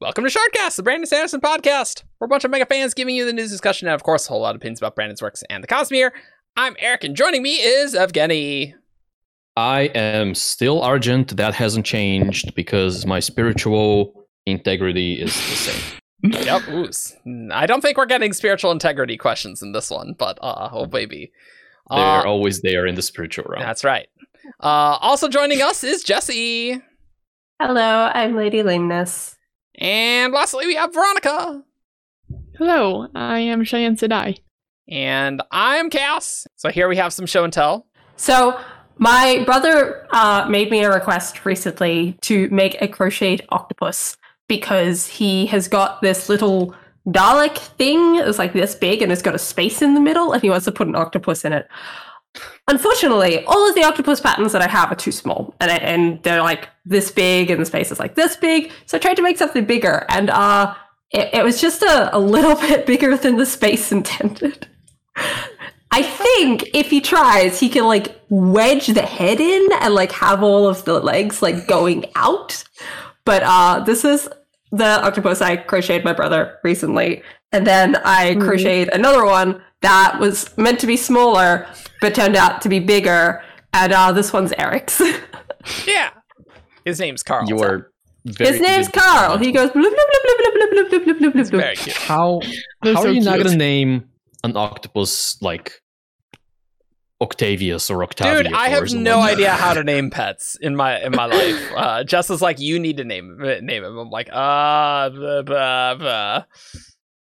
Welcome to Shardcast, the Brandon Sanderson podcast. We're a bunch of mega fans giving you the news discussion and, of course, a whole lot of opinions about Brandon's works and the Cosmere. I'm Eric, and joining me is Evgeny. I am still Argent. That hasn't changed because my spiritual integrity is the same. yep. Ooh. I don't think we're getting spiritual integrity questions in this one, but uh, oh baby, they're uh, always there in the spiritual realm. That's right. Uh, also joining us is Jesse. Hello, I'm Lady Lameness. And lastly, we have Veronica. Hello, I am Cheyenne Sedai. And I'm Cass. So here we have some show and tell. So my brother uh, made me a request recently to make a crocheted octopus because he has got this little Dalek thing. It's like this big and it's got a space in the middle, and he wants to put an octopus in it. Unfortunately, all of the octopus patterns that I have are too small, and and they're like this big, and the space is like this big. So I tried to make something bigger, and uh, it, it was just a, a little bit bigger than the space intended. I think if he tries, he can like wedge the head in and like have all of the legs like going out. But uh, this is the octopus I crocheted my brother recently, and then I mm-hmm. crocheted another one that was meant to be smaller but turned out to be bigger. And uh, this one's Eric's. yeah, his name's Carl. You are. His name's Carl. He goes blub blub blub blub blub blub blub blub blub. Very cute. How how so are you cute. not gonna name an octopus like Octavius or Octavius? Dude, I have no idea how to name pets in my in my life. Uh, Jess is like, you need to name name him. I'm like, ah, uh, blah, blah, blah.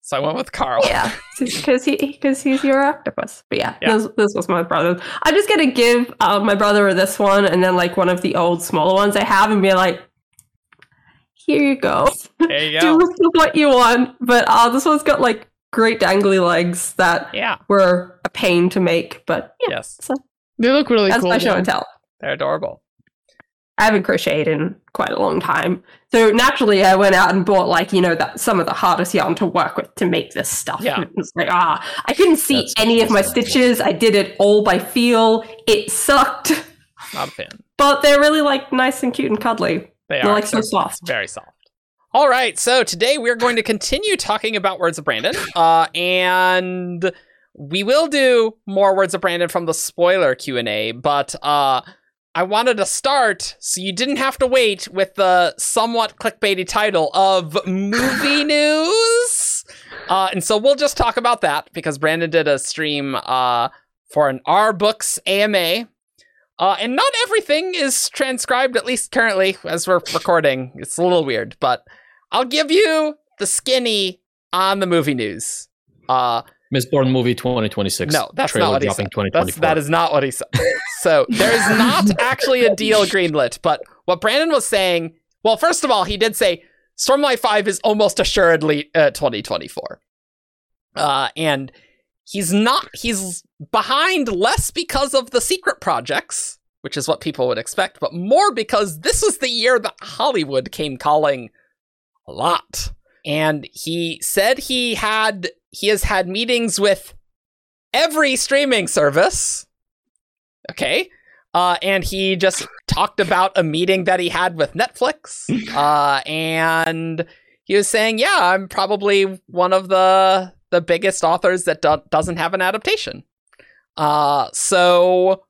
So I went with Carl. Yeah, because he because he's your octopus. But yeah, yeah. This, this was my brother. I'm just gonna give uh, my brother this one, and then like one of the old smaller ones I have, and be like, "Here you go. There you go. Do what you want." But uh, this one's got like great dangly legs that yeah. were a pain to make. But yeah, yes, so they look really that's cool. That's my show and tell. They're adorable. I haven't crocheted in quite a long time. So naturally, I went out and bought like you know that some of the hardest yarn to work with to make this stuff. Yeah, it's like ah, I couldn't see That's any of my stitches. I did it all by feel. It sucked. Not a fan. But they're really like nice and cute and cuddly. They are are like so soft, very soft. All right, so today we're going to continue talking about Words of Brandon, uh, and we will do more Words of Brandon from the spoiler Q and A, but uh I wanted to start so you didn't have to wait with the somewhat clickbaity title of movie news. Uh, and so we'll just talk about that because Brandon did a stream uh, for an R Books AMA. Uh, and not everything is transcribed, at least currently, as we're recording. It's a little weird, but I'll give you the skinny on the movie news. Uh, Mistborn movie 2026. No, that's not what he said. That's, that is not what he said. so there is not actually a deal greenlit. But what Brandon was saying, well, first of all, he did say Stormlight 5 is almost assuredly uh, 2024. Uh, and he's not, he's behind less because of the secret projects, which is what people would expect, but more because this was the year that Hollywood came calling a lot. And he said he had he has had meetings with every streaming service. Okay. Uh, and he just talked about a meeting that he had with Netflix. Uh, and he was saying, "Yeah, I'm probably one of the the biggest authors that do- doesn't have an adaptation." Uh, so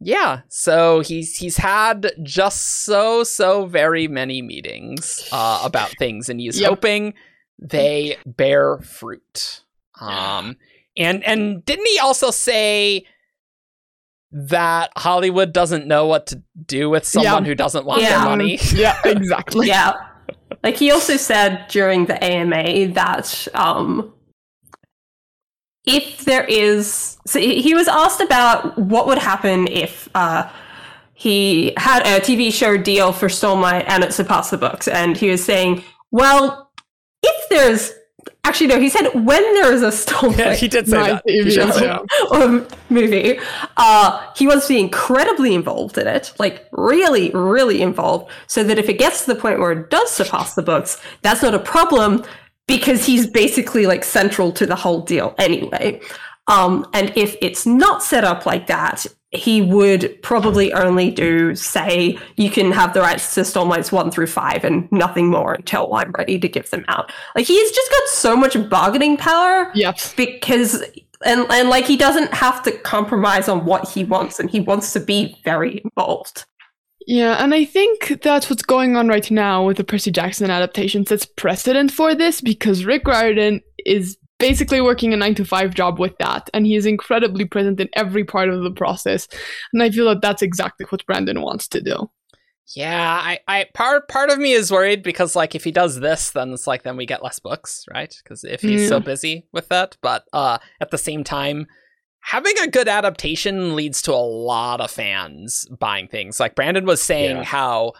yeah, so he's he's had just so so very many meetings uh, about things, and he's yep. hoping they bear fruit. Um, and and didn't he also say that Hollywood doesn't know what to do with someone yeah. who doesn't want yeah. their money? Yeah, exactly. yeah. Like he also said during the AMA that um, if there is, so he was asked about what would happen if uh, he had a TV show deal for Stormlight and it surpassed the books, and he was saying, well, if there's actually no, he said when there is a storm yeah, he did say that. Or movie, uh, he wants to be incredibly involved in it, like really, really involved, so that if it gets to the point where it does surpass the books, that's not a problem because he's basically like central to the whole deal anyway. Um, and if it's not set up like that, he would probably only do say you can have the rights to Stormlights one through five and nothing more until I'm ready to give them out. Like he's just got so much bargaining power. Yep. Because and and like he doesn't have to compromise on what he wants and he wants to be very involved. Yeah, and I think that's what's going on right now with the Percy Jackson adaptations. It's precedent for this because Rick Riordan is basically working a nine to five job with that, and he is incredibly present in every part of the process. And I feel that that's exactly what Brandon wants to do. Yeah, I, I part part of me is worried because like if he does this, then it's like then we get less books, right? Because if he's Yeah. so busy with that, but uh, at the same time, having a good adaptation leads to a lot of fans buying things. Like Brandon was saying Yeah. how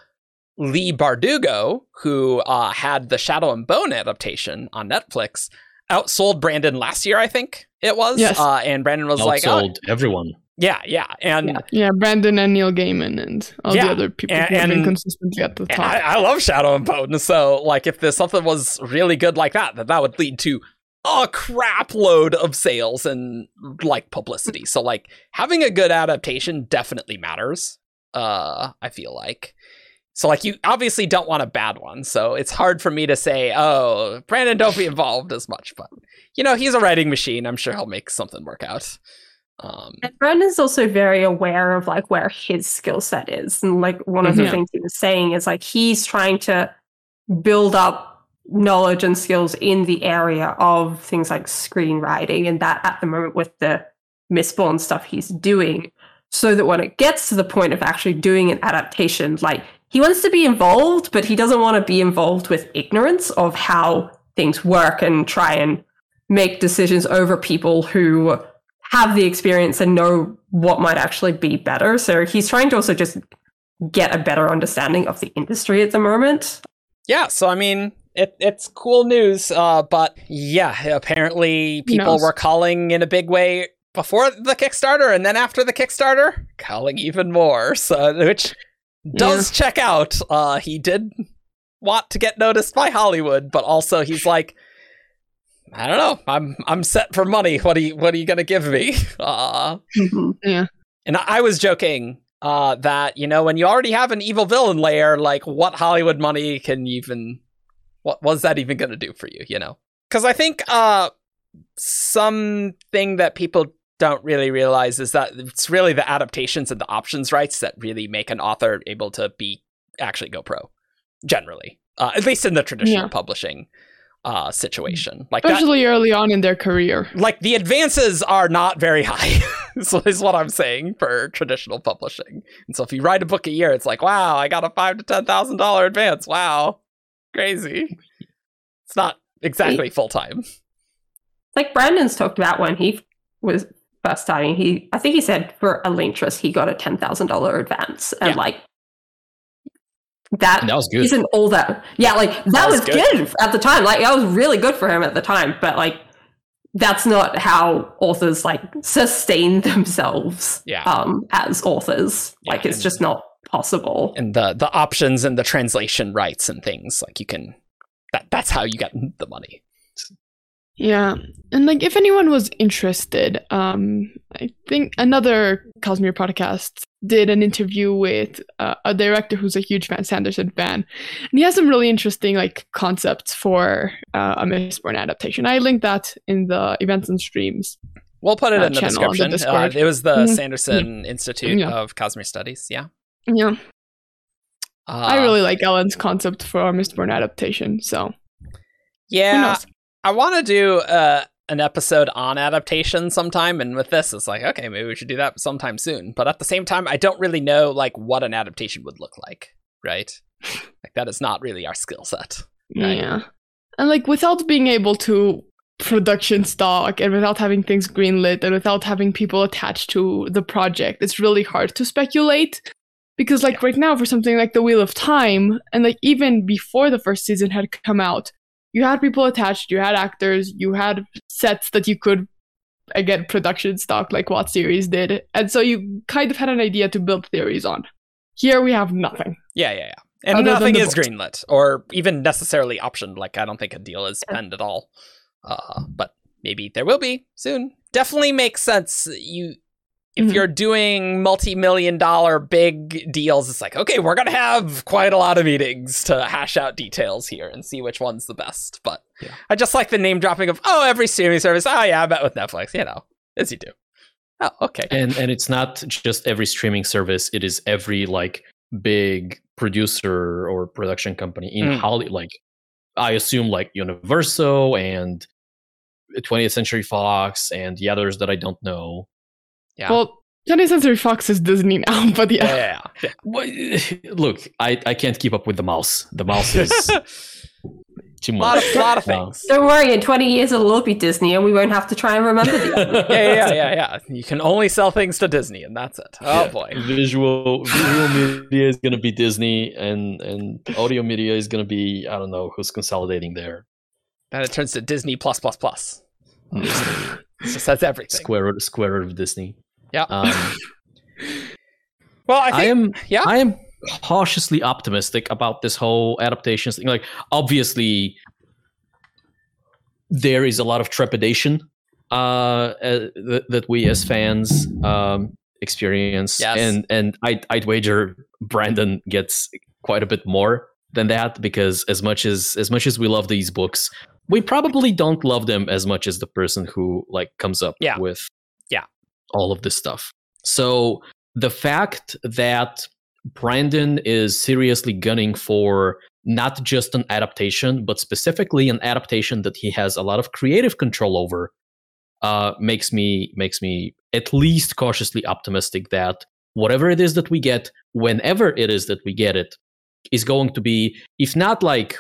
Leigh Bardugo, who uh, had the Shadow and Bone adaptation on Netflix, outsold Brandon last year. I think it was. Yes. Uh, and Brandon was like, oh, everyone. yeah, yeah, and. Yeah. Yeah, Brandon and Neil Gaiman and all Yeah, the other people and- who have been and- consistently at the And top. I, I love Shadow and Bone, so like if there's something was really good like that, that that would lead to a crap load of sales and like publicity. So like having a good adaptation definitely matters. Uh, I feel like. So like you obviously don't want a bad one, so it's hard for me to say, oh, Brandon, don't be involved as much. But you know, he's a writing machine. I'm sure he'll make something work out. Um, And Brandon's also very aware of like where his skill set is. And like one of the Mhm. things he was saying is like he's trying to build up knowledge and skills in the area of things like screenwriting and that at the moment with the Mistborn stuff he's doing. So that when it gets to the point of actually doing an adaptation, like he wants to be involved, but he doesn't want to be involved with ignorance of how things work and try and make decisions over people who have the experience and know what might actually be better. So he's trying to also just get a better understanding of the industry at the moment. Yeah, so I mean, it, it's cool news, uh, but yeah, apparently people were calling in a big way before the Kickstarter, and then after the Kickstarter, calling even more. So, which does check out. Uh, he did want to get noticed by Hollywood, but also he's like, I don't know, I'm I'm set for money. What are you What are you gonna give me? Uh, yeah. and I I was joking uh, that you know when you already have an evil villain layer, like what Hollywood money can even what was that even going to do for you? You know, because I think uh, something that people don't really realize is that it's really the adaptations and the options rights that really make an author able to be actually go pro. Generally, uh, at least in the traditional Yeah. publishing uh, situation, like that Especially early on in their career. like the advances are not very high so is what i'm saying for traditional publishing and so if you write a book a year it's like wow i got a five to ten thousand dollar advance wow crazy it's not exactly full-time Like Brandon's talked about when he was first starting, he I think he said for Elantris he got a ten thousand dollar advance. And Yeah. like that That was good. isn't all that yeah, like that, was was, good. good. at the time. Like that was really good for him at the time, but like that's not how authors like sustain themselves Yeah. um as authors. Yeah, like it's just not possible. and the the options and the translation rights and things like you can that that's how you get the money Yeah. And like if anyone was interested, um I think another Cosmere podcast did an interview with uh, a director who's a huge fan, Sanderson fan. And he has some really interesting like concepts for uh, a Mistborn adaptation. I linked that in the events and streams. we'll put it Uh, in the channel on the description uh, it was the Mhm. sanderson institute Yeah. of cosmere studies yeah Yeah. uh, I really like Ellen's concept for a Mistborn adaptation, so yeah? I want to do uh, an episode on adaptation sometime, and with this, it's like okay, maybe we should do that sometime soon. But at the same time, I don't really know like what an adaptation would look like, right? like that is not really our skill set. Right. Yeah. And like without being able to production stock and without having things greenlit and without having people attached to the project, it's really hard to speculate. Because like right now for something like The Wheel of Time, and like even before the first season had come out, you had people attached, you had actors, you had sets that you could again production stock like what series did. And so you kind of had an idea to build theories on. Here we have nothing. Yeah, yeah, yeah. And Other nothing is books. greenlit or even necessarily optioned. Like I don't think a deal is penned at all. Uh, but maybe there will be soon. Definitely makes sense. You if mm-hmm. you're doing multi-million dollar big deals, it's like, okay, we're gonna have quite a lot of meetings to hash out details here and see which one's the best. But yeah. I just like the name dropping of oh, every streaming service. Oh yeah, I bet with Netflix, you know, as you do. Oh, okay. And and it's not just every streaming service; it is every like big producer or production company in mm. Hollywood. Like, I assume like Universal and 20th Century Fox and the others that I don't know. Yeah. Well, 20th Century Fox is Disney now, but yeah. Yeah. yeah. yeah. Look, I, I can't keep up with the mouse. The mouse is too much. A lot of, lot of things. Don't worry, in 20 years it'll all be Disney and we won't have to try and remember the yeah, yeah, yeah, yeah. You can only sell things to Disney and that's it. Oh yeah. boy. Visual visual media is going to be Disney and and audio media is going to be I don't know who's consolidating there. Then it turns to Disney plus plus plus. Hmm. it just says everything. Square root, square root of Disney. Yeah. Um, well, I, think, I am. Yeah. I am cautiously optimistic about this whole adaptation thing. Like, obviously, there is a lot of trepidation uh, uh, that, that we as fans um, experience, yes. and and I'd, I'd wager Brandon gets quite a bit more than that because as much as as much as we love these books, we probably don't love them as much as the person who like comes up yeah. with all of this stuff. So the fact that Brandon is seriously gunning for not just an adaptation, but specifically an adaptation that he has a lot of creative control over, uh, makes me makes me at least cautiously optimistic that whatever it is that we get, whenever it is that we get it, is going to be, if not like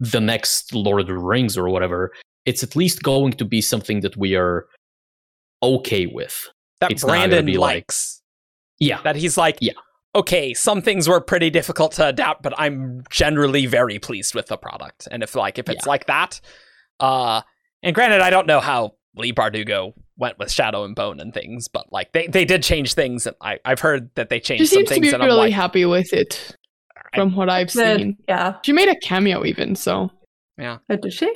the next Lord of the Rings or whatever, it's at least going to be something that we are okay with. That it's Brandon likes. Like, yeah. That he's like, yeah. okay, some things were pretty difficult to adapt, but I'm generally very pleased with the product. And if like if it's yeah. like that, uh and granted I don't know how Leigh Bardugo went with Shadow and Bone and things, but like they, they did change things and I, I've heard that they changed she some things. She seems to be really like, happy with it from what I've seen. Yeah. She made a cameo even, so. Yeah. Oh, did she?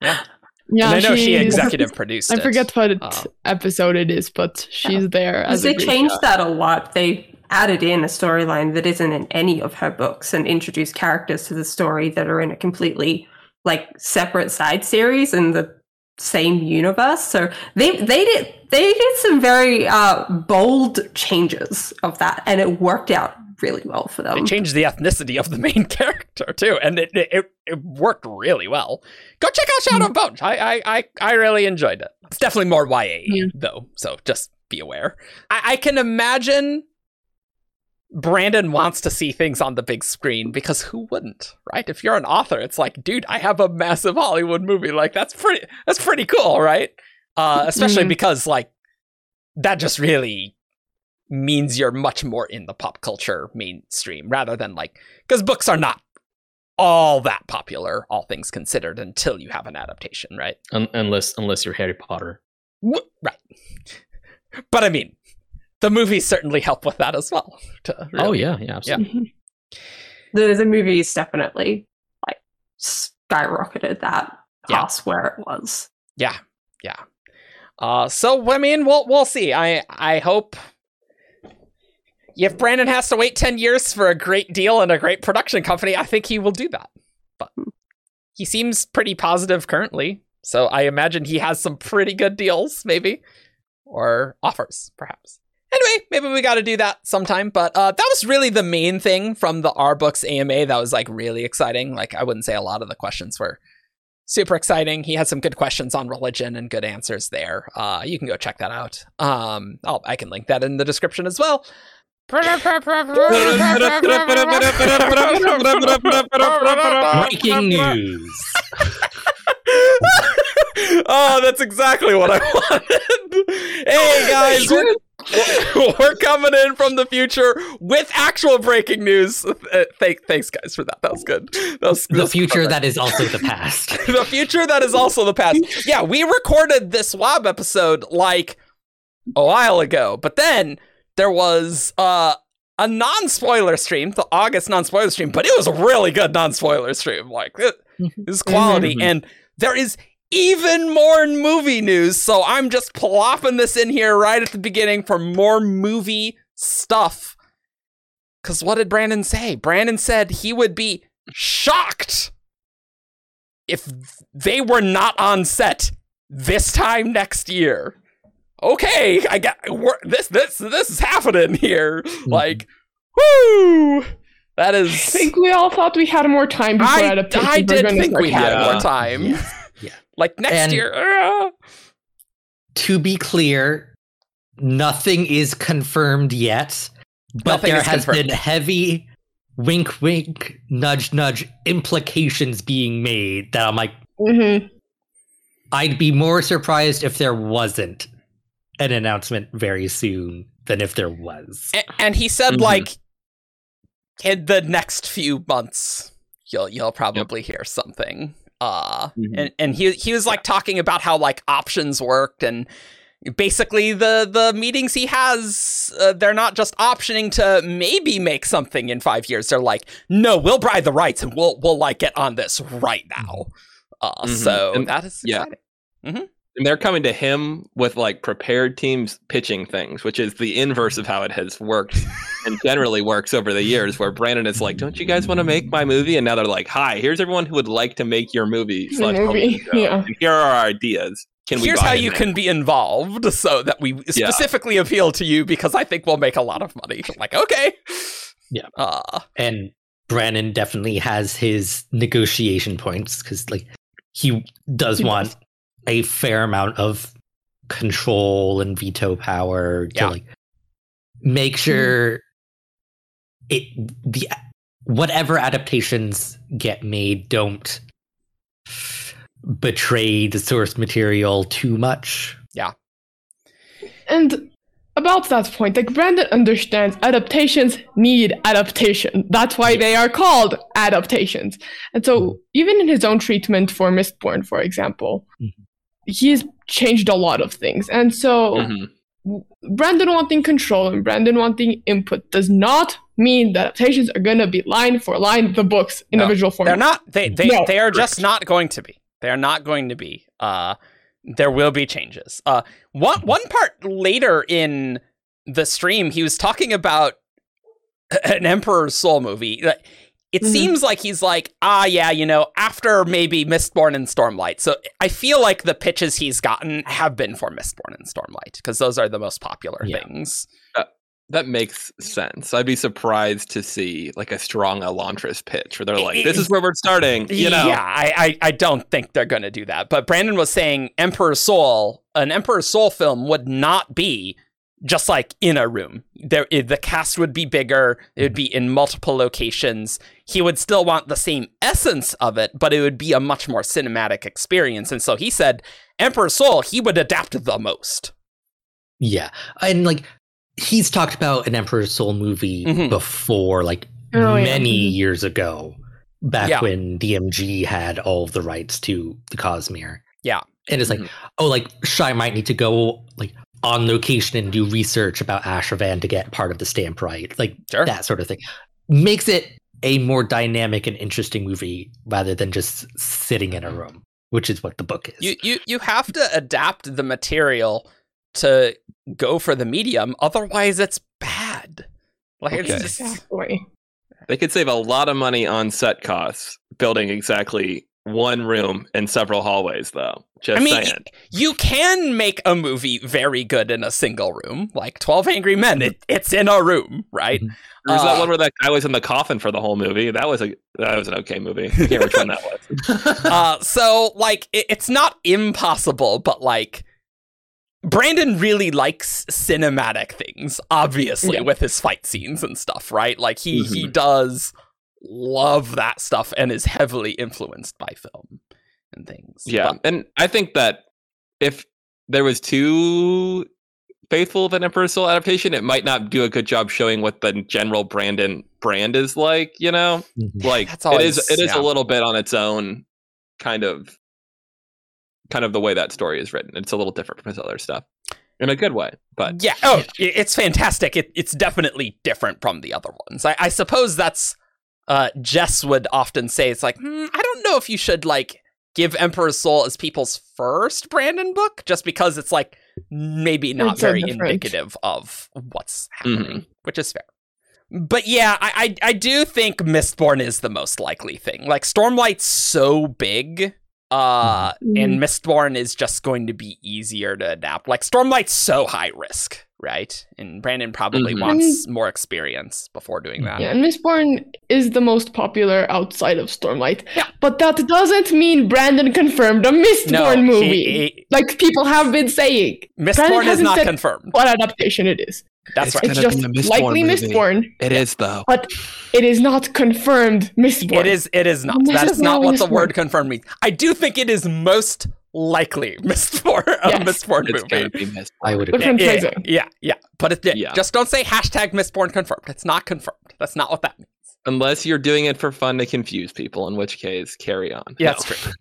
Yeah. Yeah, and I know she, she executive produced. I forget what it, uh, episode it is, but she's yeah. there. As they changed that a lot. They added in a storyline that isn't in any of her books and introduced characters to the story that are in a completely like separate side series in the same universe. So they they did they did some very uh, bold changes of that, and it worked out really well for them. It changed the ethnicity of the main character too, and it it, it worked really well. Go check out Shadow mm-hmm. of I, I I I really enjoyed it. It's definitely more YA yeah. though, so just be aware. I, I can imagine Brandon wants to see things on the big screen because who wouldn't, right? If you're an author, it's like, dude, I have a massive Hollywood movie. Like that's pretty that's pretty cool, right? Uh, especially mm-hmm. because like that just really means you're much more in the pop culture mainstream rather than like because books are not all that popular, all things considered, until you have an adaptation, right? Un- unless unless you're Harry Potter, right? But I mean, the movies certainly help with that as well. Oh, really, oh yeah, yeah, absolutely. Yeah. The the movies definitely like skyrocketed that past yeah. where it was. Yeah, yeah. Uh, so I mean, we'll we'll see. I I hope if Brandon has to wait 10 years for a great deal and a great production company, I think he will do that. But he seems pretty positive currently. So I imagine he has some pretty good deals, maybe, or offers, perhaps. Anyway, maybe we got to do that sometime. But uh, that was really the main thing from the R Books AMA that was like really exciting. Like, I wouldn't say a lot of the questions were super exciting. He had some good questions on religion and good answers there. Uh, you can go check that out. Um, I'll, I can link that in the description as well. Breaking news. oh, that's exactly what I wanted. Hey guys, we're, we're, coming in from the future with actual breaking news. Uh, thank, thanks guys for that. That was good. That was, the future perfect. that is also the past. the future that is also the past. Yeah, we recorded this WoB episode like a while ago, but then there was uh, a non-spoiler stream, the August non-spoiler stream, but it was a really good non-spoiler stream. Like it, mm-hmm. was quality, mm-hmm. and there is even more movie news. So I'm just plopping this in here right at the beginning for more movie stuff. Because what did Brandon say? Brandon said he would be shocked if they were not on set this time next year. Okay, I got this. This this is happening here. Mm-hmm. Like, whoo! That is. I think we all thought we had more time before I, adaptation. I did think we had yeah. more time. Yeah. yeah. like next and year. Uh. To be clear, nothing is confirmed yet, but there has confirmed. been heavy wink, wink, nudge, nudge implications being made that I'm like, mm-hmm. I'd be more surprised if there wasn't an announcement very soon than if there was. And, and he said, mm-hmm. like, in the next few months, you'll you'll probably yep. hear something. Uh, mm-hmm. and and he he was like talking about how like options worked and basically the the meetings he has uh, they're not just optioning to maybe make something in 5 years they're like no we'll buy the rights and we'll we'll like get on this right now uh, mm-hmm. so and, that is exciting. yeah mm-hmm. And they're coming to him with like prepared teams pitching things which is the inverse of how it has worked and generally works over the years where brandon is like don't you guys want to make my movie and now they're like hi here's everyone who would like to make your movie, movie. Yeah. and here are our ideas can Here's how you can be involved so that we specifically yeah. appeal to you because I think we'll make a lot of money. I'm like, okay. Yeah. Uh, and Brandon definitely has his negotiation points because, like, he does want a fair amount of control and veto power to, yeah. like, make mm-hmm. sure it the whatever adaptations get made don't betray the source material too much. Yeah. And about that point, like Brandon understands adaptations need adaptation. That's why they are called adaptations. And so, mm-hmm. even in his own treatment for Mistborn, for example, mm-hmm. He's changed a lot of things. And so, mm-hmm. Brandon wanting control and Brandon wanting input does not mean that adaptations are going to be line for line the books in no, a visual form. They're not. They they, no, they are correct. just not going to be. They are not going to be. Uh, there will be changes. Uh, one one part later in the stream, he was talking about an Emperor's Soul movie. It mm-hmm. seems like he's like, ah, yeah, you know, after maybe Mistborn and Stormlight. So I feel like the pitches he's gotten have been for Mistborn and Stormlight because those are the most popular yeah. things. Uh, that makes sense. I'd be surprised to see like a strong Elantris pitch where they're like, "This is where we're starting." You know? Yeah, I, I, I don't think they're going to do that. But Brandon was saying Emperor's Soul, an Emperor's Soul film would not be just like in a room. There, the cast would be bigger. It would be in multiple locations. He would still want the same essence of it, but it would be a much more cinematic experience. And so he said, Emperor's Soul, he would adapt the most. Yeah, and like he's talked about an Emperor's Soul movie mm-hmm. before, like oh, many yeah. Mm-hmm. years ago, back yeah. when DMG had all of the rights to the Cosmere. Yeah. And it's like, mm-hmm. oh, like Shai might need to go like on location and do research about Ashravan to get part of the stamp right, like sure. that sort of thing. Makes it a more dynamic and interesting movie rather than just sitting in a room, which is what the book is. You you you have to adapt the material to go for the medium. Otherwise, it's bad. Like okay. it's just exactly. They could save a lot of money on set costs building exactly one room and several hallways, though. Just I mean, saying. You can make a movie very good in a single room, like Twelve Angry Men. It, it's in a room, right? Mm-hmm. There's uh, that one where that guy was in the coffin for the whole movie. That was a that was an okay movie. I can't remember which one that was. uh, so like, it, it's not impossible, but like Brandon really likes cinematic things, obviously, yeah. with his fight scenes and stuff, right? Like he mm-hmm. he does love that stuff and is heavily influenced by film and things. Yeah, but, and I think that if there was too faithful of an Emperor's Soul adaptation, it might not do a good job showing what the general Brandon brand is like. You know, mm-hmm. like always, it is it is yeah. a little bit on its own kind of kind of the way that story is written. It's a little different from his other stuff in a good way. But yeah, oh, it's fantastic. It, it's definitely different from the other ones. I, I suppose that's uh, Jess would often say. It's like hmm, I don't know if you should like give Emperor's Soul as people's first Brandon book, just because it's like maybe not it's very indicative of what's happening, mm-hmm. which is fair. But yeah, I, I, I do think Mistborn is the most likely thing. Like Stormlight's so big, uh, mm-hmm. and Mistborn is just going to be easier to adapt. Like Stormlight's so high risk right? And Brandon probably mm-hmm. wants more experience before doing that. Yeah, and Mistborn is the most popular outside of Stormlight. Yeah. But that doesn't mean Brandon confirmed a Mistborn no, movie. He, he, like people have been saying. Mistborn is not confirmed. What adaptation it is. That's it's right. It's just likely movie. Mistborn. It is though. But it is not confirmed Mistborn. It is it is not. That is not what Mistborn. the word confirmed means. I do think it is most likely Mistborn a yes. Mistborn it's movie. Be Mistborn. I would agree. Yeah, yeah, yeah, yeah. But it, yeah. just don't say hashtag Mistborn confirmed. It's not confirmed. That's not what that means. Unless you're doing it for fun to confuse people, in which case, carry on. Yeah, no. that's true.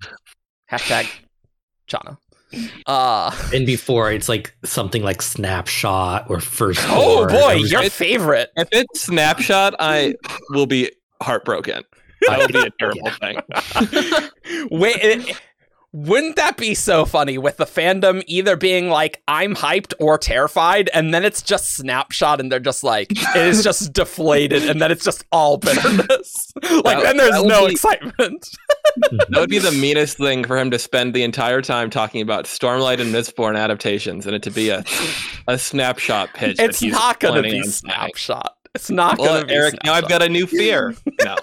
hashtag Chana. Uh and before it's like something like snapshot or first. Oh boy, your favorite. If it's snapshot, I will be heartbroken. That will be a terrible thing. Wait, it, wouldn't that be so funny with the fandom either being like, I'm hyped or terrified, and then it's just snapshot and they're just like, it is just deflated, and then it's just all bitterness. like, that, then there's no be, excitement. that would be the meanest thing for him to spend the entire time talking about Stormlight and Mistborn adaptations, and it to be a, a snapshot pitch. It's not to be snapshot. It's not well, going to be Eric, snapshot. now I've got a new fear. No.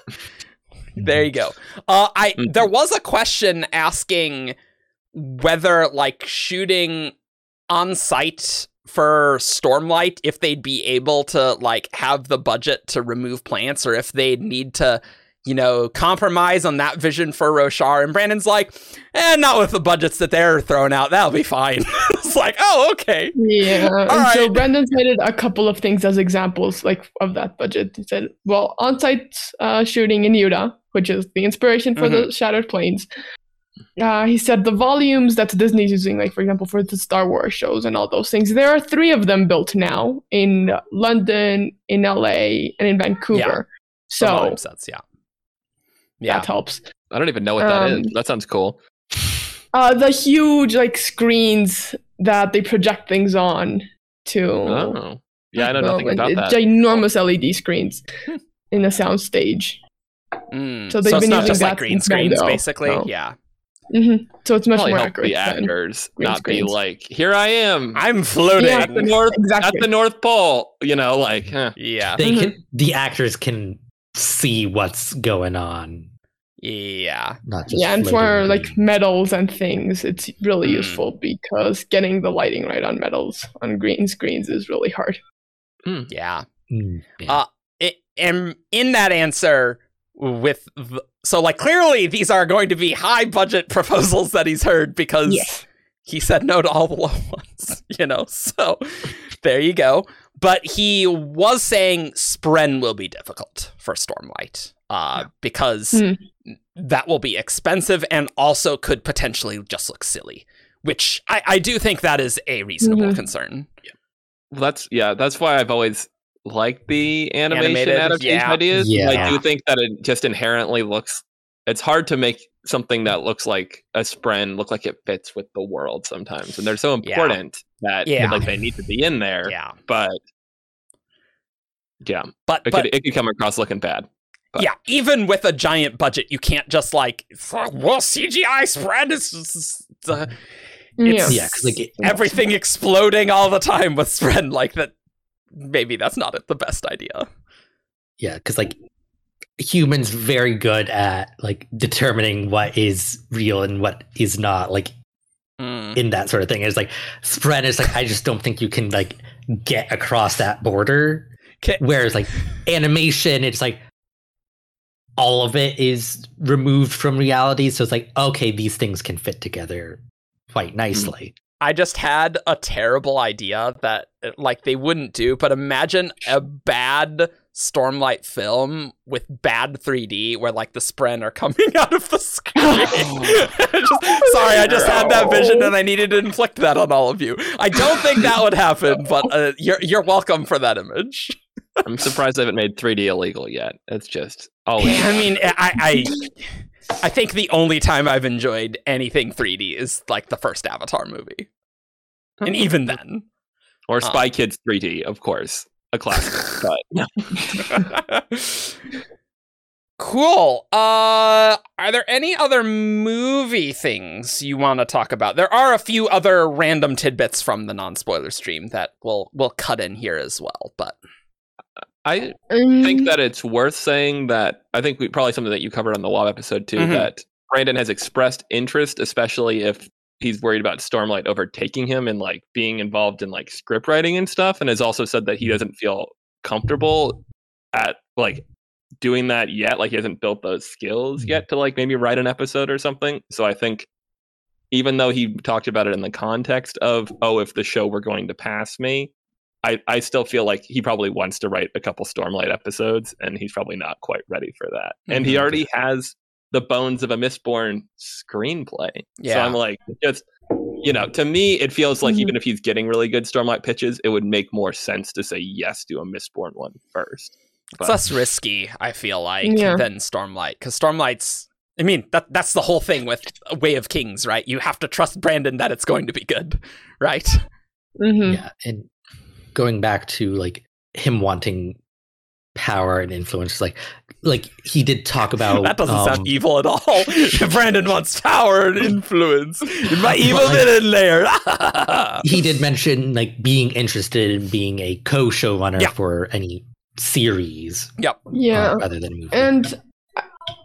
There you go. Uh, I mm-hmm. there was a question asking whether like shooting on site for Stormlight if they'd be able to like have the budget to remove plants or if they'd need to you know, compromise on that vision for Roshar. And Brandon's like, eh, not with the budgets that they're throwing out. That'll be fine. it's like, oh, okay. Yeah. Right. So Brandon cited a couple of things as examples, like of that budget. He said, well, on-site uh, shooting in Utah, which is the inspiration for mm-hmm. the Shattered Plains. Uh, he said the volumes that Disney's using, like for example, for the Star Wars shows and all those things, there are three of them built now in London, in LA, and in Vancouver. Yeah. So, the sets, yeah yeah. that helps. I don't even know what that um, is. That sounds cool. Uh, the huge like screens that they project things on to. Oh, yeah, I know nothing um, about that. Ginormous LED screens in a sound stage. Mm. So they've so been using just like green screens, basically. No. Yeah. Mm-hmm. So it's much Probably more accurate. The actors not screens. be like, "Here I am, I'm floating yeah, at the north, exactly. at the North Pole." You know, like, huh. yeah. They can. The actors can see what's going on yeah. Not just yeah, and for like medals and things, it's really mm. useful because getting the lighting right on medals on green screens is really hard. Mm. Yeah. Mm, yeah. Uh, it, and in that answer, with the, so like clearly these are going to be high budget proposals that he's heard because yes. he said no to all the low ones, you know. So there you go. But he was saying Spren will be difficult for Stormlight uh, because mm. that will be expensive and also could potentially just look silly, which I, I do think that is a reasonable mm-hmm. concern. Yeah. Well, that's yeah, that's why I've always liked the animation Animated, adaptation yeah. ideas. Yeah. I do think that it just inherently looks. It's hard to make something that looks like a spren look like it fits with the world sometimes, and they're so important yeah. that yeah. like they need to be in there. Yeah, but yeah, but it, but, could, it could come across looking bad. But. Yeah, even with a giant budget, you can't just like, well, CGI spren is just, uh, yeah, yeah like it, everything exploding all the time with spren like that. Maybe that's not the best idea. Yeah, because like humans very good at like determining what is real and what is not. Like mm. in that sort of thing, it's like spren is like I just don't think you can like get across that border. Whereas like animation, it's like all of it is removed from reality. So it's like, okay, these things can fit together quite nicely. I just had a terrible idea that like they wouldn't do, but imagine a bad Stormlight film with bad 3D where like the Spren are coming out of the screen. just, sorry, I just had that vision and I needed to inflict that on all of you. I don't think that would happen, but uh, you're you're welcome for that image. I'm surprised they haven't made 3D illegal yet. It's just oh. I mean, I, I I think the only time I've enjoyed anything 3D is like the first Avatar movie, and even then, or Spy um, Kids 3D, of course, a classic. but Cool. Uh are there any other movie things you want to talk about? There are a few other random tidbits from the non-spoiler stream that we'll we'll cut in here as well, but I um, think that it's worth saying that I think we probably something that you covered on the WoB episode too mm-hmm. that Brandon has expressed interest, especially if he's worried about Stormlight overtaking him and like being involved in like script writing and stuff, and has also said that he mm-hmm. doesn't feel comfortable at like doing that yet. Like he hasn't built those skills mm-hmm. yet to like maybe write an episode or something. So I think even though he talked about it in the context of, oh, if the show were going to pass me, I, I still feel like he probably wants to write a couple Stormlight episodes and he's probably not quite ready for that. Mm-hmm. And he mm-hmm. already has the bones of a Mistborn screenplay. Yeah. So I'm like, just you know, to me, it feels like mm-hmm. even if he's getting really good Stormlight pitches, it would make more sense to say yes to a Mistborn one first. But. It's less risky, I feel like, yeah. than Stormlight because Stormlight's. I mean, that that's the whole thing with Way of Kings, right? You have to trust Brandon that it's going to be good, right? Mm-hmm. Yeah, and going back to like him wanting power and influence, like like he did talk about that doesn't um, sound evil at all. Brandon wants power and influence in my evil like, villain layer. he did mention like being interested in being a co-showrunner yeah. for any series. Yep. Yeah. Uh, rather than movie. And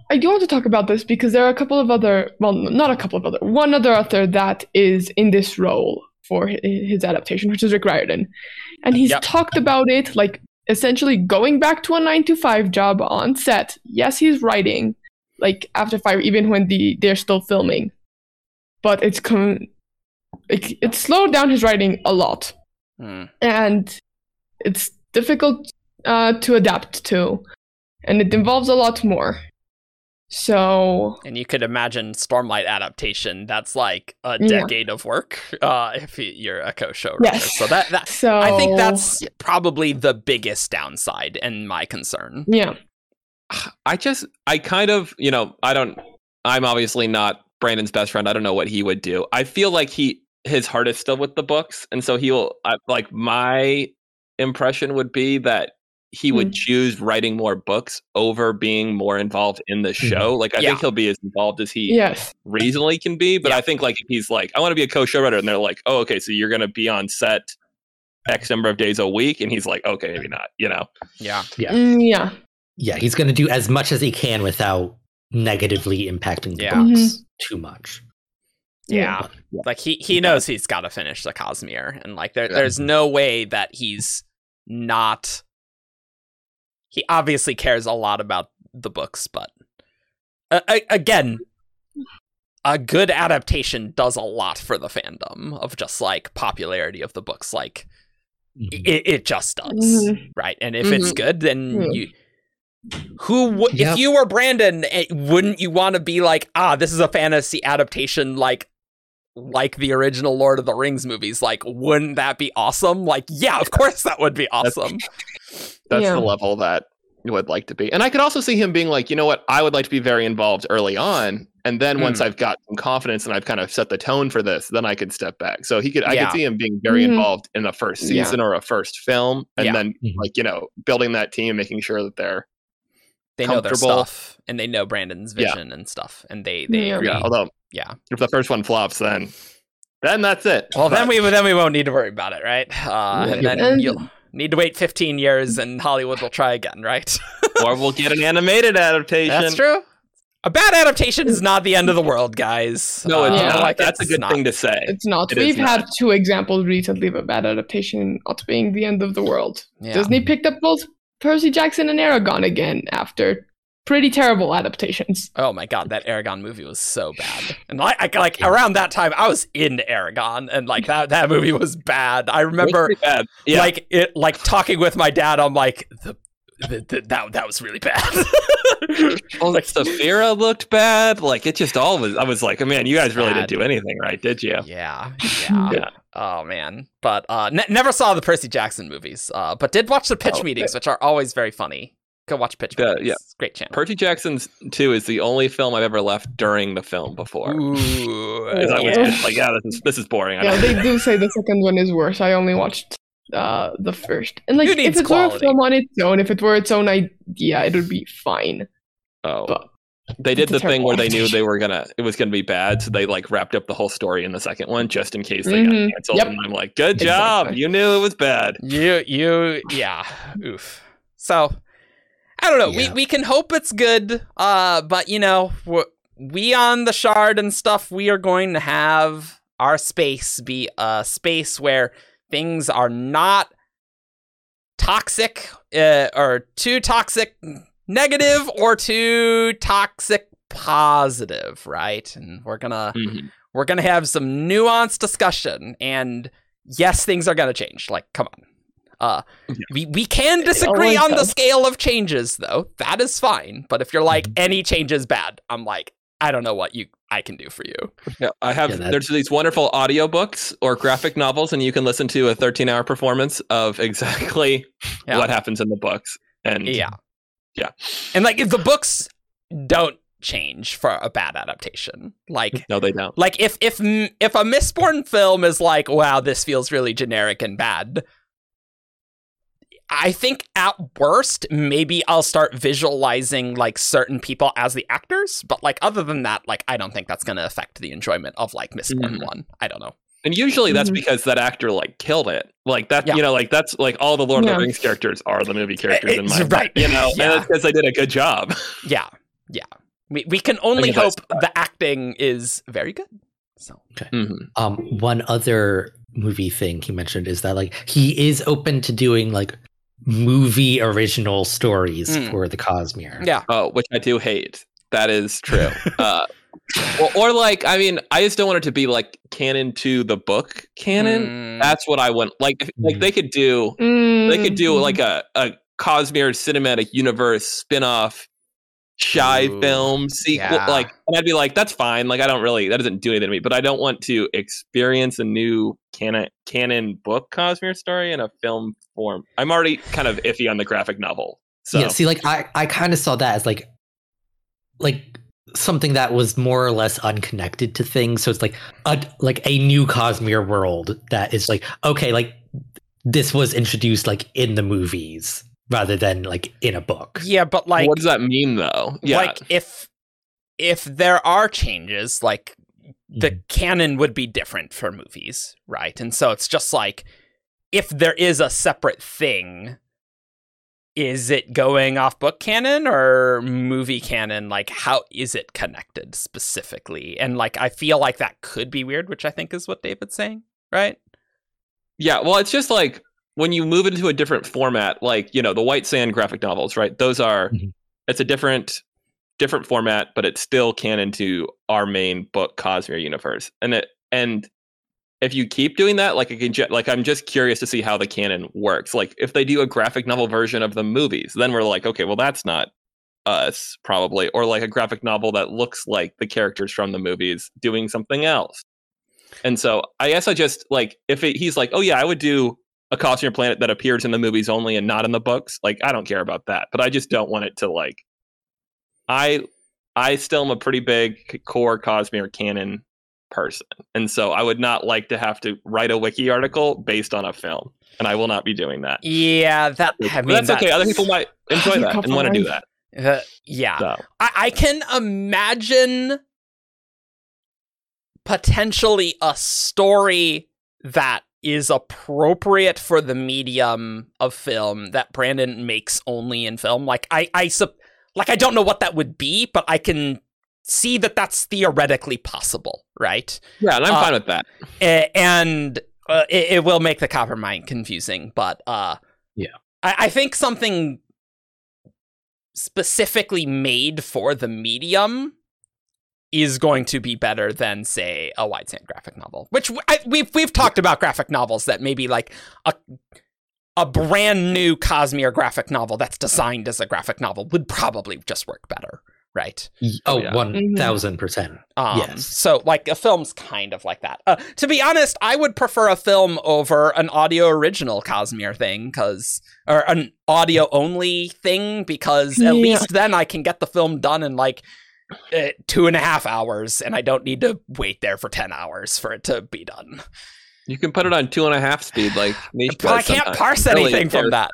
I do want to talk about this because there are a couple of other, well, not a couple of other, one other author that is in this role for his adaptation, which is Rick Riordan. And he's yep. talked about it like essentially going back to a nine to five job on set. Yes, he's writing like after five, even when the they're still filming, but it's come, it, it slowed down his writing a lot, mm. and it's difficult uh, to adapt to, and it involves a lot more. So, and you could imagine Stormlight adaptation. That's like a decade yeah. of work uh, if you're a co-showrunner. Yes. So that, that so I think that's probably the biggest downside and my concern. Yeah. I just I kind of you know I don't I'm obviously not Brandon's best friend. I don't know what he would do. I feel like he his heart is still with the books, and so he'll I, like my impression would be that he would mm-hmm. choose writing more books over being more involved in the mm-hmm. show. Like I yeah. think he'll be as involved as he yes. reasonably can be. But yeah. I think like he's like, I want to be a co-showrunner, and they're like, oh, okay, so you're gonna be on set X number of days a week, and he's like, okay, maybe not. You know? Yeah, yeah, mm, yeah, yeah. He's gonna do as much as he can without negatively impacting the yeah. books mm-hmm. too much. Yeah. yeah. Like he he knows he's got to finish the Cosmere and like there there's no way that he's not he obviously cares a lot about the books, but uh, again, a good adaptation does a lot for the fandom of just like popularity of the books. Like mm-hmm. it, it, just does, mm-hmm. right? And if mm-hmm. it's good, then mm-hmm. you. Who w- yep. if you were Brandon, eh, wouldn't you want to be like, ah, this is a fantasy adaptation, like like the original Lord of the Rings movies. Like, wouldn't that be awesome? Like, yeah, of course that would be awesome. That's yeah. the level that you would like to be. And I could also see him being like, you know what, I would like to be very involved early on. And then mm. once I've got some confidence and I've kind of set the tone for this, then I could step back. So he could I could see him being very mm. involved in a first season yeah. or a first film. And yeah. then mm-hmm. like, you know, building that team, and making sure that they're they know their stuff and they know Brandon's vision yeah. and stuff. And they they agree. Yeah, although yeah. If the first one flops, then then that's it. Well, but, then we then we won't need to worry about it, right? Uh, and then you'll need to wait 15 years and Hollywood will try again, right? or we'll get an animated adaptation. That's true. A bad adaptation is not the end of the world, guys. No, it's uh, not. Like, That's it's a good not. thing to say. It's not. It We've had not. two examples recently of a bad adaptation not being the end of the world. Yeah. Disney picked up both Percy Jackson and Eragon again after pretty terrible adaptations. Oh my god, that Eragon movie was so bad. And like, I, like around that time, I was in Eragon, and like that that movie was bad. I remember bad. Yeah. like it like talking with my dad. I'm like the. the, the that that was really bad. well, like Saphira looked bad. Like it just all was. I was like, oh, man, you guys really bad. didn't do anything right, did you? Yeah, yeah. yeah. Oh man, but uh, ne- never saw the Percy Jackson movies. Uh, but did watch the pitch oh, meetings, which are always very funny. Go watch Pitch Perfect. yeah, great channel. Percy Jackson's Two is the only film I've ever left during the film before. Ooh, I was just like, yeah, this is this is boring. Yeah, they do say the second one is worse. I only watched uh, the first, and like if it quality. were a film on its own, if it were its own idea, it would be fine. Oh, but they did the thing where they knew they were gonna it was gonna be bad, so they like wrapped up the whole story in the second one just in case they mm-hmm. got canceled. Yep. And I'm like, good job, exactly. you knew it was bad. You you yeah, oof. So I don't know. Yeah. We we can hope it's good. Uh, but you know, we on the shard and stuff, we are going to have our space be a space where things are not toxic uh, or too toxic negative or too toxic positive, right? And we're gonna mm-hmm. we're gonna have some nuanced discussion. And yes, things are gonna change. Like, come on. Uh, yeah. we we can disagree on the scale of changes, though. That is fine. But if you're like mm-hmm. any change is bad, I'm like, I don't know what you I can do for you. Yeah, I have. Yeah, there's these wonderful audiobooks or graphic novels, and you can listen to a 13 hour performance of exactly yeah. what happens in the books. And yeah, yeah. And like if the books don't change for a bad adaptation. Like No, they don't. Like if if if a Mistborn film is like, wow, this feels really generic and bad. I think at worst, maybe I'll start visualizing like certain people as the actors, but like other than that, like I don't think that's going to affect the enjoyment of like Mistborn mm. 1. I don't know. And usually that's mm-hmm. because that actor like killed it. Like that, yeah. you know, like that's like all the Lord yeah. of the Rings characters are the movie characters it's, in my right. You know, yeah. and it's because they did a good job. Yeah, yeah. We we can only hope the acting is very good. So okay. Mm-hmm. Um, one other movie thing he mentioned is that like he is open to doing like movie original stories mm. for the Cosmere. Yeah. Oh, which I do hate. That is true. uh, or, or, like, I mean, I just don't want it to be like canon to the book canon. Mm. That's what I want. Like, if, like they could do, mm. they could do mm. like a a Cosmere cinematic universe spin-off shy Ooh, film sequel yeah. like and i'd be like that's fine like i don't really that doesn't do anything to me but i don't want to experience a new canon canon book cosmere story in a film form i'm already kind of iffy on the graphic novel so yeah see like i i kind of saw that as like like something that was more or less unconnected to things. So it's like a like a new Cosmere world that is like okay, like this was introduced like in the movies rather than like in a book. Yeah, but like what does that mean though? Yeah. Like if if there are changes, like the mm. canon would be different for movies, right? And so it's just like if there is a separate thing is it going off book canon or movie canon like how is it connected specifically and like i feel like that could be weird which i think is what david's saying right yeah well it's just like when you move into a different format like you know the white sand graphic novels right those are mm-hmm. it's a different different format but it's still canon to our main book cosmere universe and it and if you keep doing that, like I can, like I'm just curious to see how the canon works. Like if they do a graphic novel version of the movies, then we're like, okay, well that's not us probably, or like a graphic novel that looks like the characters from the movies doing something else. And so I guess I just like if it, he's like, oh yeah, I would do a Cosmere Planet that appears in the movies only and not in the books. Like I don't care about that, but I just don't want it to like. I I still am a pretty big core Cosmere canon person. And so I would not like to have to write a wiki article based on a film. And I will not be doing that. Yeah, that I mean, that's, okay. Other people might enjoy that and want to do that. Uh, yeah. So. I, I can imagine potentially a story that is appropriate for the medium of film that Brandon makes only in film. Like I I like I don't know what that would be, but I can see that that's theoretically possible, right? Yeah, and I'm uh, fine with that. And uh, it, it, will make the Coppermind confusing, but uh, yeah, I, I, think something specifically made for the medium is going to be better than, say, a White Sand graphic novel. Which I, we've we've talked about graphic novels that maybe like a a brand new Cosmere graphic novel that's designed as a graphic novel would probably just work better right? Oh, yeah. 1000%. Um, yes. So, like, a film's kind of like that. Uh, to be honest, I would prefer a film over an audio original Cosmere thing, because, or an audio only thing, because at yeah. least then I can get the film done in like uh, two and a half hours, and I don't need to wait there for 10 hours for it to be done. You can put it on two and a half speed, like me. But I can't sometimes. parse anything from that.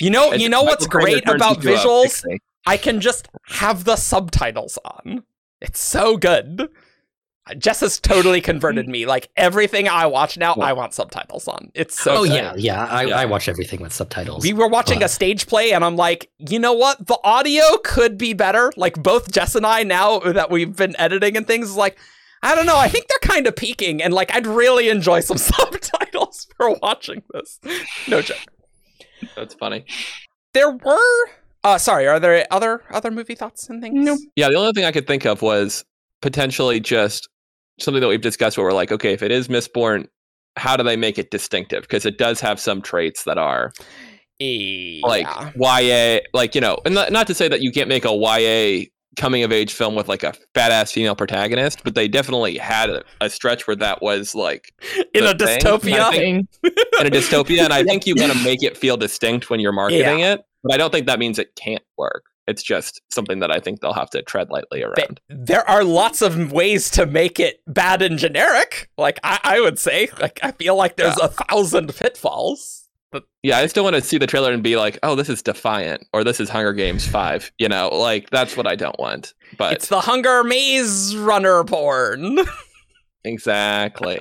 You know, you know what's great about visuals? I can just have the subtitles on. It's so good. Jess has totally converted me. Like everything I watch now, I want subtitles on. It's so. Oh good. yeah, yeah. I, yeah. I watch everything with subtitles. We were watching but... a stage play, and I'm like, you know what? The audio could be better. Like both Jess and I, now that we've been editing and things, like I don't know. I think they're kind of peaking, and like I'd really enjoy some subtitles for watching this. No joke. That's funny. There were uh sorry, are there other other movie thoughts and things? Nope. Yeah, the only thing I could think of was potentially just something that we've discussed where we're like, okay, if it is Mistborn, how do they make it distinctive? Because it does have some traits that are yeah. like YA, like you know, and not, not to say that you can't make a YA coming of age film with like a fat ass female protagonist, but they definitely had a, a stretch where that was like in a thing. dystopia. Think, in a dystopia, and I think you want to make it feel distinct when you're marketing yeah. it, but I don't think that means it can't work. It's just something that I think they'll have to tread lightly around. There are lots of ways to make it bad and generic. Like I, I would say, like I feel like there's yeah. a thousand pitfalls. But yeah, I still want to see the trailer and be like, "Oh, this is Defiant," or "This is Hunger Games 5. You know, like that's what I don't want. But it's the Hunger Maze Runner porn. exactly.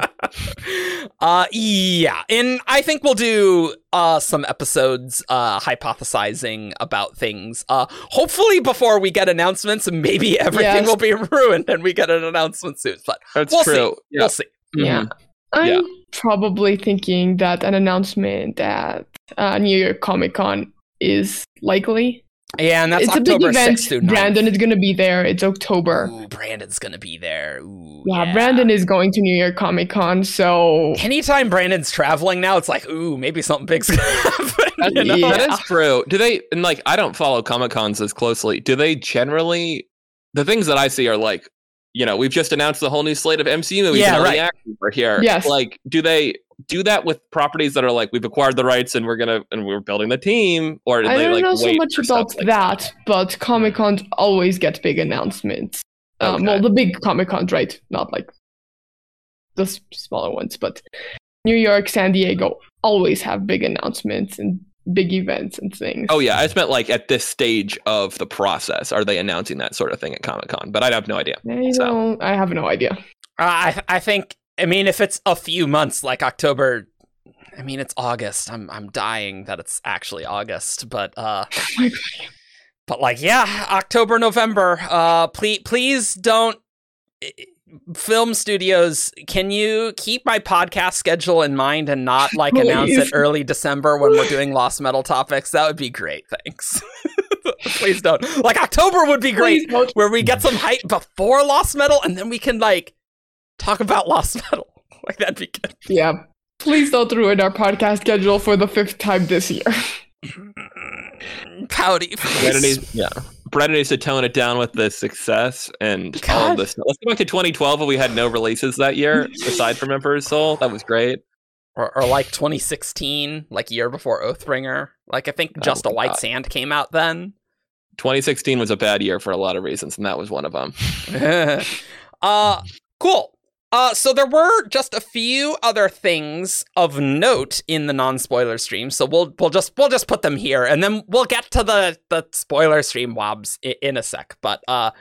uh, yeah, and I think we'll do uh some episodes uh hypothesizing about things. Uh, hopefully before we get announcements, maybe everything yes. will be ruined and we get an announcement soon. But that's we'll true. See. Yeah. We'll see. Yeah. Mm-hmm. I'm yeah. probably thinking that an announcement at uh, New York Comic Con is likely. Yeah, and that's it's October a big event. 6th Brandon is going to be there. It's October. Ooh, Brandon's going to be there. Ooh, yeah, yeah, Brandon is going to New York Comic Con. So anytime Brandon's traveling now, it's like, ooh, maybe something big's going to happen. You know? yeah. That is true. Do they? And like, I don't follow Comic Cons as closely. Do they generally? The things that I see are like you know, we've just announced the whole new slate of MCU movies. Yeah, right. We're here. Yes. Like, do they do that with properties that are like we've acquired the rights and we're gonna and we're building the team, or I they, don't like, know so much about like that, that, but Comic Con always get big announcements. Um, okay. Um, well, the big Comic Cons, right? Not like the smaller ones, but New York, San Diego always have big announcements and big events and things. Oh yeah, I just meant like at this stage of the process, are they announcing that sort of thing at Comic Con? But I have no idea. I, so. I have no idea. Uh, I I think I mean if it's a few months like October. I mean it's August. I'm I'm dying that it's actually August, but uh. but like yeah, October November. Uh, please please don't film studios, can you keep my podcast schedule in mind and not like Please. announce it early December when we're doing Lost Metal topics? That would be great. Thanks. Please don't. Like October would be great where we get some hype before Lost Metal and then we can like talk about Lost Metal. Like that'd be good. Yeah. Please don't ruin our podcast schedule for the fifth time this year. Pouty. yeah. Brandon needs to tone it down with the success and God. all of this. Let's go back to 2012 when we had no releases that year, aside from Emperor's Soul. That was great. Or, or like 2016, like year before Oathbringer. Like I think oh Just a White God. Sand came out then. 2016 was a bad year for a lot of reasons, and that was one of them. uh, cool. Uh, so there were just a few other things of note in the non-spoiler stream. So we'll we'll just we'll just put them here, and then we'll get to the the spoiler stream wobs in, in a sec. But uh,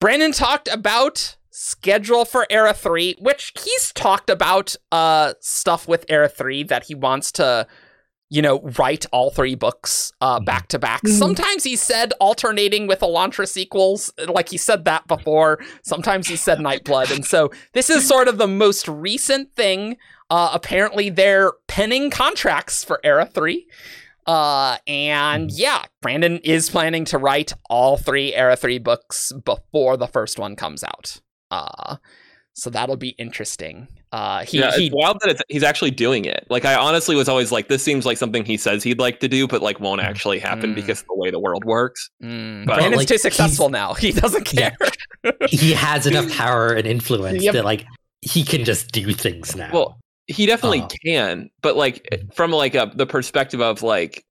Brandon talked about schedule for Era Three, which he's talked about uh stuff with Era Three that he wants to you know, write all three books uh, back to back. Sometimes he said alternating with Elantris sequels, like he said that before. Sometimes he said Nightblood. And so this is sort of the most recent thing. Uh, apparently, they're penning contracts for Era 3. Uh, and mm-hmm. yeah, Brandon is planning to write all three Era 3 books before the first one comes out. Uh, So that'll be interesting. Uh, he, yeah, he, it's wild that it's, he's actually doing it. Like, I honestly was always like, this seems like something he says he'd like to do, but like won't actually happen Mm. because of the way the world works. Mm, But, Brandon's like, too successful now. He doesn't care. Yeah. he has enough power and influence Yep. that like he can just do things now. Well, he definitely Oh. can, but like from like a the perspective of like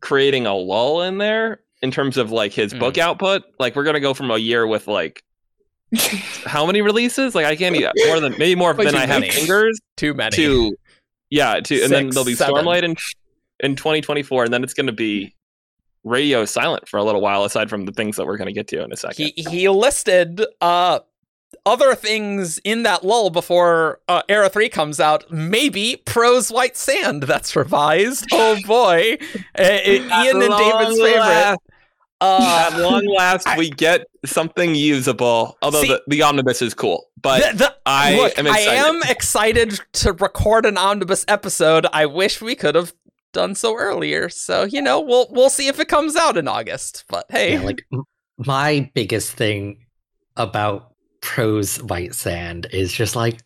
creating a lull in there in terms of like his Mm. book output, like we're gonna go from a year with like how many releases? Like I can't even more than maybe more than I have many. fingers Too many. to yeah to and then there'll be seven. Stormlight in in 2024, and then it's gonna be radio silent for a little while aside from the things that we're gonna get to in a second. He he listed uh other things in that lull before uh, Era 3 comes out. Maybe prose White Sand that's revised. Oh boy. Uh, Ian and David's favorite. Uh, At long last, we get something usable. Although See- the, the omnibus is cool, but the- the- I look, am I excited. am excited to record an omnibus episode. I wish we could have done so earlier. So, you know, we'll we'll see if it comes out in August. But hey, Yeah, like my biggest thing about prose White Sand is just like,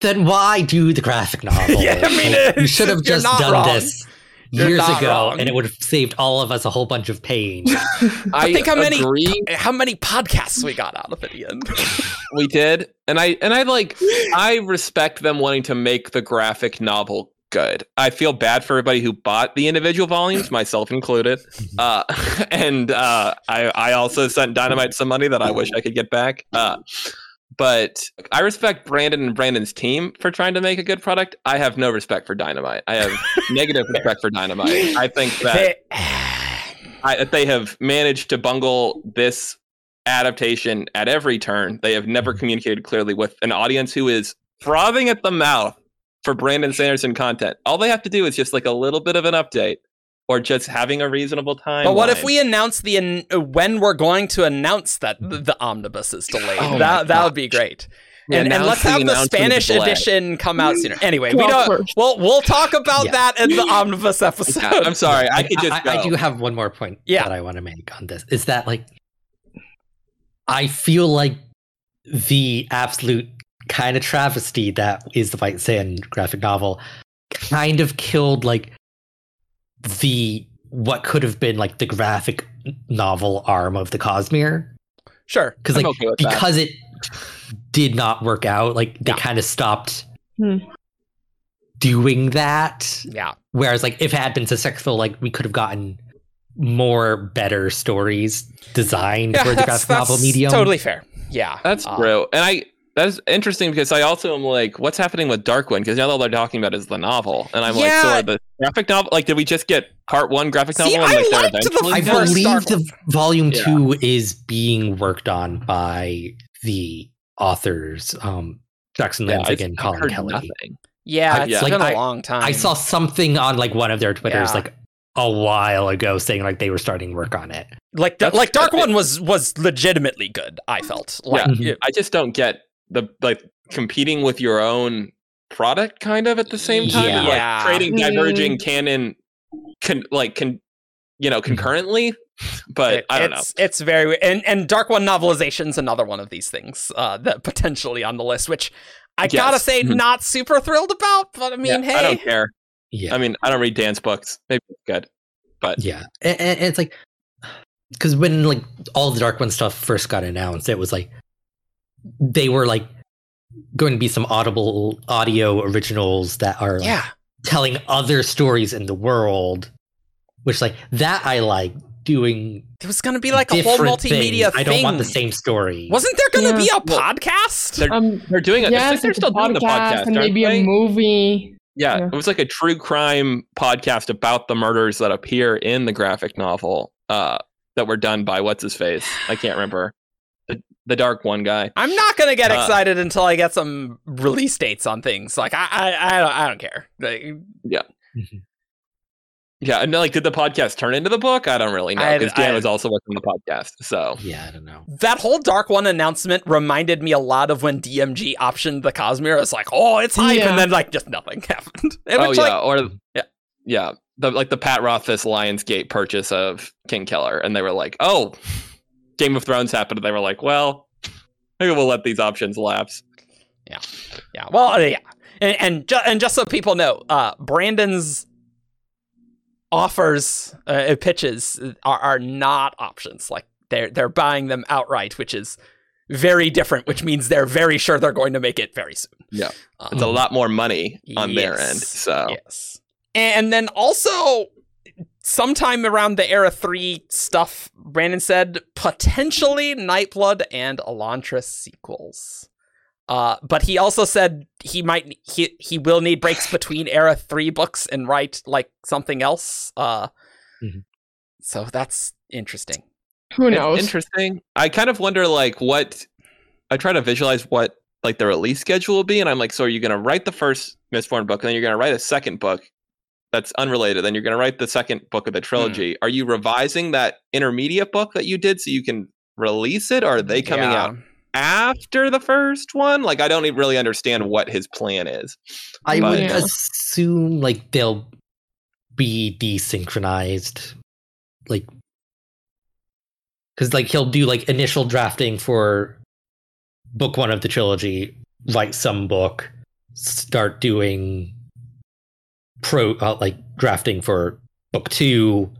then why do the graphic novel? Yeah, I mean, Like, you should have just done wrong. this You're years ago, wrong. and it would have saved all of us a whole bunch of pain. I think how many- agree. how many podcasts we got out of it, Ian? We did, and I and I like I respect them wanting to make the graphic novel good. I feel bad for everybody who bought the individual volumes, myself included. Uh, and uh, I I also sent Dynamite some money that I wish I could get back. Uh, but I respect Brandon and Brandon's team for trying to make a good product. I have no respect for Dynamite. I have negative respect for Dynamite. I think that They- I, that they have managed to bungle this adaptation at every turn. They have never mm-hmm. communicated clearly with an audience who is frothing at the mouth for Brandon Sanderson content. All they have to do is just like a little bit of an update or just having a reasonable time. But what if we announce the an- uh, when we're going to announce that the, the omnibus is delayed? Oh that that would be great. Yeah, and, and let's have the Spanish delay. edition come out sooner. Anyway, we don't. first. We'll we'll talk about Yeah. that in the omnibus episode. Yeah, I'm sorry, I could just I, go. I do have one more point Yeah. that I want to make on this. Is that like I feel like the absolute kind of travesty that is the White Sand graphic novel kind of killed like the what could have been like the graphic novel arm of the Cosmere Sure. because like okay with that. because it did not work out like they Yeah. kind of stopped Hmm. doing that Yeah. Whereas, like, if it had been successful, like, we could have gotten more better stories designed Yeah. for the That's, graphic novel that's medium. totally fair. Yeah. That's true. And I that's interesting because I also am like, what's happening with Darkwind? Because now all they're talking about is the novel, and I'm like, so are the graphic novel? Like, did we just get part one graphic See, novel? and I like, they're liked the I believe Dark the volume Yeah. two is being worked on by the authors, um, Jackson Yeah, Lanzing I- and I've Colin Kelly. nothing. Yeah. I- It's yeah. been Like, a I- long time. I saw something on like one of their Twitters Yeah. like a while ago saying like they were starting work on it. like the, That's- like Dark that- One was was legitimately good. I felt like Yeah. it- I just don't get the like competing with your own product kind of at the same time. Yeah. Like Yeah. creating Mm. diverging canon con like can you know concurrently. But it- I don't know. it's, It's very and and Dark One novelization's another one of these things uh, that potentially on the list, which I gotta Yes. say Mhm. not super thrilled about. But I mean, Yeah, hey, I don't care. Yeah. I mean, I don't read Dan's books. Maybe it's good. But Yeah, and, and it's like because when like all the Dark One stuff first got announced, it was like they were like going to be some audible audio originals that are like, yeah, telling other stories in the world, which like that I like doing. it was gonna be like a whole different multimedia things. I don't want the same story. Wasn't there gonna Yeah. be a Well, podcast? they're- Um, they're doing it. I yes, think they're like a still doing the podcast, and maybe they? a movie. Yeah, Yeah. it was like a true crime podcast about the murders that appear in the graphic novel uh, that were done by what's his face? I can't remember. The, the dark one guy. I'm not gonna get Uh, excited until I get some release dates on things. Like I, I, I don't, I don't care. Like, Yeah, and like, did the podcast turn into the book? I don't really know because Dan I- was also working on the podcast. So Yeah, I don't know. that whole Dark One announcement reminded me a lot of when DMG optioned the Cosmere. It's like, oh, it's hype, Yeah. and then like just nothing happened. And oh which, yeah, like, or Yeah. yeah, the like the Pat Rothfuss Lionsgate purchase of Kingkiller, and they were like, oh, Game of Thrones happened, and they were like, well, maybe we'll let these options lapse. Yeah, yeah. Well, uh, yeah, and and, ju- and just so people know, uh, Brandon's offers uh, pitches are, are not options. Like they're they're buying them outright, which is very different, which means they're very sure they're going to make it very soon. Yeah, um, it's a lot more money on yes, their end. So yes, and then also sometime around the Era 3 stuff, Brandon said potentially Nightblood and Elantris sequels. Uh, but he also said he might he he will need breaks between Era 3 books and write like something else. Uh, mm-hmm. so that's interesting. Who knows? It's interesting. I kind of wonder like what I try to visualize what like the release schedule will be and I'm like so are you going to write the first Mistborn book and then you're going to write a second book that's unrelated. Then you're going to write the second book of the hmm. trilogy. Mm. Are you revising that intermediate book that you did so you can release it? Or are they coming yeah. out after the first one? Like, I don't really understand what his plan is. I but, would assume like they'll be desynchronized, like because like he'll do like initial drafting for book one of the trilogy, write some book, start doing pro uh, like drafting for book two,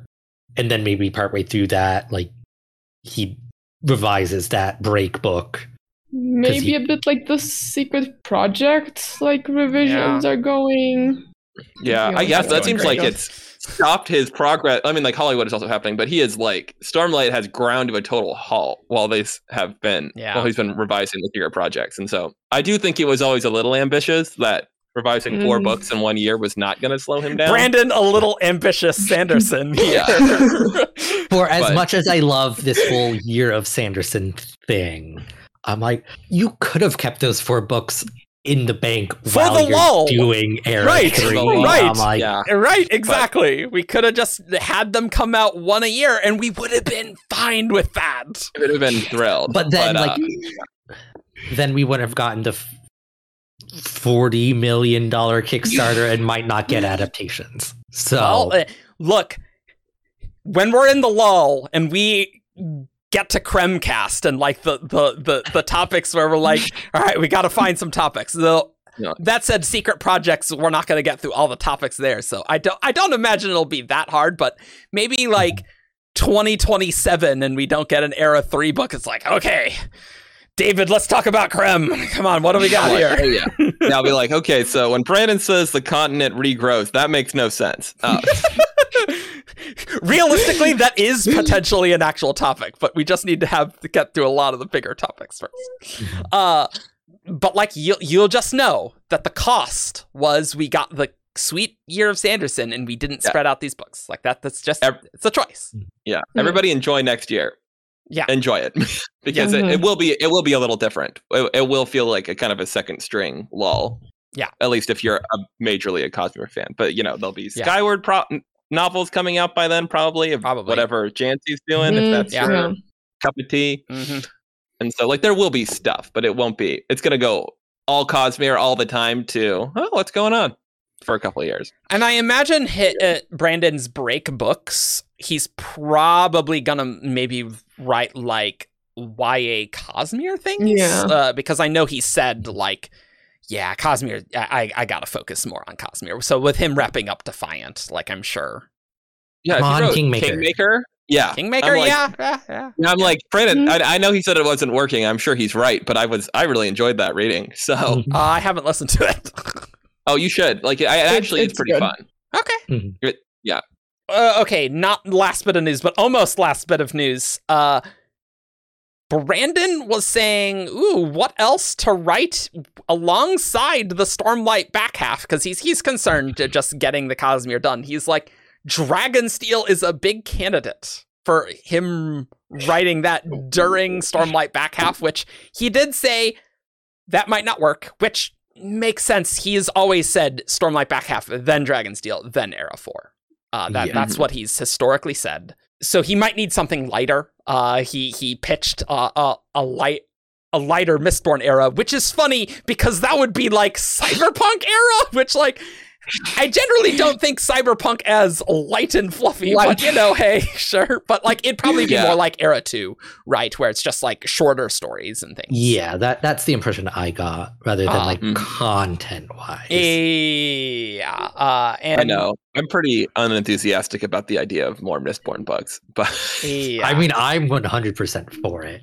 and then maybe partway through that, like he revises that break book. Maybe he, a bit like the secret project, like revisions yeah. are going. Yeah, I guess that seems like it's stopped his progress. I mean, like Hollywood is also happening, but he is like Stormlight has ground to a total halt while they have been. Yeah. While he's been revising the secret projects, and so I do think he was always a little ambitious. That revising four mm. books in one year was not going to slow him down. Brandon, a little ambitious Sanderson. yeah. For as but, much as I love this whole year of Sanderson thing, I'm like, you could have kept those four books in the bank for while the you're lull. doing Era right, 3. right, like, yeah. right, exactly. But, we could have just had them come out one a year, and we would have been fine with that. We would have been thrilled. But then, but, like, uh, then we would have gotten to forty million dollar Kickstarter and might not get adaptations. So well, uh, look, when we're in the lull and we get to Kremcast and like the the the, the topics where we're like, all right, we got to find some topics. The, yeah. That said, secret projects we're not going to get through all the topics there, so I don't I don't imagine it'll be that hard. But maybe like 2027 and we don't get an Era three book. It's like okay, David, let's talk about Krem. Come on, what do we got here? yeah. Now I'll be like, okay, so when Brandon says the continent regrows, that makes no sense. Uh, Realistically, that is potentially an actual topic, but we just need to have to get through a lot of the bigger topics first. Mm-hmm. Uh, but like you, you'll just know that the cost was we got the sweet year of Sanderson and we didn't yeah. spread out these books like that. That's just it's a choice. Yeah, everybody enjoy next year yeah. enjoy it. Because it, it, will be it will be a little different. It, it, will feel like a kind of a second string lull yeah. at least if you're a majorly a cosmere fan. But you know there'll be yeah. skyward pro- novels coming out by then probably probably. whatever Janci's doing mm-hmm. if that's yeah. your cup of tea. Mm-hmm. and so like there will be stuff but it won't be it's gonna go all cosmere all the time too. Oh what's going on for a couple of years. And I imagine hit uh, Brandon's break books, he's probably gonna maybe write like YA Cosmere things. Yeah. Uh, because I know he said like, yeah, Cosmere. I I gotta focus more on Cosmere. So with him wrapping up Defiant, like I'm sure. Yeah, Come on, Kingmaker. Kingmaker. Yeah, Kingmaker. Like, yeah, yeah, yeah. I'm like Brandon. Mm-hmm. I, I, know he said it wasn't working. I'm sure he's right, but I was I really enjoyed that reading. So uh, I haven't listened to it. Oh, you should. Like, I actually, it's, it's pretty good. fun. Okay. Mm-hmm. It, yeah. Uh, okay, not last bit of news, but almost last bit of news. Uh, Brandon was saying, "Ooh, what else to write alongside the Stormlight back half?" Because he's he's concerned just getting the Cosmere done. He's like, Dragonsteel is a big candidate for him writing that during Stormlight back half, which he did say that might not work. Which makes sense. He's always said Stormlight back half, then Dragonsteel, then Era 4. Uh, that, yeah. That's what he's historically said. So he might need something lighter. Uh, he he pitched uh, a, a light a lighter Mistborn era, which is funny because that would be like Cyberpunk era, which like I generally don't think cyberpunk as light and fluffy, light. but you know, hey, sure. But like it'd probably be yeah. more like Era 2, right? Where it's just like shorter stories and things. Yeah, that that's the impression I got rather than um, like mm-hmm. content wise. Yeah. Uh, and I know. I'm pretty unenthusiastic about the idea of more Mistborn bugs, but yeah. I mean I'm 100% for it.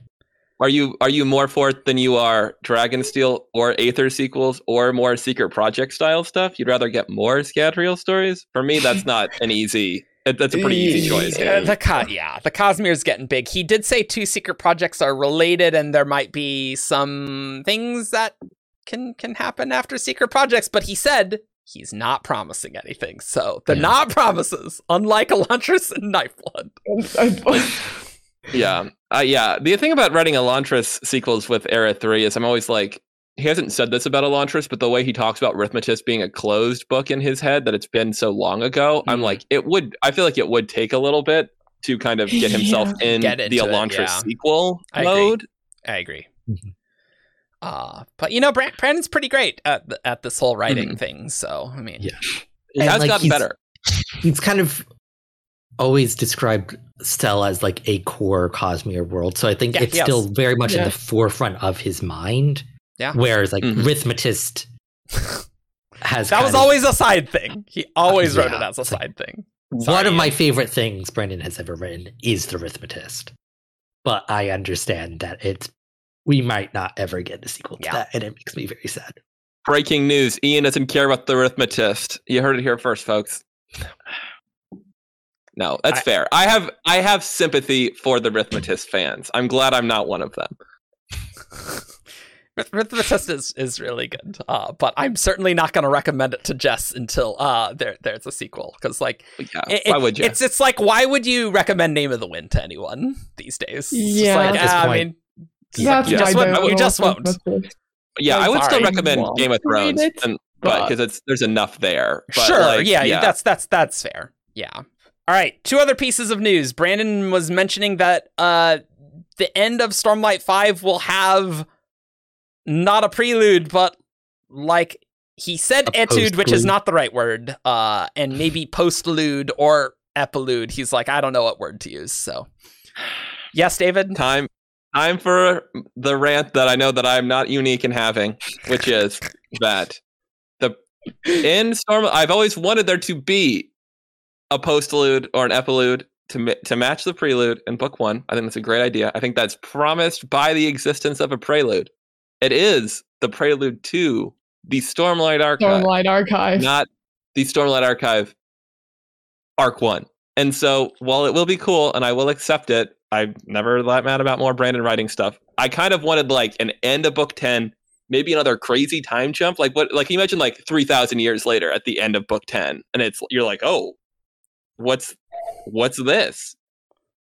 Are you are you more for it than you are Dragonsteel or Aether sequels or more Secret Project style stuff? You'd rather get more Scadrial stories? For me, that's not an easy. That's a pretty easy choice. Yeah, the co- yeah, the Cosmere's getting big. He did say two secret projects are related, and there might be some things that can can happen after secret projects. But he said he's not promising anything. So the yeah. not promises, unlike Elantris and Nightblood. yeah, uh, yeah. The thing about writing Elantris sequels with Era Three is I'm always like, he hasn't said this about Elantris, but the way he talks about Rithmatist being a closed book in his head that it's been so long ago, mm-hmm. I'm like, it would. I feel like it would take a little bit to kind of get himself yeah. in get the Elantris it, yeah. sequel I mode. Agree. I agree. Mm-hmm. Uh, but you know, Brandon's pretty great at the, at this whole writing mm-hmm. thing. So I mean, yeah, he has like, gotten better. He's kind of always described Stella as like a core Cosmere world. So I think yeah, it's yes. still very much yeah. in the forefront of his mind. Yeah. Whereas like mm-hmm. Rithmatist has That was of, always a side thing. He always uh, wrote it as a side thing. Sorry, One of my favorite things Brandon has ever written is the Rithmatist. But I understand that it's we might not ever get a sequel to yeah. that, and it makes me very sad. Breaking news: Ian doesn't care about the Arithmetist. You heard it here first, folks. No, that's I, fair. I have I have sympathy for the Rithmatist fans. I'm glad I'm not one of them. Rithmatist is, is really good, uh, but I'm certainly not going to recommend it to Jess until uh, there there's a sequel because like yeah, it, why would you? It's it's like why would you recommend Name of the Wind to anyone these days? Yeah, like, uh, I mean, yeah, you, just won't, you just won't. Yeah, I would still recommend Game of Thrones, and, but because it's there's enough there. But sure, like, yeah, yeah, that's that's that's fair. Yeah, all right, two other pieces of news. Brandon was mentioning that uh, the end of Stormlight 5 will have not a prelude, but like he said a etude, which is not the right word, uh, and maybe postlude or epilude. He's like, I don't know what word to use. So, yes, David. Time, time for the rant that I know that I'm not unique in having, which is that the in Storm. I've always wanted there to be a postlude or an epilude to to match the prelude in book one. I think that's a great idea. I think that's promised by the existence of a prelude. It is the prelude to the Stormlight Archive. Stormlight Archive, not the Stormlight Archive Arc One. And so, while it will be cool and I will accept it, I'm never that mad about more Brandon writing stuff. I kind of wanted like an end of book ten, maybe another crazy time jump. Like what? Like you mentioned, like three thousand years later at the end of book ten, and it's you're like, oh, what's what's this?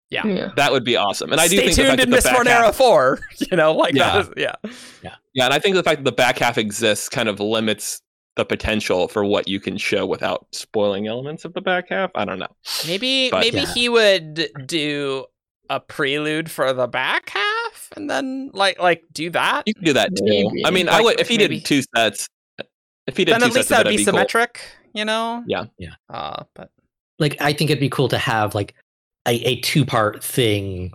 Yeah. yeah. that would be awesome. And I do Stay think tuned in Mistborn Era Four. You know, like yeah. yeah, yeah, yeah. And I think the fact that the back half exists kind of limits the potential for what you can show without spoiling elements of the back half. I don't know. Maybe but, maybe yeah. he would do a prelude for the back half and then like like do that. You can do that too. Maybe. I mean, like, I would if he maybe. did two sets. If he did then at least that'd be, be symmetric. Cool. You know. Yeah. Yeah. Uh, but like I think it'd be cool to have like a, a two part thing,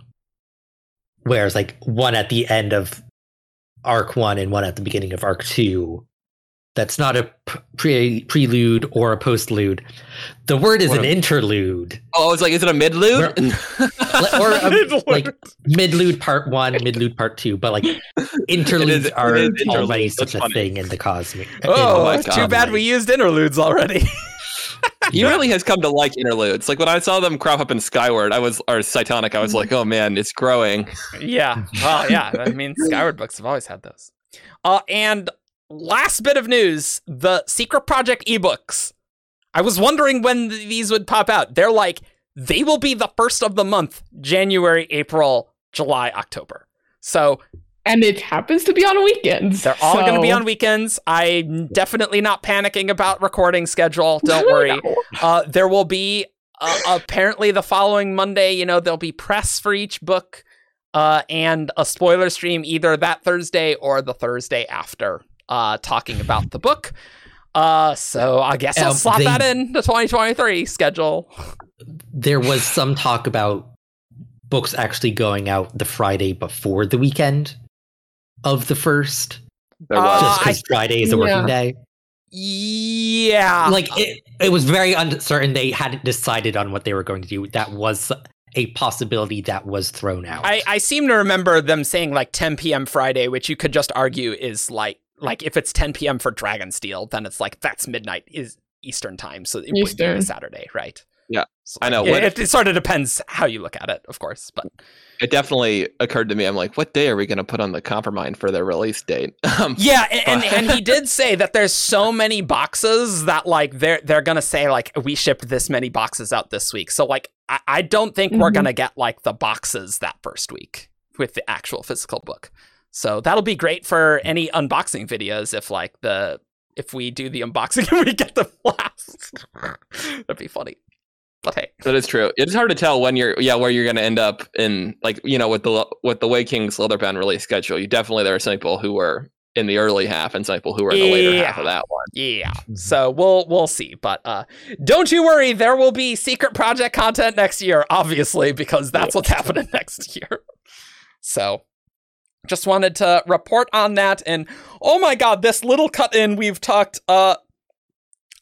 where it's like one at the end of arc one and one at the beginning of arc two. That's not a pre- prelude or a postlude. The word is an interlude. Oh, it's like is it a midlude? or a, like midlude part one, midlude part two, but like interludes is, are already such a thing in the Cosmere. Oh, in, too bad we used interludes already. he really has come to like interludes. Like when I saw them crop up in Skyward, I was or Cytonic, I was like, oh man, it's growing. Yeah. Well, yeah. I mean, Skyward books have always had those. Uh, and last bit of news: the Secret Project ebooks. I was wondering when these would pop out. They're like they will be the first of the month: January, April, July, October. So and it happens to be on weekends. They're all so. going to be on weekends. I'm definitely not panicking about recording schedule. Don't worry. no. uh, there will be uh, apparently the following Monday. You know, there'll be press for each book, uh, and a spoiler stream either that Thursday or the Thursday after, uh, talking about the book. Uh, so I guess I'll um, slot they, that in the 2023 schedule. There was some talk about books actually going out the Friday before the weekend of the first. Uh, just because Friday is a working yeah. day. Yeah. Like it, it was very uncertain. They hadn't decided on what they were going to do. That was a possibility that was thrown out. I, I seem to remember them saying like 10 p.m. Friday, which you could just argue is like like if it's 10 p.m. for Dragonsteel, then it's like that's midnight is Eastern time, so it Eastern. would be a Saturday, right? Yeah, so, I know. It, it, sort of depends how you look at it, of course, but it definitely occurred to me. I'm like, what day are we going to put on the Coppermind for their release date? Um, yeah, and, and, and he did say that there's so many boxes that like they're they're gonna say like we shipped this many boxes out this week. So like I, I don't think mm-hmm. we're gonna get like the boxes that first week with the actual physical book. So that'll be great for any unboxing videos if like the if we do the unboxing and we get the last. That'd be funny. But hey, that is true. It's hard to tell when you're, yeah, where you're going to end up in, like, you know, with the with the Way King's Leatherbound release schedule. You definitely there are some people who were in the early half and some people who were in the later half of that one. Yeah. Mm-hmm. So we'll we'll see. But uh don't you worry, there will be secret project content next year, obviously, because that's what's happening next year. So just wanted to report on that and oh my god, this little cut in we've talked uh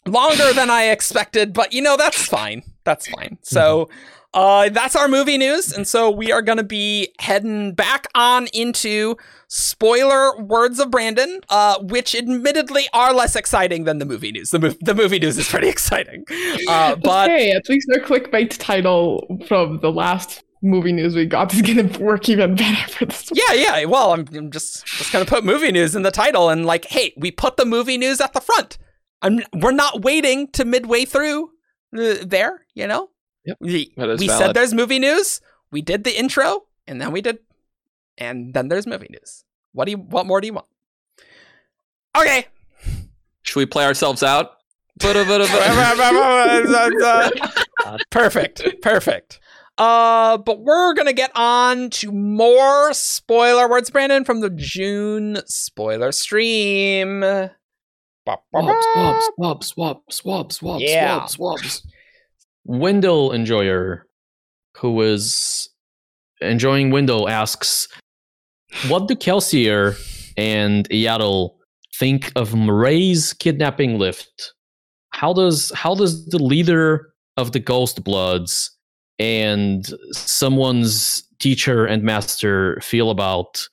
longer than I expected, but you know, that's fine. That's fine. So, mm-hmm. uh, that's our movie news. And so we are going to be heading back on into spoiler words of Brandon, uh, which admittedly are less exciting than the movie news. The, mo- the movie news is pretty exciting. Uh, but hey, at least our clickbait title from the last movie news we got is going to work even better for this. One. Yeah, yeah. Well, I'm, I'm just just going to put movie news in the title and like, hey, we put the movie news at the front. I'm we're not waiting to midway through there, you know? Yep. We, we said there's movie news. We did the intro and then we did and then there's movie news. What do you what more do you want? Okay. Should we play ourselves out? perfect. Perfect. Uh, but we're gonna get on to more spoiler words, Brandon, from the June spoiler stream. Swap, swap, swap, swap, swap, swap, yeah. swap, swaps. Wyndle Enjoyer, who is enjoying Wyndle, asks, "What do Kelsier and Iyatil think of Mraize's kidnapping lift? How does how does the leader of the Ghost Bloods and someone's teacher and master feel about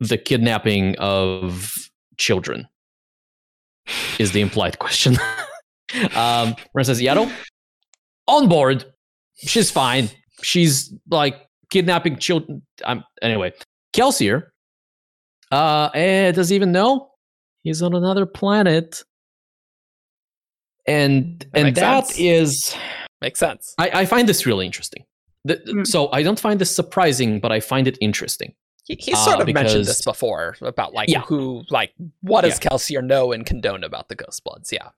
the kidnapping of children?" Is the implied question. um, Ren says, Iyatil, on board. She's fine. She's like kidnapping children. Um, anyway, Kelsier uh, eh, does even know he's on another planet. And that and that sense. is makes sense. I, I find this really interesting. The, mm. So I don't find this surprising, but I find it interesting. He, he sort uh, of because, mentioned this before about like yeah. who, like, what does yeah. Kelsier know and condone about the Ghost Bloods? Yeah.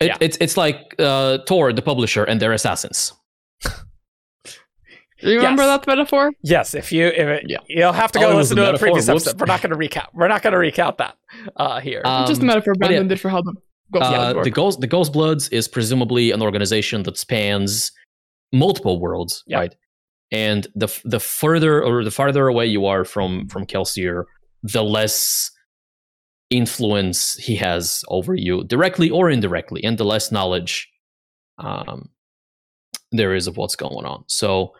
It, yeah. It's it's like uh, Tor, the publisher, and their assassins. Do you remember yes. that metaphor? Yes. If you, if it, yeah. you'll have to go oh, listen to the previous Whoops. episode. We're not going to recap. We're not going to recount that uh, here. Um, just a metaphor Brandon yeah. did for how the Ghost uh, the Ghost the Ghost Bloods is presumably an organization that spans multiple worlds, right? And the the further or the farther away you are from from Kelsier, the less influence he has over you, directly or indirectly, and the less knowledge um, there is of what's going on. So,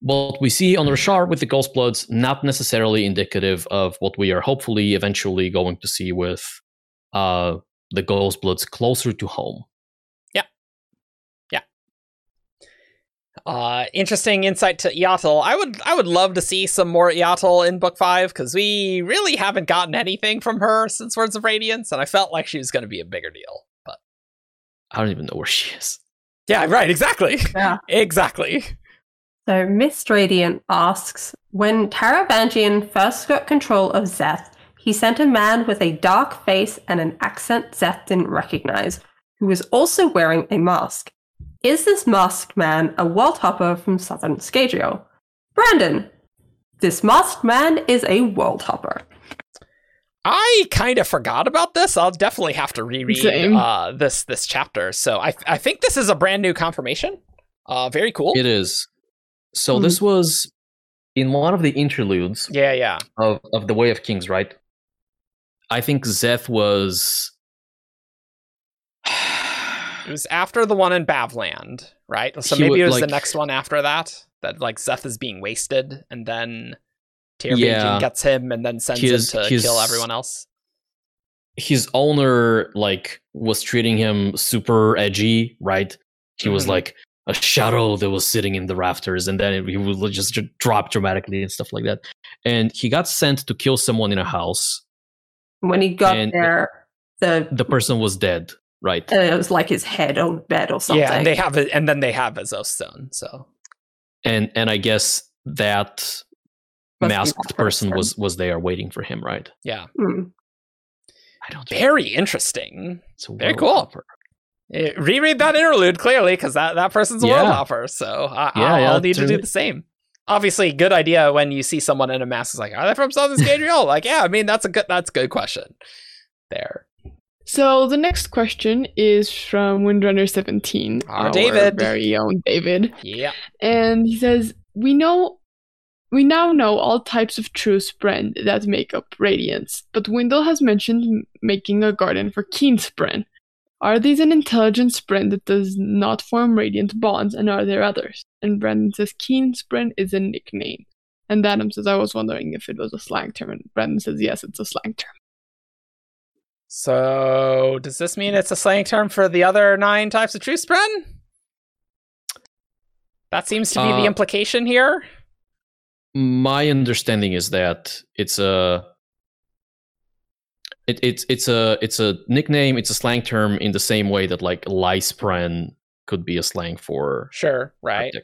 what we see on Roshar with the Ghost Bloods, not necessarily indicative of what we are hopefully eventually going to see with uh, the Ghost Bloods closer to home. Uh, interesting insight to Iyatil. I would I would love to see some more Iyatil in book five because we really haven't gotten anything from her since Words of Radiance, and I felt like she was going to be a bigger deal. But I don't even know where she is. Yeah, right. Exactly. Yeah, exactly. So Mist Radiant asks, when Taravangian first got control of Szeth, he sent a man with a dark face and an accent Szeth didn't recognize, who was also wearing a mask. Is this masked man a world hopper from southern Scadrial? Brandon, this masked man is a world hopper. I kind of forgot about this. I'll definitely have to reread uh, this this chapter. So I I think this is a brand new confirmation. Uh, very cool. It is. So mm. this was in one of the interludes. Yeah, yeah. Of of the Way of Kings, right? I think Szeth was. It was after the one in Bavland, right? So maybe it was like, the next one after that. That like Szeth is being wasted, and then Tyr yeah. gets him and then sends his, him to his, kill everyone else. His owner like was treating him super edgy, right? He mm-hmm. was like a shadow that was sitting in the rafters, and then he would just drop dramatically and stuff like that. And he got sent to kill someone in a house. When he got there, the the person was dead. Right. Uh, it was like his head on bed or something. Yeah, and they have it, and then they have his stone. So. And and I guess that masked person was was there waiting for him, right? Yeah. Mm. I don't. Very interesting. Very cool. It, reread that interlude clearly because that, that person's a yeah. world hopper. So I, yeah, I'll, yeah, I'll need to do the same. Obviously, good idea when you see someone in a mask. Is like, are they from Southern Scadrial? like, yeah. I mean, that's a good. That's a good question. There. So the next question is from Windrunner seventeen. Our, our David, very own David. Yeah. And he says, "We know we now know all types of true spren that make up radiance, but Wyndle has mentioned making a garden for keen spren. Are these an intelligent spren that does not form radiant bonds, and are there others? And Brandon says keen spren is a nickname. And Adam says, I was wondering if it was a slang term. And Brandon says, yes, it's a slang term. So, does this mean it's a slang term for the other nine types of true spren? That seems to be uh, the implication here. My understanding is that it's a it, it's it's a it's a nickname it's a slang term in the same way that like Liespren could be a slang for sure right.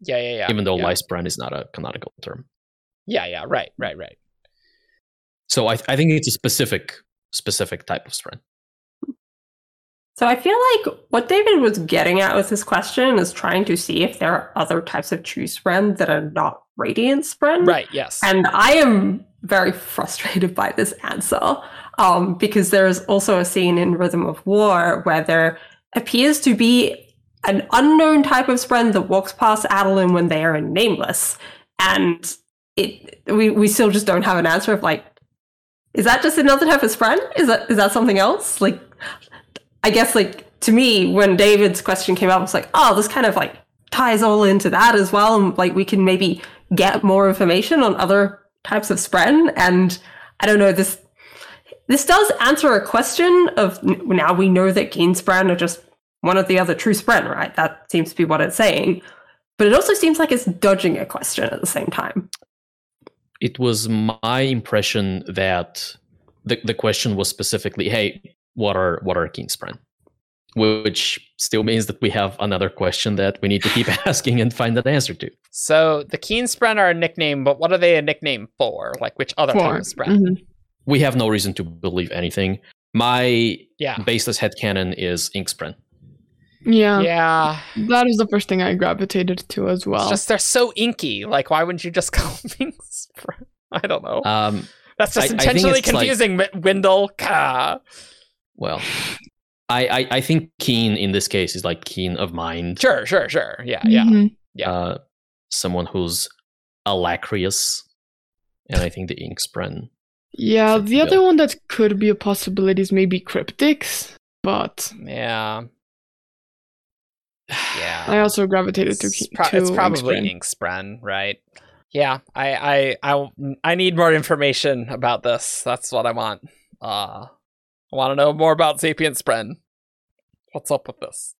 yeah yeah yeah. even though yeah. Liespren is not a canonical term. Yeah yeah right right right. So I I think it's a specific specific type of spren. so I feel like what David was getting at with this question is trying to see if there are other types of true spren that are not radiant spren. Right, yes. And I am very frustrated by this answer um, because there's also a scene in Rhythm of War where there appears to be an unknown type of spren that walks past Adolin when they are in Nameless. And it we, we still just don't have an answer of like, is that just another type of spren? Is that is that something else? Like I guess like to me, when David's question came up, I was like, oh, this kind of like ties all into that as well. And like we can maybe get more information on other types of spren. And I don't know, this this does answer a question of now we know that keen spren are just one of the other true spren, right? That seems to be what it's saying. But it also seems like it's dodging a question at the same time. It was my impression that the, the question was specifically, hey, what are what are keen spren? Which still means that we have another question that we need to keep asking and find an answer to. So the keen spren are a nickname, but what are they a nickname for? Like which other for. type? Mm-hmm. We have no reason to believe anything. My yeah. baseless headcanon is ink spren. Yeah. Yeah. That is the first thing I gravitated to as well. It's just they're so inky. Like, why wouldn't you just call them spren? I don't know. Um, That's just I, intentionally I confusing, like, Wyndle. Well, I, I, I think keen in this case is like keen of mind. Sure, sure, sure. Yeah, yeah, mm-hmm. yeah. Uh, someone who's alacrious, and I think the ink spren. Yeah, the other one that could be a possibility is maybe cryptics, but yeah, yeah. I also gravitated to. It's, pro- to it's probably ink spren, right? Yeah, I, I, I, I need more information about this. That's what I want. Uh, I want to know more about Sapient Spren. What's up with this?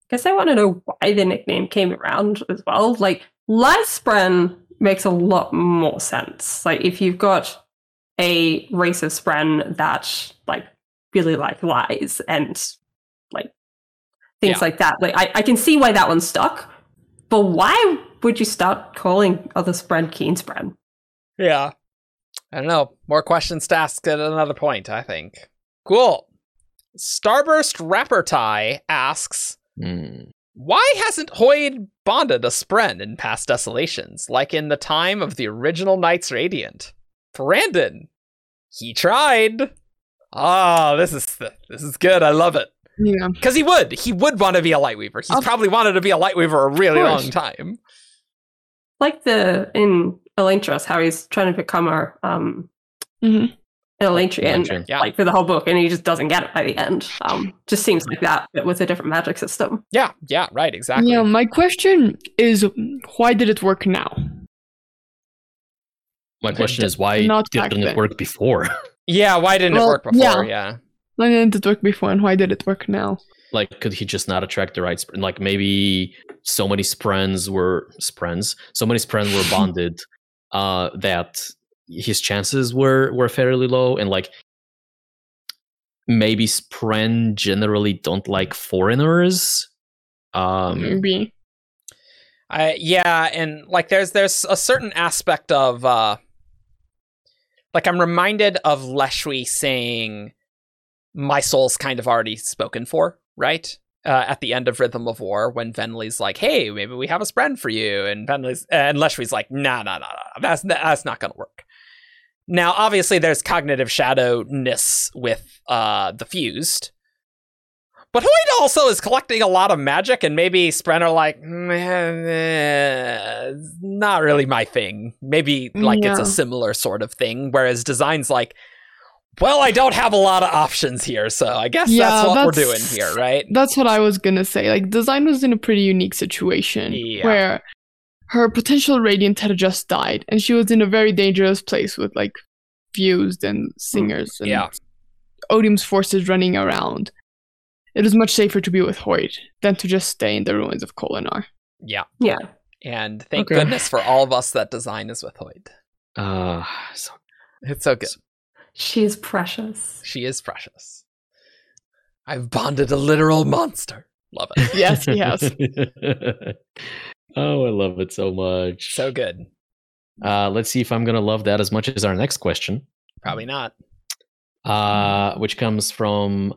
I guess I want to know why the nickname came around as well. Like, Spren makes a lot more sense. Like, if you've got a race of Spren that, like, really like lies and, like, things yeah. like that, like, I, I can see why that one stuck. But why would you start calling other Spren Keen Spren? Yeah. I don't know. More questions to ask at another point, I think. Cool. Starburst Rapper Tie asks mm. Why hasn't Hoid bonded a Spren in past desolations, like in the time of the original Knights Radiant? Brandon, he tried. Oh, this is this is good. I love it. Yeah, because he would he would want to be a Lightweaver. He's I'll... probably wanted to be a Lightweaver a really long time. Like the in Elantris, how he's trying to become our um mm-hmm. Elantrian, yeah. like for the whole book, and he just doesn't get it by the end. Um, just seems like that, but with a different magic system. Yeah, yeah, right, exactly. Yeah, my question is, why did it work now? My question is, why Not didn't it work before? Yeah, why didn't well, it work before? Yeah. yeah. Why didn't it work before, and why did it work now? Like, could he just not attract the right? Sp- like, maybe so many sprens were sprens, so many sprens were bonded uh, that his chances were were fairly low and like maybe spren generally don't like foreigners um maybe I, yeah and like there's there's a certain aspect of uh like i'm reminded of leshwi saying my soul's kind of already spoken for right uh, at the end of Rhythm of War when Venli's like, "Hey, maybe we have a spren for you," and Venli's and Leshwi's like, "Nah, nah, nah, nah, that's that's not gonna work." Now, obviously, there's cognitive shadowness with uh, the fused, but Hoid also is collecting a lot of magic, and maybe Spren are like, eh, not really my thing. Maybe like yeah. it's a similar sort of thing. Whereas Design's like, well, I don't have a lot of options here, so I guess yeah, that's what that's, we're doing here, right? That's what I was gonna say. Like, Design was in a pretty unique situation yeah. where her potential radiant had just died, and she was in a very dangerous place with like fused and singers and yeah. Odium's forces running around. It is much safer to be with Hoid than to just stay in the ruins of Kholinar. Yeah. Yeah. And thank okay. goodness for all of us that design is with Hoid. Uh, so, it's so good. She is precious. She is precious. I've bonded a literal monster. Love it. yes, he has. Oh, I love it so much. So good. Uh, let's see if I'm going to love that as much as our next question. Probably not. Uh, which comes from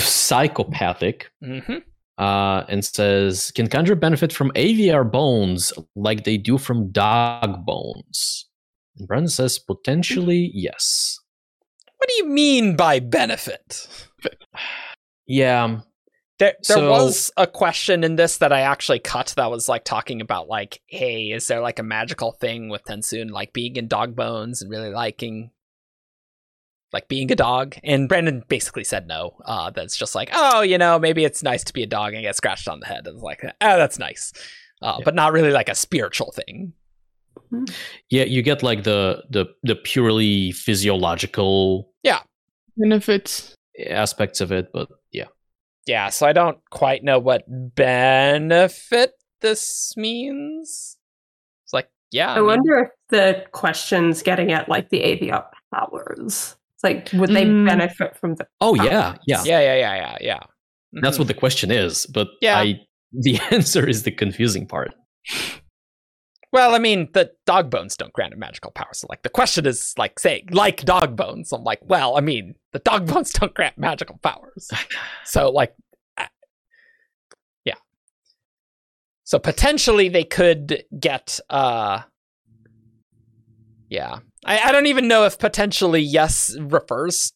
Psychopathic. Mm-hmm. Uh, and says, Can Kandra benefit from aviar bones like they do from dog bones? And Brandon says, Potentially, yes. What do you mean by benefit? yeah. There, there so, was a question in this that I actually cut that was like talking about like, hey, is there like a magical thing with TenSoon like being in dog bones and really liking like being a dog? And Brandon basically said no. Uh, that's just like, oh, you know, maybe it's nice to be a dog and get scratched on the head. And it's like, oh, that's nice, uh, yeah. but not really like a spiritual thing. Hmm. Yeah, you get like the the the purely physiological yeah benefits aspects of it, but yeah yeah, so I don't quite know what benefit this means. It's like, yeah. I, I wonder if the question's getting at like the aviar powers. It's like, would they mm. benefit from the? Oh powers? yeah, yeah, yeah, yeah, yeah, yeah, yeah. Mm-hmm. That's what the question is, but yeah. I the answer is the confusing part. Well, I mean, the dog bones don't grant a magical power. So, like, the question is, like, saying, like dog bones. I'm like, well, I mean, the dog bones don't grant magical powers. so, like, yeah. So, potentially, they could get, uh, yeah. I, I don't even know if potentially yes refers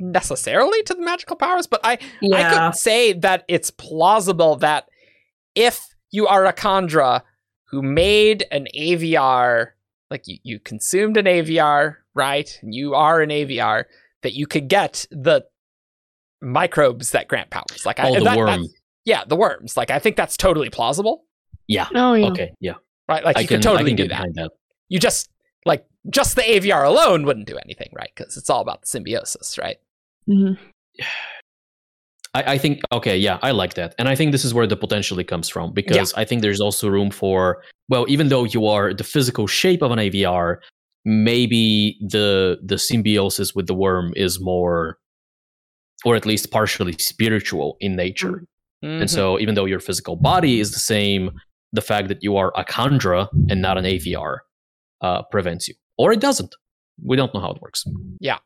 necessarily to the magical powers, but I, yeah. I could say that it's plausible that if you are a Kandra who made an aviar, like you, you consumed an aviar, right? And you are an aviar, that you could get the microbes that grant powers. Like oh, I, the that, worm. Yeah, the worms. Like I think that's totally plausible. Yeah. Oh yeah. Okay. Yeah. Right. Like I you can, could totally do that. that. You just like just the aviar alone wouldn't do anything, right? Because it's all about the symbiosis, right? Mm-hmm. I, I, think okay, yeah, I like that, and I think this is where the potentially comes from because yeah. I think there's also room for well, even though you are the physical shape of an aviar, maybe the the symbiosis with the worm is more, or at least partially spiritual in nature. Mm-hmm. And so, even though your physical body is the same, the fact that you are a Kandra and not an aviar uh, prevents you, or it doesn't. We don't know how it works. Yeah.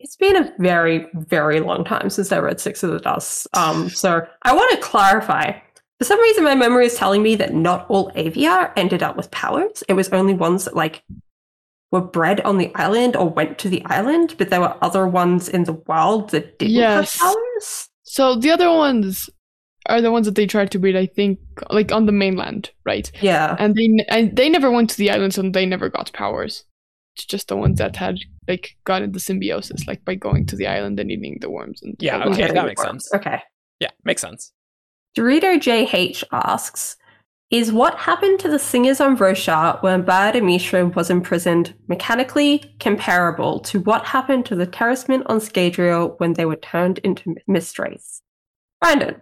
It's been a very, very long time since I read Sixth of the Dusk. Um, so I want to clarify. For some reason, my memory is telling me that not all aviar ended up with powers. It was only ones that like were bred on the island or went to the island, but there were other ones in the world that didn't yes. have powers. So the other ones are the ones that they tried to breed, I think, like on the mainland, right? Yeah. And they and they never went to the island, so they never got powers. It's just the ones that had like gotten the symbiosis, like by going to the island and eating the worms. And yeah, okay, that makes sense. Okay. Yeah, makes sense. Dorito JH asks, is what happened to the singers on Roshar when Ba-Ado-Mishram was imprisoned mechanically comparable to what happened to the Terrismen on Scadrial when they were turned into Mistwraiths?" Brandon,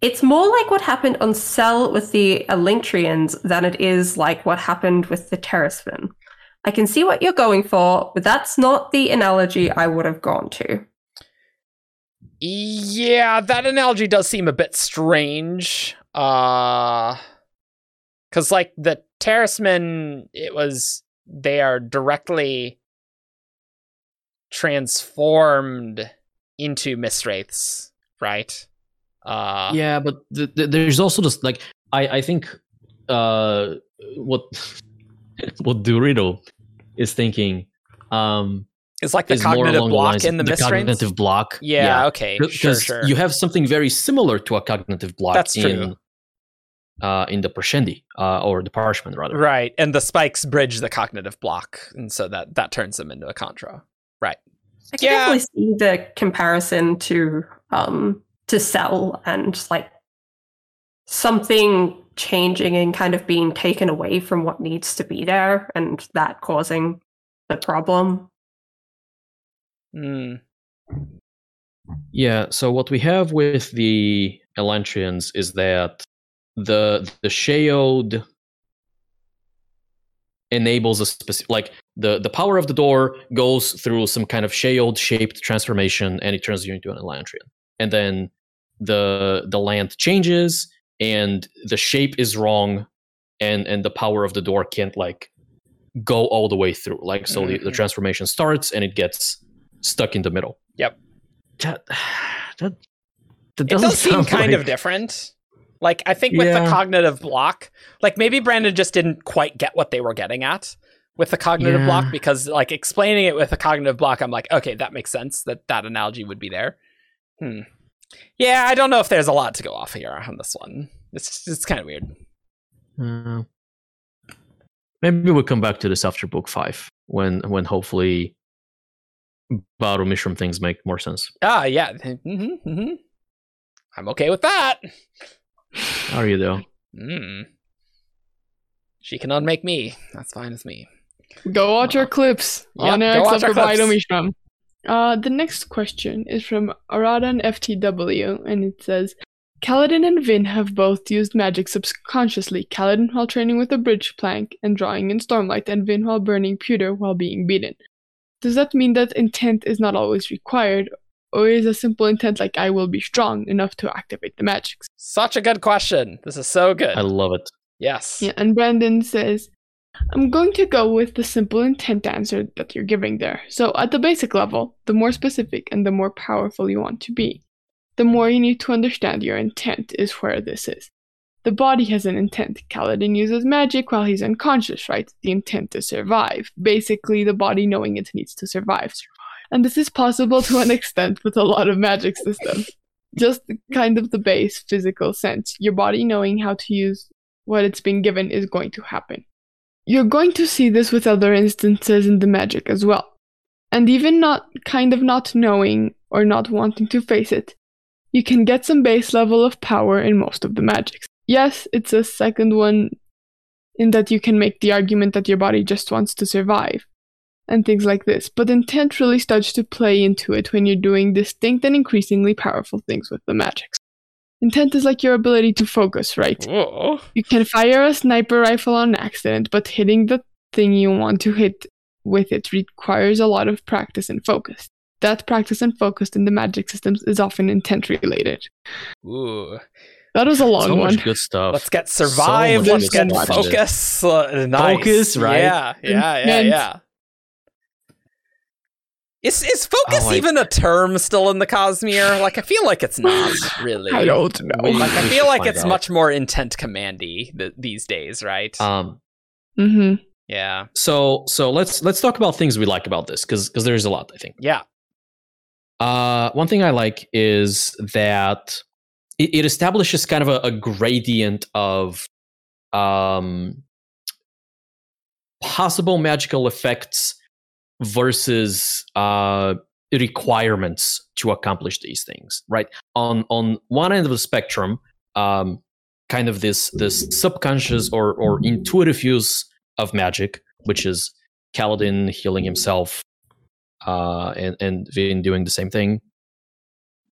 it's more like what happened on Sel with the Elantrians than it is like what happened with the Terrismen. I can see what you're going for, but that's not the analogy I would have gone to. Yeah, that analogy does seem a bit strange. Uh because like the Terrismen, it was they are directly transformed into Mistwraiths, right? Uh, yeah, but th- th- there's also just like I I think uh what what Dorito is thinking um it's like the cognitive block in the, the cognitive block. Yeah, yeah. okay, sure, sure. You have something very similar to a cognitive block. That's in, true uh, in the Parshendi, uh, or the parshmen rather. Right, and the spikes bridge the cognitive block, and so that that turns them into a kandra. Right. I can yeah. definitely see the comparison to um to Sel and like something changing and kind of being taken away from what needs to be there, and that causing the problem. Hmm. Yeah. So what we have with the Elantrians is that the the Shaod enables a specific like the the power of the Dor goes through some kind of Shaod shaped transformation and it turns you into an Elantrian. And then the the land changes and the shape is wrong and and the power of the Dor can't like go all the way through. Like so mm-hmm. the, the mm-hmm. transformation starts and it gets stuck in the middle. Yep. That that, that doesn't it does seem kind like... of different. Like I think with yeah. the cognitive block, like maybe Brandon just didn't quite get what they were getting at with the cognitive yeah. block because like explaining it with a cognitive block, I'm like, okay, that makes sense that that analogy would be there. Hmm. Yeah, I don't know if there's a lot to go off here on this one. It's it's kind of weird. Uh, maybe we'll come back to this after book five when when hopefully Ba-Ado-Mishram things make more sense. Ah, yeah. Mm-hmm, mm-hmm. I'm okay with that. How are you though? Mm. She can unmake me. That's fine with me. Go watch uh, our clips yep, on X of Mishram. Uh, the next question is from Aradan FTW, and it says, Kaladin and Vin have both used magic subconsciously, Kaladin while training with a bridge plank and drawing in Stormlight, and Vin while burning pewter while being beaten. Does that mean that intent is not always required, or is a simple intent like I will be strong enough to activate the magics? Such a good question. This is so good. I love it. Yes. Yeah, and Brandon says, I'm going to go with the simple intent answer that you're giving there. So, at the basic level, the more specific and the more powerful you want to be, the more you need to understand your intent is where this is. The body has an intent. Kaladin uses magic while he's unconscious, right? The intent to survive. Basically, the body knowing it needs to survive. And this is possible to an extent with a lot of magic systems. Just kind of the base physical sense. Your body knowing how to use what it's been given is going to happen. You're going to see this with other instances in the magic as well. And even not kind of not knowing or not wanting to face it, you can get some base level of power in most of the magics. Yes, it's a second one in that you can make the argument that your body just wants to survive and things like this. But intent really starts to play into it when you're doing distinct and increasingly powerful things with the magics. Intent is like your ability to focus, right? Whoa. You can fire a sniper rifle on accident, but hitting the thing you want to hit with it requires a lot of practice and focus. That practice and focus in the magic systems is often intent related. Ooh. That was a long so one. Much good stuff. Let's get survive. So Let's get focus. Uh, nice. Focus, right? Yeah, yeah, yeah, yeah. Is is focus oh, even a term still in the Cosmere? Like I feel like it's not really. I don't know. Like I feel like it's out. much more intent commandy th- these days, right? Um. Mm-hmm. Yeah. So so let's let's talk about things we like about this because because there's a lot I think. Yeah. Uh, one thing I like is that it, it establishes kind of a, a gradient of um, possible magical effects versus uh, requirements to accomplish these things. Right on on one end of the spectrum, um, kind of this this subconscious or or intuitive use of magic, which is Kaladin healing himself uh, and and Vin doing the same thing,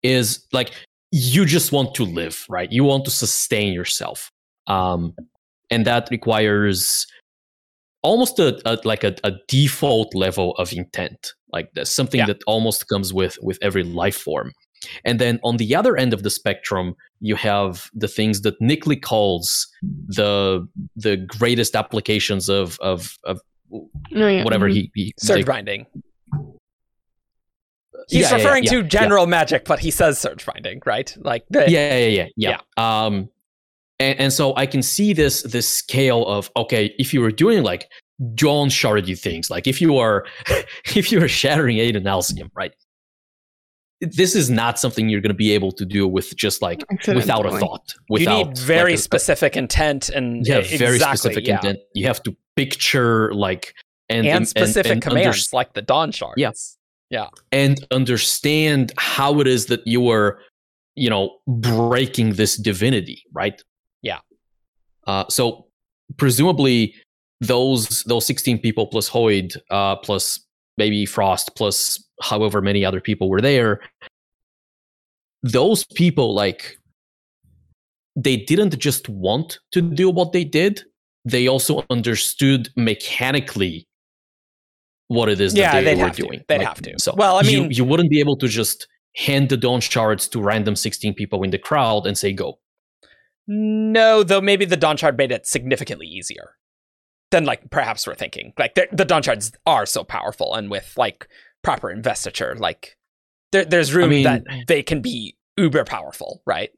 is like you just want to live, right? You want to sustain yourself, um, and that requires almost a, a like a, a, default level of intent like there's something yeah. that almost comes with with every life form and then on the other end of the spectrum you have the things that Nikli calls the the greatest applications of of, of oh, yeah. whatever mm-hmm. he, he surge like, binding he's yeah, referring to general magic but he says surge binding right like the, yeah, yeah yeah yeah yeah um and, and so I can see this this scale of okay, if you were doing like Dawn Shardy things, like if you are if you are shattering Adonalsium, right? This is not something you're going to be able to do with just like without a thought. Without, you need very like, specific intent and yeah, very specific yeah. intent. You have to picture like and, and, and specific and, commands like the Dawn Shards. Yeah, yeah, and understand how it is that you are, you know, breaking this divinity, right? Uh, so presumably those those 16 people plus Hoid uh, plus maybe Frost plus however many other people were there. Those people like they didn't just want to do what they did; they also understood mechanically what it is yeah, that they were doing. To. They'd like, have to. So, well, I mean, you, you wouldn't be able to just hand the dawn shards to random 16 people in the crowd and say go. No, though maybe the Dawn Shard made it significantly easier than like perhaps we're thinking. Like the Dawn Shards are so powerful, and with like proper investiture, like there, there's room I mean, that they can be uber powerful, right?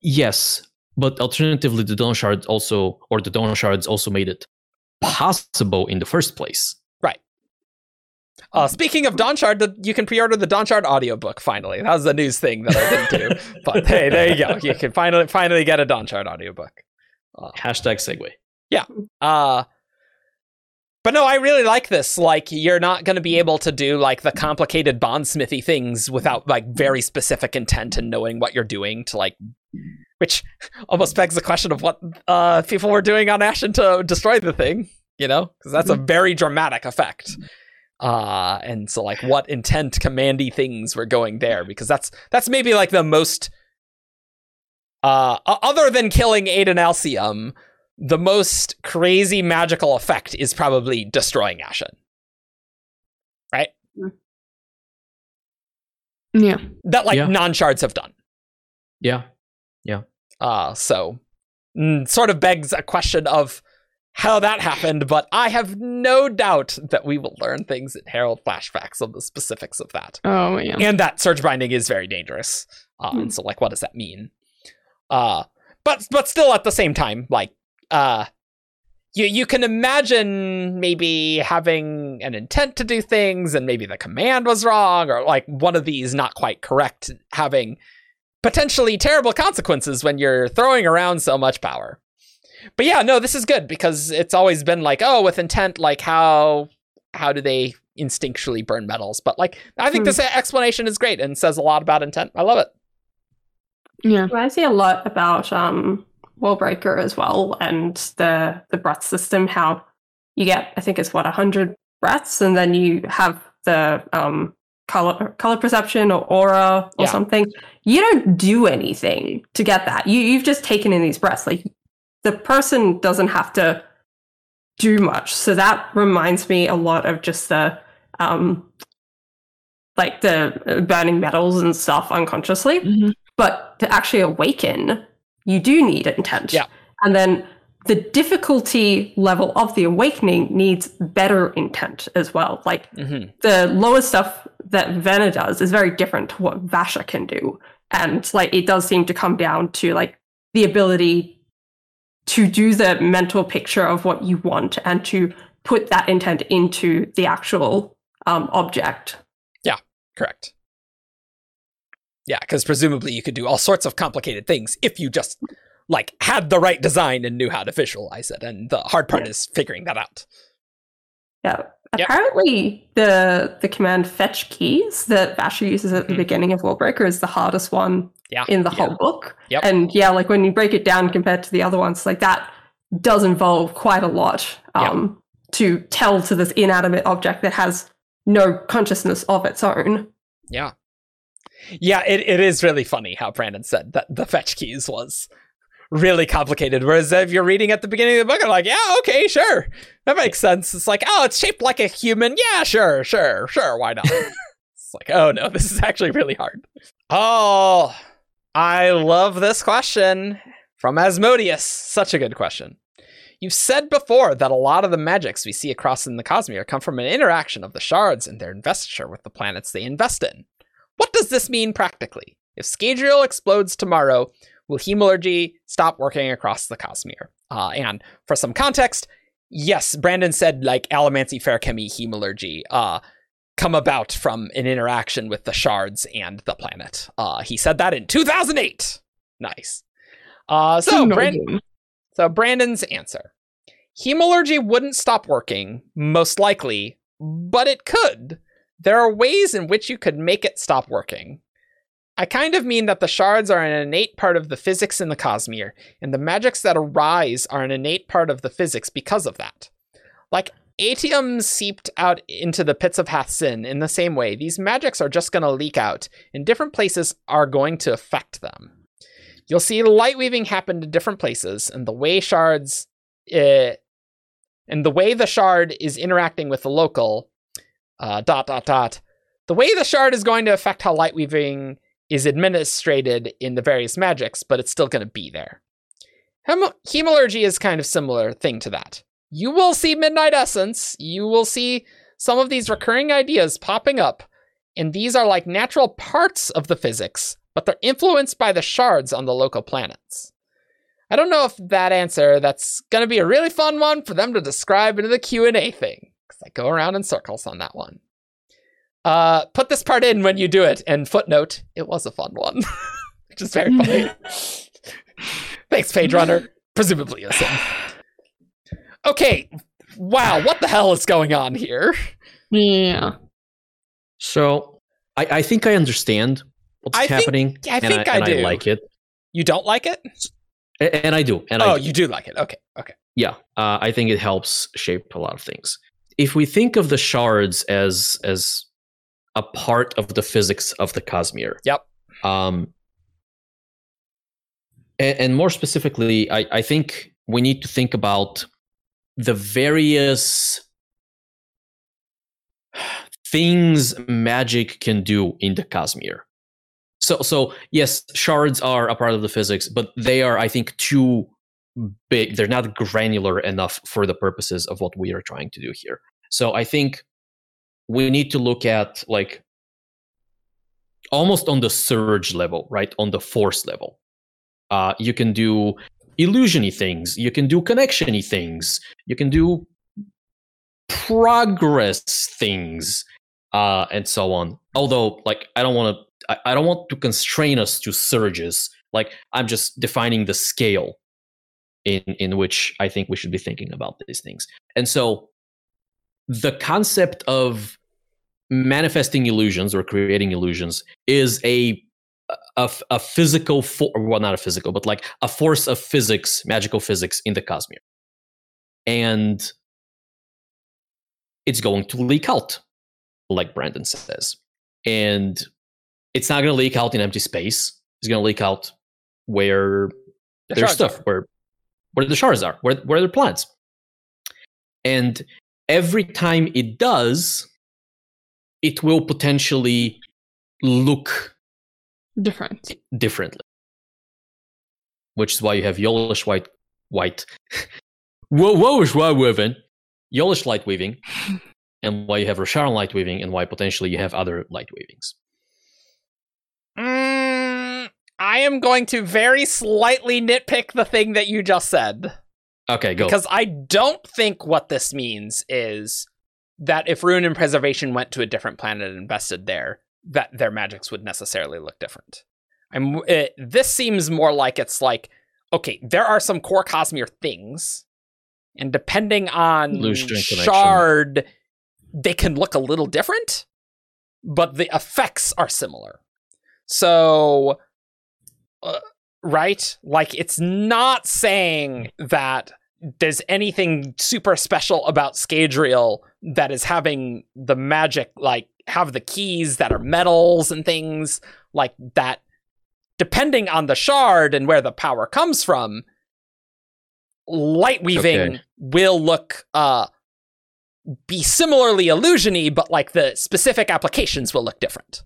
Yes, but alternatively, the Dawn Shard also, or the Dawn Shards also made it possible in the first place. Uh, speaking of Dawnshard, the, you can pre-order the Dawnshard audiobook finally. That was the news thing that I didn't do. but hey, there you go. You can finally finally get a Dawnshard audiobook. Uh, Hashtag segue. Yeah. Uh, but no, I really like this. Like, you're not going to be able to do like the complicated bondsmithy things without like very specific intent and knowing what you're doing to like, which almost begs the question of what uh, people were doing on Ashyn to destroy the thing. You know, because that's a very dramatic effect uh and so like what intent commandy things were going there because that's that's maybe like the most uh other than killing Adonalsium the most crazy magical effect is probably destroying Ashyn. Right? Yeah. That like yeah. non-shards have done. Yeah. Yeah. Uh so mm, sort of begs a question of how that happened, but I have no doubt that we will learn things in Herald flashbacks on the specifics of that. Oh, yeah. And that surge binding is very dangerous. Uh, mm. And so, like, what does that mean? Uh, but but still, at the same time, like, uh, you you can imagine maybe having an intent to do things, and maybe the command was wrong, or like one of these not quite correct, having potentially terrible consequences when you're throwing around so much power but yeah, no, this is good because it's always been like, oh, with intent, like how how do they instinctually burn metals? But like, I think hmm. this explanation is great and says a lot about intent. I love it. Yeah, I see a lot about um Warbreaker as well and the the breath system. How you get, I think it's what hundred breaths, and then you have the um color color perception or aura or yeah. something. You don't do anything to get that. You you've just taken in these breaths. Like the person doesn't have to do much. So that reminds me a lot of just the um like the burning metals and stuff unconsciously. Mm-hmm. But to actually awaken, you do need intent. Yeah. And then the difficulty level of the awakening needs better intent as well. Like mm-hmm. the lowest stuff that Vena does is very different to what Vasher can do. And like it does seem to come down to like the ability to do the mental picture of what you want and to put that intent into the actual um, object. Yeah, correct. Yeah, because presumably you could do all sorts of complicated things if you just like had the right design and knew how to visualize it. And the hard part is figuring that out. Yeah. Yep. Apparently, the the command fetch keys that Vasher uses at the mm-hmm. beginning of Warbreaker is the hardest one yeah. in the yeah. whole book. Yep. And yeah, like when you break it down compared to the other ones, like that does involve quite a lot um, yep. to tell to this inanimate object that has no consciousness of its own. Yeah. Yeah, it, it is really funny how Brandon said that the fetch keys was really complicated. Whereas if you're reading at the beginning of the book, I'm like, yeah, okay, sure. That makes sense. It's like, oh, it's shaped like a human. Yeah, sure, sure, sure. Why not? it's like, oh no, this is actually really hard. Oh, I love this question from Asmodeus. Such a good question. You've said before that a lot of the magics we see across in the Cosmere come from an interaction of the shards and their investiture with the planets they invest in. What does this mean practically? If Scadrial explodes tomorrow, will hemalurgy stop working across the Cosmere? Uh, and for some context, yes, Brandon said like Allomancy, Feruchemy, hemalurgy uh, come about from an interaction with the shards and the planet. Uh, he said that in 2008. Nice. Uh, so, Brand- so Brandon's answer. Hemalurgy wouldn't stop working, most likely, but it could. There are ways in which you could make it stop working. I kind of mean that the shards are an innate part of the physics in the Cosmere, and the magics that arise are an innate part of the physics because of that. Like atium seeped out into the pits of Hath-Sin in the same way, these magics are just going to leak out, and different places are going to affect them. You'll see light weaving happen in different places, and the way shards, uh, and the way the shard is interacting with the local, uh, dot dot dot. The way the shard is going to affect how light weaving is administrated in the various magics, but it's still going to be there. Hem- is kind of similar thing to that. You will see Midnight Essence. You will see some of these recurring ideas popping up, and these are like natural parts of the physics, but they're influenced by the shards on the local planets. I don't know if that answer that's going to be a really fun one for them to describe into the Q&A thing cuz I go around in circles on that one. Uh, put this part in when you do it. And footnote, it was a fun one, which is very funny. Thanks, Page Runner. Presumably a sin. Okay. Wow, what the hell is going on here? Yeah. So I, I think I understand what's I happening. Think, I think I, I, do. I like it. You don't like it? And I do. And oh, I do. you do like it. Okay. Okay. Yeah. Uh, I think it helps shape a lot of things. If we think of the shards as as a part of the physics of the Cosmere. Yep. Um, and, and more specifically, I, I think we need to think about the various things magic can do in the Cosmere. So, so yes, shards are a part of the physics, but they are, I think, too big. They're not granular enough for the purposes of what we are trying to do here. So, I think we need to look at like almost on the surge level, right? On the force level. Uh, you can do illusiony things, you can do connectiony things, you can do progress things, uh, and so on. Although, like, I don't want to, I, I don't want to constrain us to surges. Like, I'm just defining the scale in in which I think we should be thinking about these things. And so, the concept of manifesting illusions or creating illusions is a a, a physical for well not a physical but like a force of physics magical physics in the cosmere. And it's going to leak out like brandon says. And it's not going to leak out in empty space. It's going to leak out where the there's stuff are. where where the shards are where where the plants and every time it does, it will potentially look different differently. Which is why you have yellowish white white Wowish white weaving, yellowish light weaving, and why you have Rosharan light weaving, and why potentially you have other light weavings. Mm, I I am going to very slightly nitpick the thing that you just said. Okay, go. Because I don't think what this means is that if Ruin and Preservation went to a different planet and invested there, that their magics would necessarily look different. I'm. It, this seems more like it's like, okay, there are some core Cosmere things, and depending on shard, they can look a little different, but the effects are similar. So, uh, right? Like, it's not saying that there's anything super special about Scadrial that is having the magic, like, have the keys that are metals and things like that. Depending on the shard and where the power comes from, light weaving okay. will look uh be similarly illusiony, but like the specific applications will look different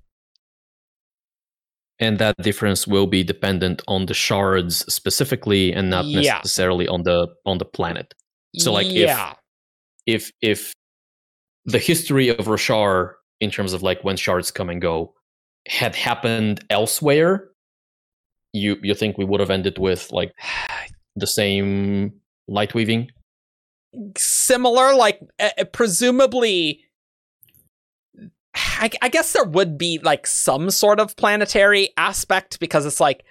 and that difference will be dependent on the shards specifically and not yeah. necessarily on the on the planet so like yeah. if if if the history of roshar in terms of like when shards come and go had happened elsewhere you you think we would have ended with like the same light weaving similar like uh, presumably I, I guess there would be like some sort of planetary aspect because it's like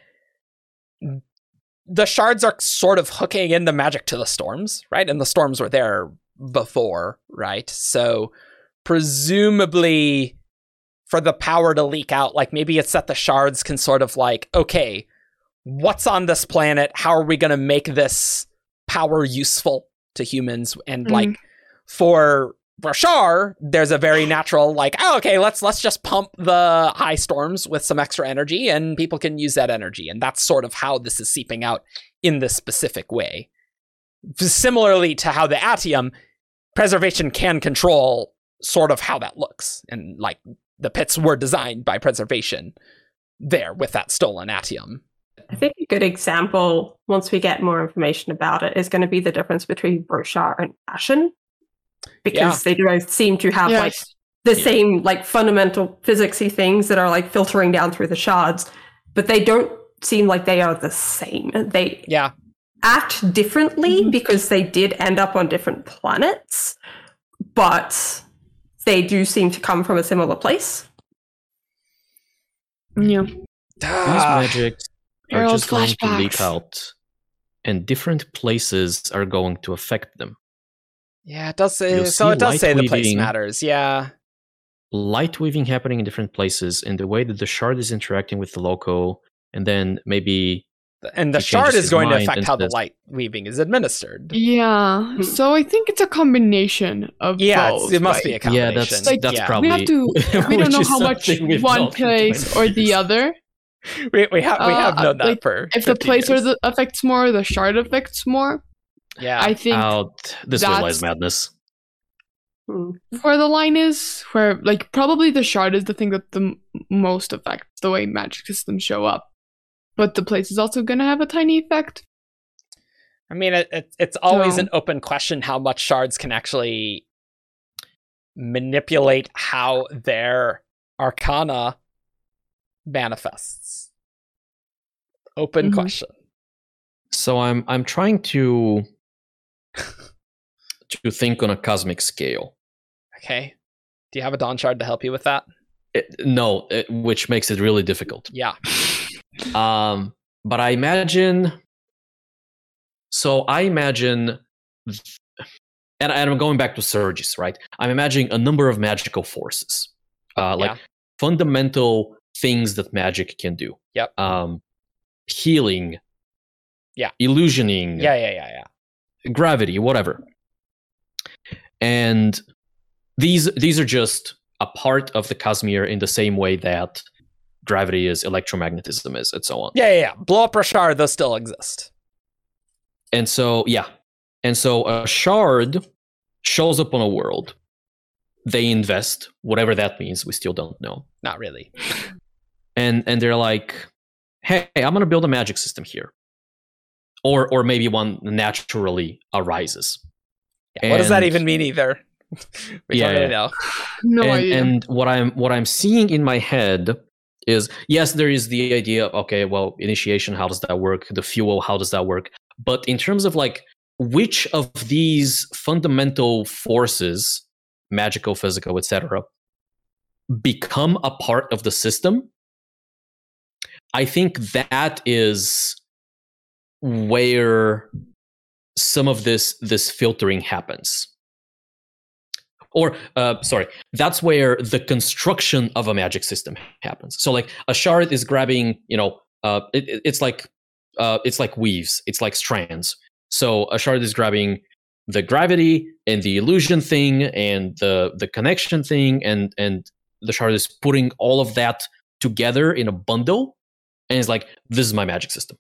the shards are sort of hooking in the magic to the storms, right? And the storms were there before, right? So presumably for the power to leak out, like maybe it's that the shards can sort of like, okay, what's on this planet? How are we going to make this power useful to humans? And mm-hmm. like for Roshar, there's a very natural like, oh, okay, let's let's just pump the high storms with some extra energy, and people can use that energy, and that's sort of how this is seeping out in this specific way. Similarly to how the Atium preservation can control sort of how that looks, and like the pits were designed by preservation there with that stolen Atium. I think a good example, once we get more information about it, is going to be the difference between Roshar and Ashyn because yeah. they do seem to have yes. like the yeah. same like fundamental physicsy things that are like filtering down through the shards, but they don't seem like they are the same. They yeah act differently mm-hmm. because they did end up on different planets, but they do seem to come from a similar place. Yeah. These magics are just going to leak out, and different places are going to affect them. Yeah, it does say so. It does say the place matters. Yeah. Light weaving happening in different places, and the way that the shard is interacting with the loco, and then maybe and the shard is going to affect how the light weaving is administered. Yeah, hmm. so I think it's a combination of yeah, both, it must right? be a combination. Yeah, that's like, that's yeah. probably. We have to. we don't know how much one place or the other. We, we have we have uh, known that like, for if the place years. the affects more, the shard affects more. Yeah, I think out this way lies madness. Hmm. Where the line is, where like probably the shard is the thing that the m- most affects the way magic systems show up, but the place is also going to have a tiny effect. I mean, it, it it's always so. an open question how much shards can actually manipulate how their arcana manifests. Open mm-hmm. question. So I'm I'm trying to to think on a cosmic scale. Okay. Do you have a Dawn Shard to help you with that? It, no, it, which makes it really difficult. Yeah. um, but I imagine. So I imagine, and, and I'm going back to Surges, right? I'm imagining a number of magical forces, uh, like yeah. fundamental things that magic can do. Yep. Um, healing. Yeah. Illusioning. Yeah, yeah, yeah, yeah gravity, whatever. And these these are just a part of the Cosmere in the same way that gravity is, electromagnetism is, and so on. Yeah, yeah, yeah. Blow up a shard, those still exist. And so, yeah. And so a shard shows up on a world. They invest, whatever that means, we still don't know. Not really. And and they're like, hey, I'm gonna build a magic system here or or maybe one naturally arises. Yeah, what does that even mean either? we yeah, don't really know. no and, idea. And what I'm what I'm seeing in my head is yes, there is the idea of okay, well, initiation, how does that work? The fuel, how does that work? But in terms of like which of these fundamental forces, magical, physical, etc., become a part of the system, I think that is where some of this this filtering happens. Or uh, sorry that's where the construction of a magic system happens. So like a shard is grabbing you know uh, it, it's like uh, it's like weaves it's like strands. So a shard is grabbing the gravity and the illusion thing and the the connection thing and and the shard is putting all of that together in a bundle and it's like this is my magic system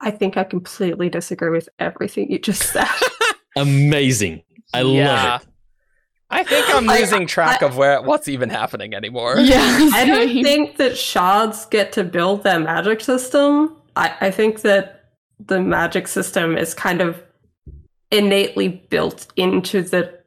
i think i completely disagree with everything you just said amazing i yeah. love it I think I'm losing I, track I, of where what's even happening anymore. Yeah, I don't think that shards get to build their magic system. I, I think that the magic system is kind of innately built into the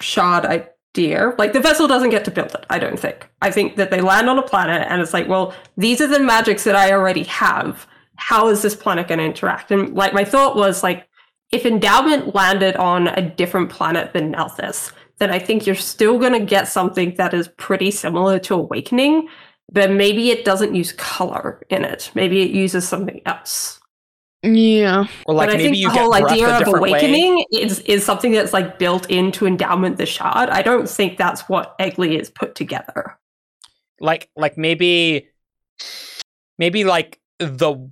shard idea. Like the vessel doesn't get to build it, I don't think. I think that they land on a planet and it's like, well, these are the magics that I already have. How is this planet going to interact? And like my thought was like, if endowment landed on a different planet than Nalthis, then I think you're still going to get something that is pretty similar to Awakening, but maybe it doesn't use color in it. Maybe it uses something else. Yeah. Or like but I maybe think the whole idea of awakening is is something that's like built into endowment the shard. I don't think that's what Egli is put together. Like like maybe maybe like the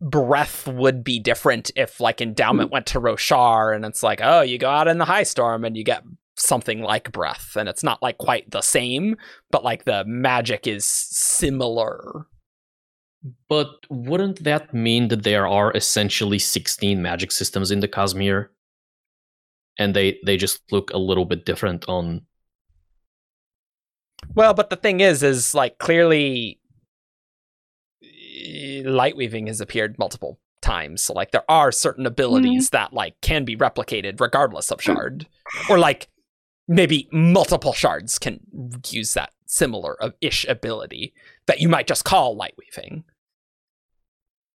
breath would be different if like endowment mm. went to Roshar and it's like, oh, you go out in the high storm and you get something like breath and it's not like quite the same, but like the magic is similar. But wouldn't that mean that there are essentially 16 magic systems in the Cosmere? And they, they just look a little bit different on. Well, but the thing is, is like clearly light weaving has appeared multiple times. So like there are certain abilities mm-hmm. that like can be replicated regardless of shard. or like maybe multiple shards can use that similar of ish ability that you might just call light weaving.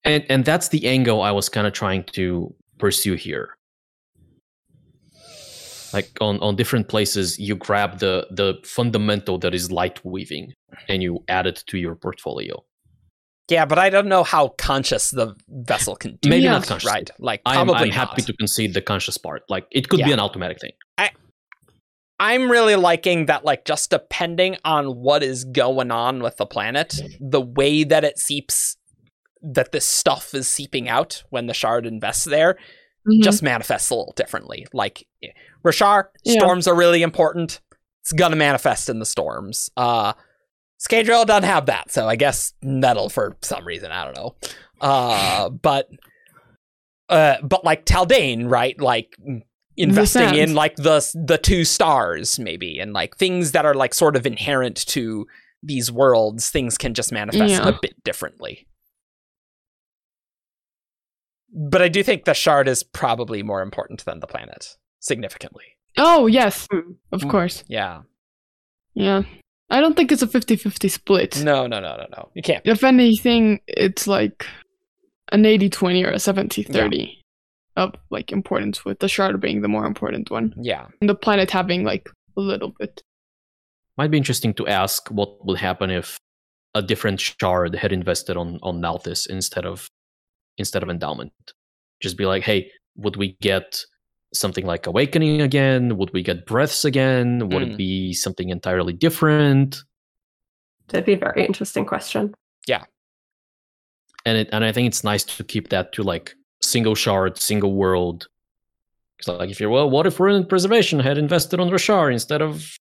And and that's the angle I was kind of trying to pursue here. Like on, on different places, you grab the the fundamental that is light weaving and you add it to your portfolio. Yeah, but I don't know how conscious the vessel can do. Maybe not conscious, right? Like probably I'm, I'm happy to concede the conscious part. Like it could yeah. be an automatic thing. I, I'm really liking that, like, just depending on what is going on with the planet, the way that it seeps that this stuff is seeping out when the shard invests there mm-hmm. just manifests a little differently. Like Roshar, yeah. storms are really important. It's gonna manifest in the storms. Uh Scadrial doesn't have that, so I guess metal for some reason. I don't know. Uh but uh but like Taldain, right? Like investing in like the the two stars maybe and like things that are like sort of inherent to these worlds things can just manifest yeah. a bit differently but I do think the shard is probably more important than the planet significantly. Oh, yes. Of mm. course. Yeah. Yeah. I don't think it's a 50-50 split. No, no, no, no, no. You can't. If anything, it's like an 80-20 or a 70-30 yeah. of like importance with the shard being the more important one. Yeah. And the planet having like a little bit. Might be interesting to ask what would happen if a different shard had invested on on Nalthis instead of instead of endowment. Just be like, hey, would we get something like awakening again? Would we get breaths again? Would mm. it be something entirely different? That'd be a very interesting question. Yeah. And it and I think it's nice to keep that to like single shard, single world. Because like if you're well, what if Ruin Preservation had invested on Roshar instead of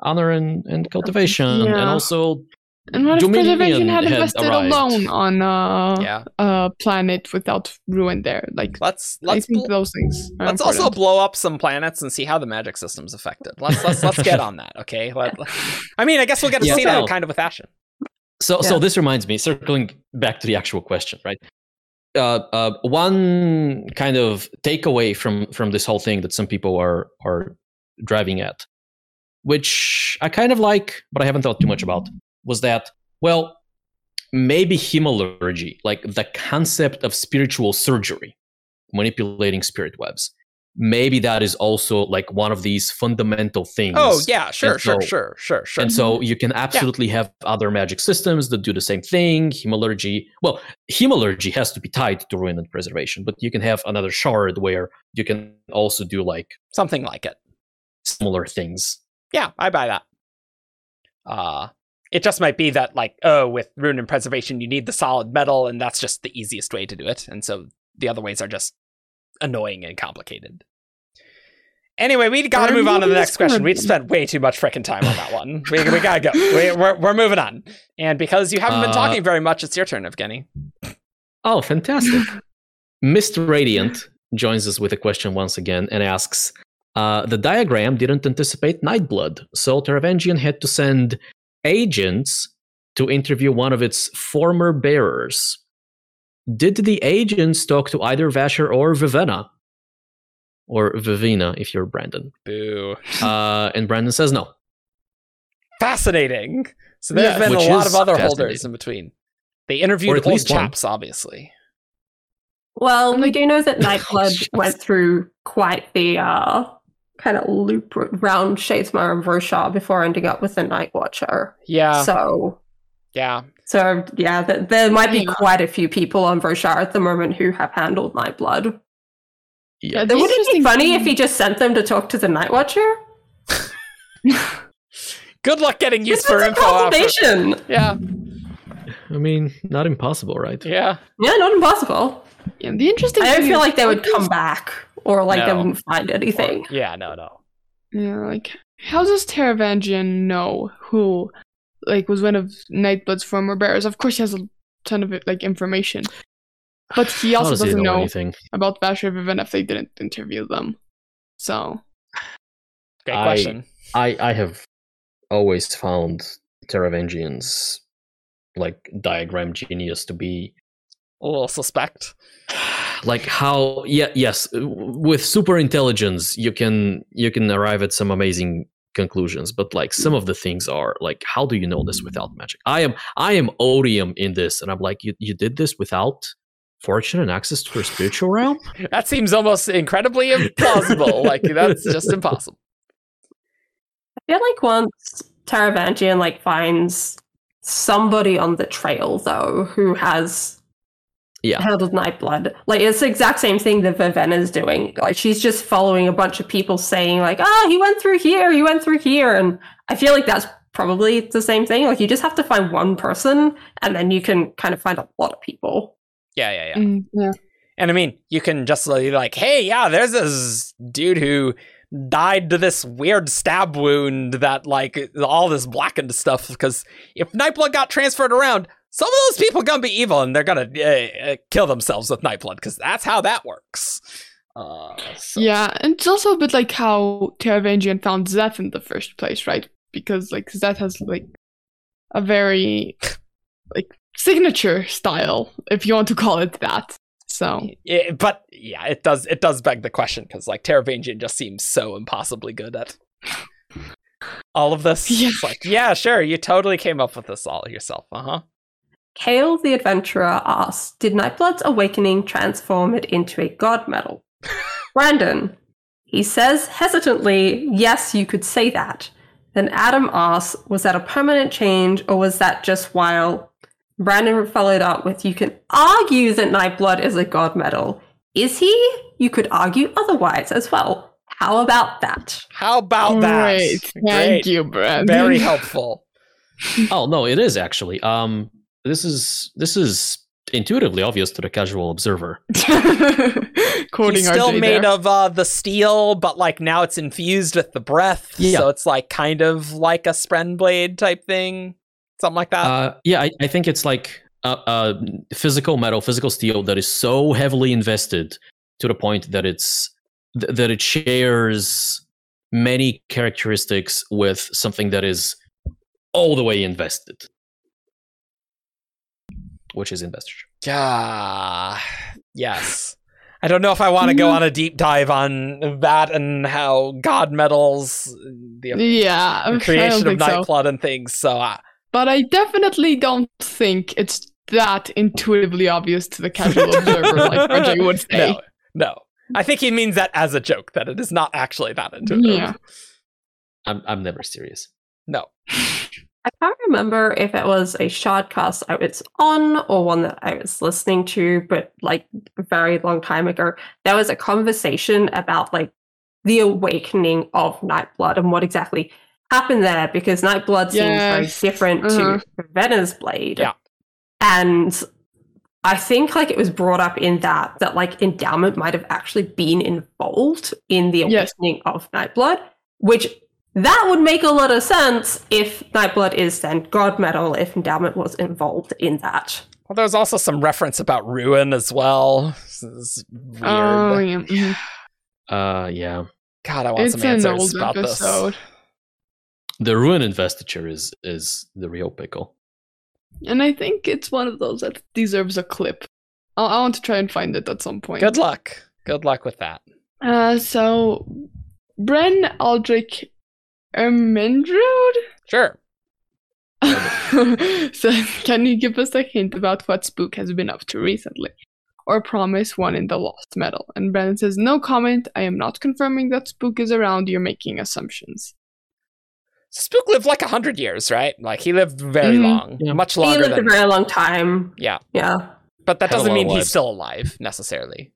honor and, and cultivation yeah. and also and what if preservation had invested alone on a, yeah. a planet without ruin there? Like let's let's I think bl- those things. let's important. also blow up some planets and see how the magic system's affected. Let's let's let's get on that, okay? Let, I mean, I guess we'll get to yeah, see so, that kind of with Ashyn. So yeah. so this reminds me, circling back to the actual question, right? Uh, uh, one kind of takeaway from from this whole thing that some people are are driving at which I kind of like, but I haven't thought too much about, was that, well, maybe hemalurgy, like the concept of spiritual surgery, manipulating spirit webs, maybe that is also like one of these fundamental things. Oh yeah, sure, sure, sure, sure, sure. And so you can absolutely yeah. have other magic systems that do the same thing. Hemalurgy, well, hemalurgy has to be tied to ruin and preservation, but you can have another shard where you can also do like something like it, similar things. Yeah, I buy that. Uh it just might be that like oh with ruin and preservation you need the solid metal and that's just the easiest way to do it and so the other ways are just annoying and complicated. Anyway, we got to move on to the next question. We spent way too much freaking time on that one. We, we gotta go. We, are we're, we're moving on. And because you haven't been uh, talking very much, it's your turn, Evgeny. Oh, fantastic. Mr. Radiant joins us with a question once again and asks uh, The diagram didn't anticipate Nightblood, so Taravangian had to send agents to interview one of its former bearers. Did the agents talk to either Vasher or Vivenna? Or Vivina, if you're Brandon. Boo. Uh, and Brandon says no. Fascinating. So there's yeah, been a lot of other holders in between. They interviewed old chaps, one. obviously. Well, we do know that Nightblood went through quite the uh, kind of loop around Shadesmar and Roshar before ending up with the Night Watcher. Yeah. So. Yeah. So yeah, th- there might be quite a few people on Roshar at the moment who have handled Nightblood. Yeah, wouldn't it be funny if he just sent them to talk to the Night Watcher? Good luck getting used for info. Consultation. Yeah. I mean, not impossible, right? Yeah. Yeah, not impossible. Yeah, the interesting. I don't feel like they would come back or like no. they wouldn't find anything. Or, yeah, no, no. Yeah, like how does Taravangian know who like was one of Nightblood's former bearers. Of course, he has a ton of like information, but he also does doesn't know, know anything? about Vasher even if they didn't interview them. So, great question. I I have always found Taravangian's like diagram genius to be a little suspect. Like how yeah yes with super intelligence you can you can arrive at some amazing conclusions but like some of the things are like how do you know this without magic? I am i am odium in this and i'm like you, you did this without fortune and access to a spiritual realm? That seems almost incredibly implausible. Like that's just impossible. I feel like once Taravangian like finds somebody on the trail though who has yeah. Held with Nightblood. Like it's the exact same thing that Vivenna's doing. Like she's just following a bunch of people saying like, "Oh, he went through here, he went through here," and I feel like that's probably the same thing. Like you just have to find one person, and then you can kind of find a lot of people. Yeah, yeah, yeah. Mm, yeah. And I mean, you can just like, hey, yeah, there's this dude who died to this weird stab wound that like all this blackened stuff because if Nightblood got transferred around, some of those people gonna be evil and they're gonna uh, kill themselves with Nightblood because that's how that works. Uh, so. Yeah, and it's also a bit like how Taravangian found Szeth in the first place, right? Because like Szeth has like a very like signature style, if you want to call it that. So, yeah, but yeah, it does it does beg the question because like Taravangian just seems so impossibly good at all of this. Yeah. It's like, yeah, sure, you totally came up with this all yourself, uh huh. Kale the Adventurer asks, Did Nightblood's awakening transform it into a god metal? Brandon. He says hesitantly, Yes, you could say that. Then Adam asks, Was that a permanent change or was that just while? Brandon followed up with, You can argue that Nightblood is a god metal. Is he? You could argue otherwise as well. How about that? How about that? Great. Thank Great. you, Brandon. Very helpful. oh no, it is actually. Um this is this is intuitively obvious to the casual observer. Quoting He's still RJ made there. of uh, the steel, but like now it's infused with the breath. Yeah. So it's like kind of like a spren blade type thing, something like that. Uh, yeah, I, I, think it's like a, a, physical metal, physical steel that is so heavily invested to the point that it's th- that it shares many characteristics with something that is all the way invested which is investor. Yeah. Yes. I don't know if I want to go mm-hmm. on a deep dive on that and how God metals the yeah creation of Nightblood so. and things. So, uh, but I definitely don't think it's that intuitively obvious to the casual observer, like Roger would say. No, no. I think he means that as a joke, that it is not actually that intuitive. Yeah. I'm I'm never serious. No. I can't remember if it was a shardcast I was on or one that I was listening to, but like a very long time ago, there was a conversation about like the awakening of Nightblood and what exactly happened there because Nightblood seems very different uh-huh. to Ravenna's Blade. Yeah. And I think like it was brought up in that that like endowment might have actually been involved in the awakening yes. of Nightblood, which that would make a lot of sense if Nightblood is then God Metal, if Endowment was involved in that. Well, there's also some reference about Ruin as well. Oh, yeah. Mm-hmm. Uh, yeah. God, I want it's some answers about episode. this. The Ruin investiture is is the real pickle. And I think it's one of those that deserves a clip. I'll, I want to try and find it at some point. Good luck. Good luck with that. Uh, so Bren Aldrich Ermendrude? Sure. so, can you give us a hint about what Spook has been up to recently? Or promise one in the Lost Metal? And Brandon says, No comment. I am not confirming that Spook is around. You're making assumptions. Spook lived like a hundred years, right? Like he lived very mm-hmm. long, yeah. much longer. He lived than... a very long time. Yeah, yeah. But that doesn't mean he's still alive necessarily.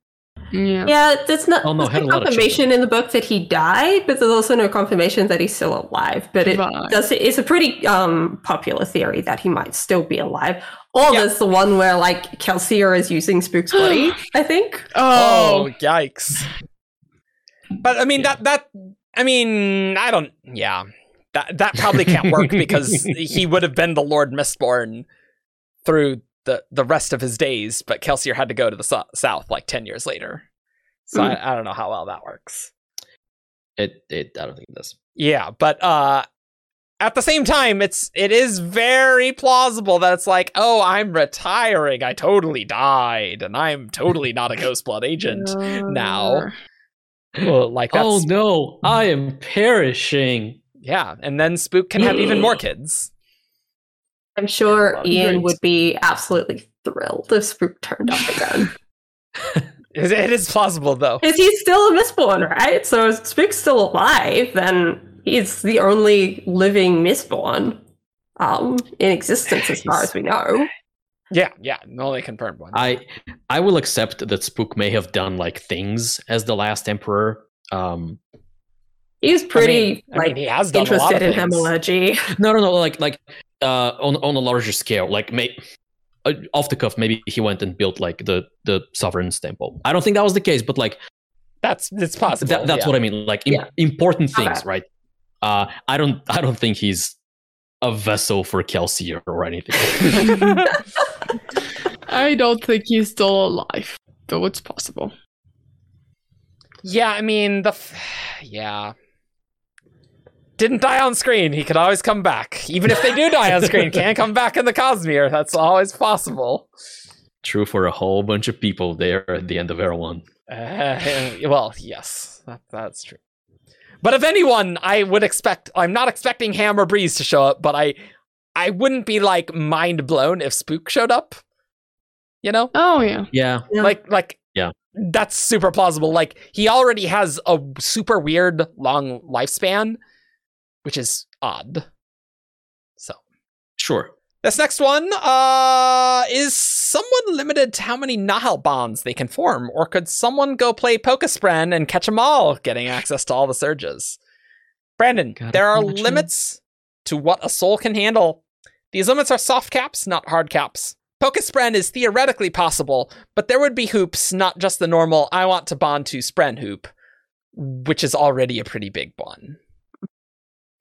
Yeah, yeah there's not oh, no, there's no confirmation in the book that he died, but there's also no confirmation that he's still alive. But it right. does it's a pretty um, popular theory that he might still be alive. Or yeah. there's the one where like Kelsier is using Spook's body, I think. Oh. oh, yikes. But I mean yeah. that that I mean, I don't yeah. That that probably can't work because he would have been the Lord Mistborn through the the rest of his days, but Kelsier had to go to the so- south like ten years later. So mm. I, I, don't know how well that works. It it I don't think it does. Yeah, but uh, at the same time, it's it is very plausible that it's like, oh, I'm retiring. I totally died, and I'm totally not a Ghost Blood agent now. Well, like oh no, I am perishing. Yeah, and then Spook can have even more kids. I'm sure Ian would be absolutely thrilled if Spook turned up again. it is plausible, though. Is he still a Mistborn, right? So if Spook's still alive, then he's the only living Mistborn um, in existence, as far as we know. Yeah, yeah, only confirmed one. I I will accept that Spook may have done like things as the last emperor. Um, He's pretty I mean, like I mean, he has interested in hemalurgy. No, no, no. Like like uh, on on a larger scale, like may, uh, off the cuff, maybe he went and built like the the sovereign's temple. I don't think that was the case, but like that's it's possible. That, that's yeah. what I mean. Like yeah. important things, okay. right? Uh, I don't I don't think he's a vessel for Kelsier or anything. I don't think he's still alive, though it's possible. Yeah, I mean the, f- yeah, didn't die on screen. He could always come back. Even if they do die on screen, can't come back in the Cosmere. That's always possible. True for a whole bunch of people there at the end of Era One. Uh, well, yes, that, that's true. But if anyone, I would expect. I'm not expecting Ham or Breeze to show up, but I, I wouldn't be like mind blown if Spook showed up. You know? Oh yeah. Yeah. Like like yeah. That's super plausible. Like he already has a super weird long lifespan which is odd. So, sure. This next one uh, is someone limited to how many Nahel bonds they can form, or could someone go play Pokéspren and catch them all, getting access to all the surges? Brandon, Gotta there are limits to what a soul can handle. These limits are soft caps, not hard caps. Pokéspren is theoretically possible, but there would be hoops, not just the normal I want to bond to Spren hoop, which is already a pretty big one.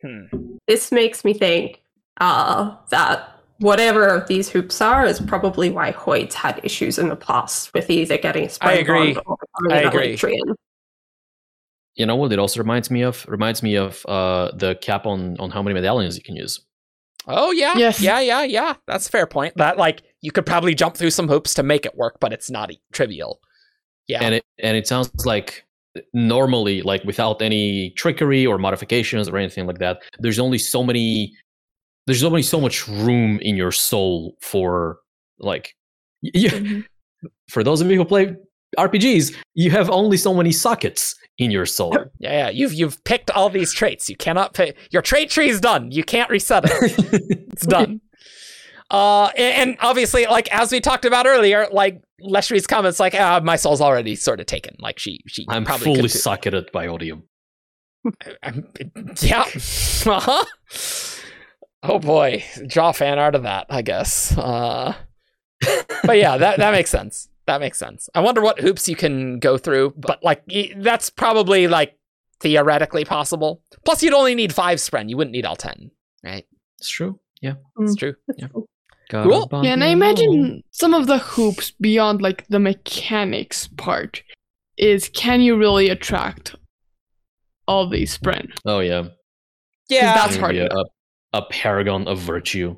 Hmm. This makes me think uh, that whatever these hoops are is probably why Hoid's had issues in the past with either getting I agree. or I agree. You know what it also reminds me of? Reminds me of uh, the cap on on how many medallions you can use. Oh yeah, yes. yeah, yeah, yeah. That's a fair point. That like you could probably jump through some hoops to make it work, but it's not trivial. Yeah. And it and it sounds like normally, like without any trickery or modifications or anything like that, there's only so many there's only so much room in your soul for like yeah, mm-hmm. for those of you who play RPGs, you have only so many sockets in your soul. Yeah, yeah. You've you've picked all these traits. You cannot pick your trait tree is done. You can't reset it. it's done. Uh, and, and, obviously, like as we talked about earlier, like Leshwi's comments, like ah, my soul's already sort of taken. Like she, she. I'm probably fully socketed by odium. yeah. uh-huh. Oh boy, draw fan art of that, I guess. Uh, but yeah, that that makes sense. That makes sense. I wonder what hoops you can go through, but like that's probably like theoretically possible. Plus, you'd only need five spren. You wouldn't need all ten, right? It's true. Yeah, it's mm, true. Yeah. Cool. Yeah, and I imagine some of the hoops beyond like the mechanics part is can you really attract all these spren? Oh yeah, yeah, that's hard. A, a paragon of virtue.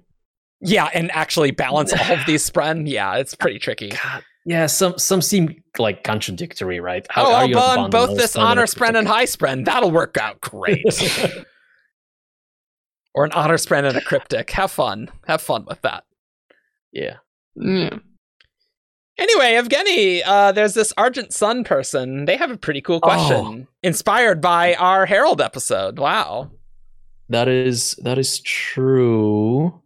Yeah, and actually balance all of these spren. Yeah, it's pretty tricky. God, yeah, some some seem like contradictory, right? How, oh, I'll bond both this honor spren and high spren. That'll work out great. or an honor spren and a cryptic. Have fun. Have fun with that. Yeah. Yeah. Anyway, Evgeny, uh, there's this Argent Sun person. They have a pretty cool question, oh. inspired by our Herald episode. Wow. That is that is true.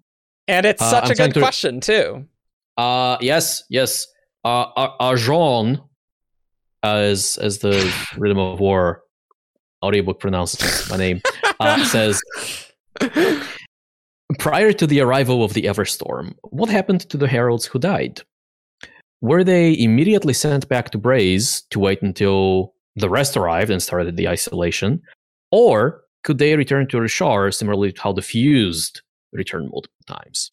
And it's uh, such a good to... question too. Uh yes, yes uh, Arjon, as as the Rhythm of War audiobook pronounces my name, uh, says. Prior to the arrival of the Everstorm, what happened to the heralds who died? Were they immediately sent back to Braze to wait until the rest arrived and started the isolation? Or could they return to Roshar similarly to how the Fused returned multiple times?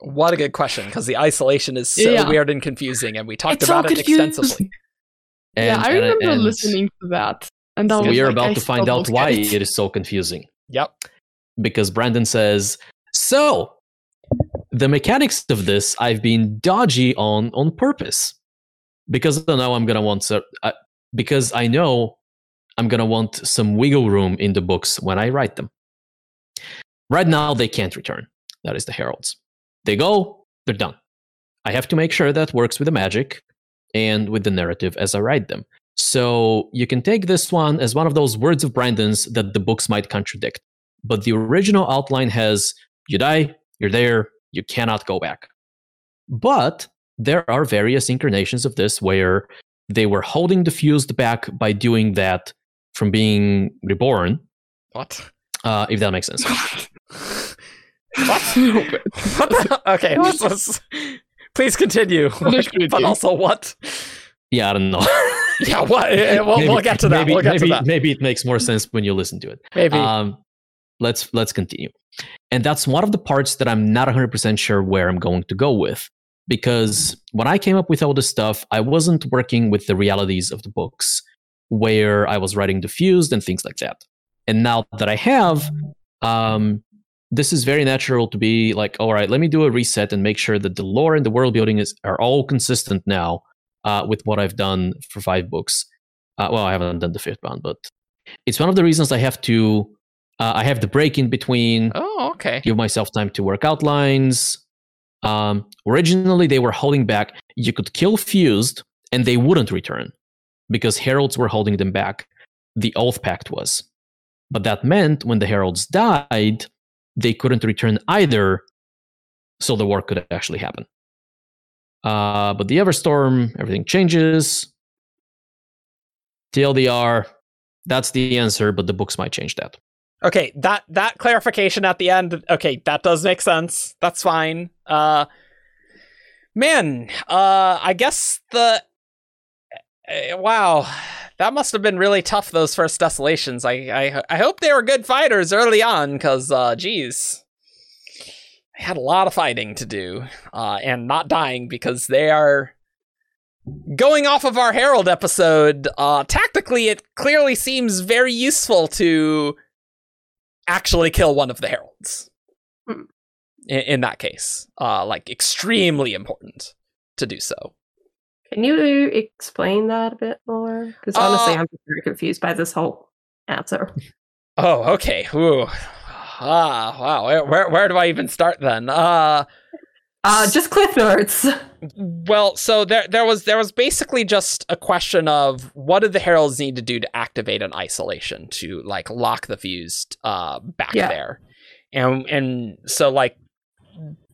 What a good question, because the isolation is so yeah. weird and confusing, and we talked it's about so it extensively. And, yeah, I remember and, and listening to that. And that we are like, about to find out why it. it is so confusing. Yep. Because Brandon says, So, the mechanics of this I've been dodgy on on purpose. Because now I'm to want to, uh, because I know I'm to want some wiggle room in the books when I write them. Right now, they can't return. That is the Heralds. They go, they're done. I have to make sure that works with the magic and with the narrative as I write them. So you can take this one as one of those words of Brandon's that the books might contradict. But the original outline has you die, you're there, you cannot go back. But there are various incarnations of this where they were holding the fused back by doing that from being reborn. What? Uh, if that makes sense. What? what okay, let's, let's, please continue. but also, what? Yeah, I don't know. yeah, what? We'll, maybe, we'll get to that. Maybe, we'll get maybe, to that. Maybe it makes more sense when you listen to it. Maybe. Um, let's let's continue. And that's one of the parts that I'm not 100% sure where I'm going to go with. Because when I came up with all this stuff, I wasn't working with the realities of the books where I was writing diffused and things like that. And now that I have, um, this is very natural to be like, all right, let me do a reset and make sure that the lore and the world building is are all consistent now uh, with what I've done for five books. Uh, well, I haven't done the fifth one, but it's one of the reasons I have to. Uh, I have the break in between. Oh, okay. Give myself time to work out lines. Um, originally, they were holding back. You could kill Fused, and they wouldn't return because heralds were holding them back. The Oath Pact was, but that meant when the heralds died, they couldn't return either, so the war could actually happen. Uh, but the Everstorm, everything changes. TLDR, that's the answer, but the books might change that. Okay, that that clarification at the end. Okay, that does make sense. That's fine. Uh, man, uh, I guess the uh, wow, that must have been really tough. Those first desolations. I I I hope they were good fighters early on, because uh, geez, they had a lot of fighting to do, uh, and not dying because they are going off of our Herald episode. Uh, tactically, it clearly seems very useful to actually kill one of the heralds. Hmm. In, in, that case, uh, like extremely important to do so Can you explain that a bit more? Because honestly, uh, I'm very confused by this whole answer. Oh, okay. Ooh. Ah, wow. Where, where, where do I even start then? Uh, uh, just cliff notes. Well, so there there was there was basically just a question of what did the heralds need to do to activate an isolation to like lock the fused uh back yeah. there, and and so like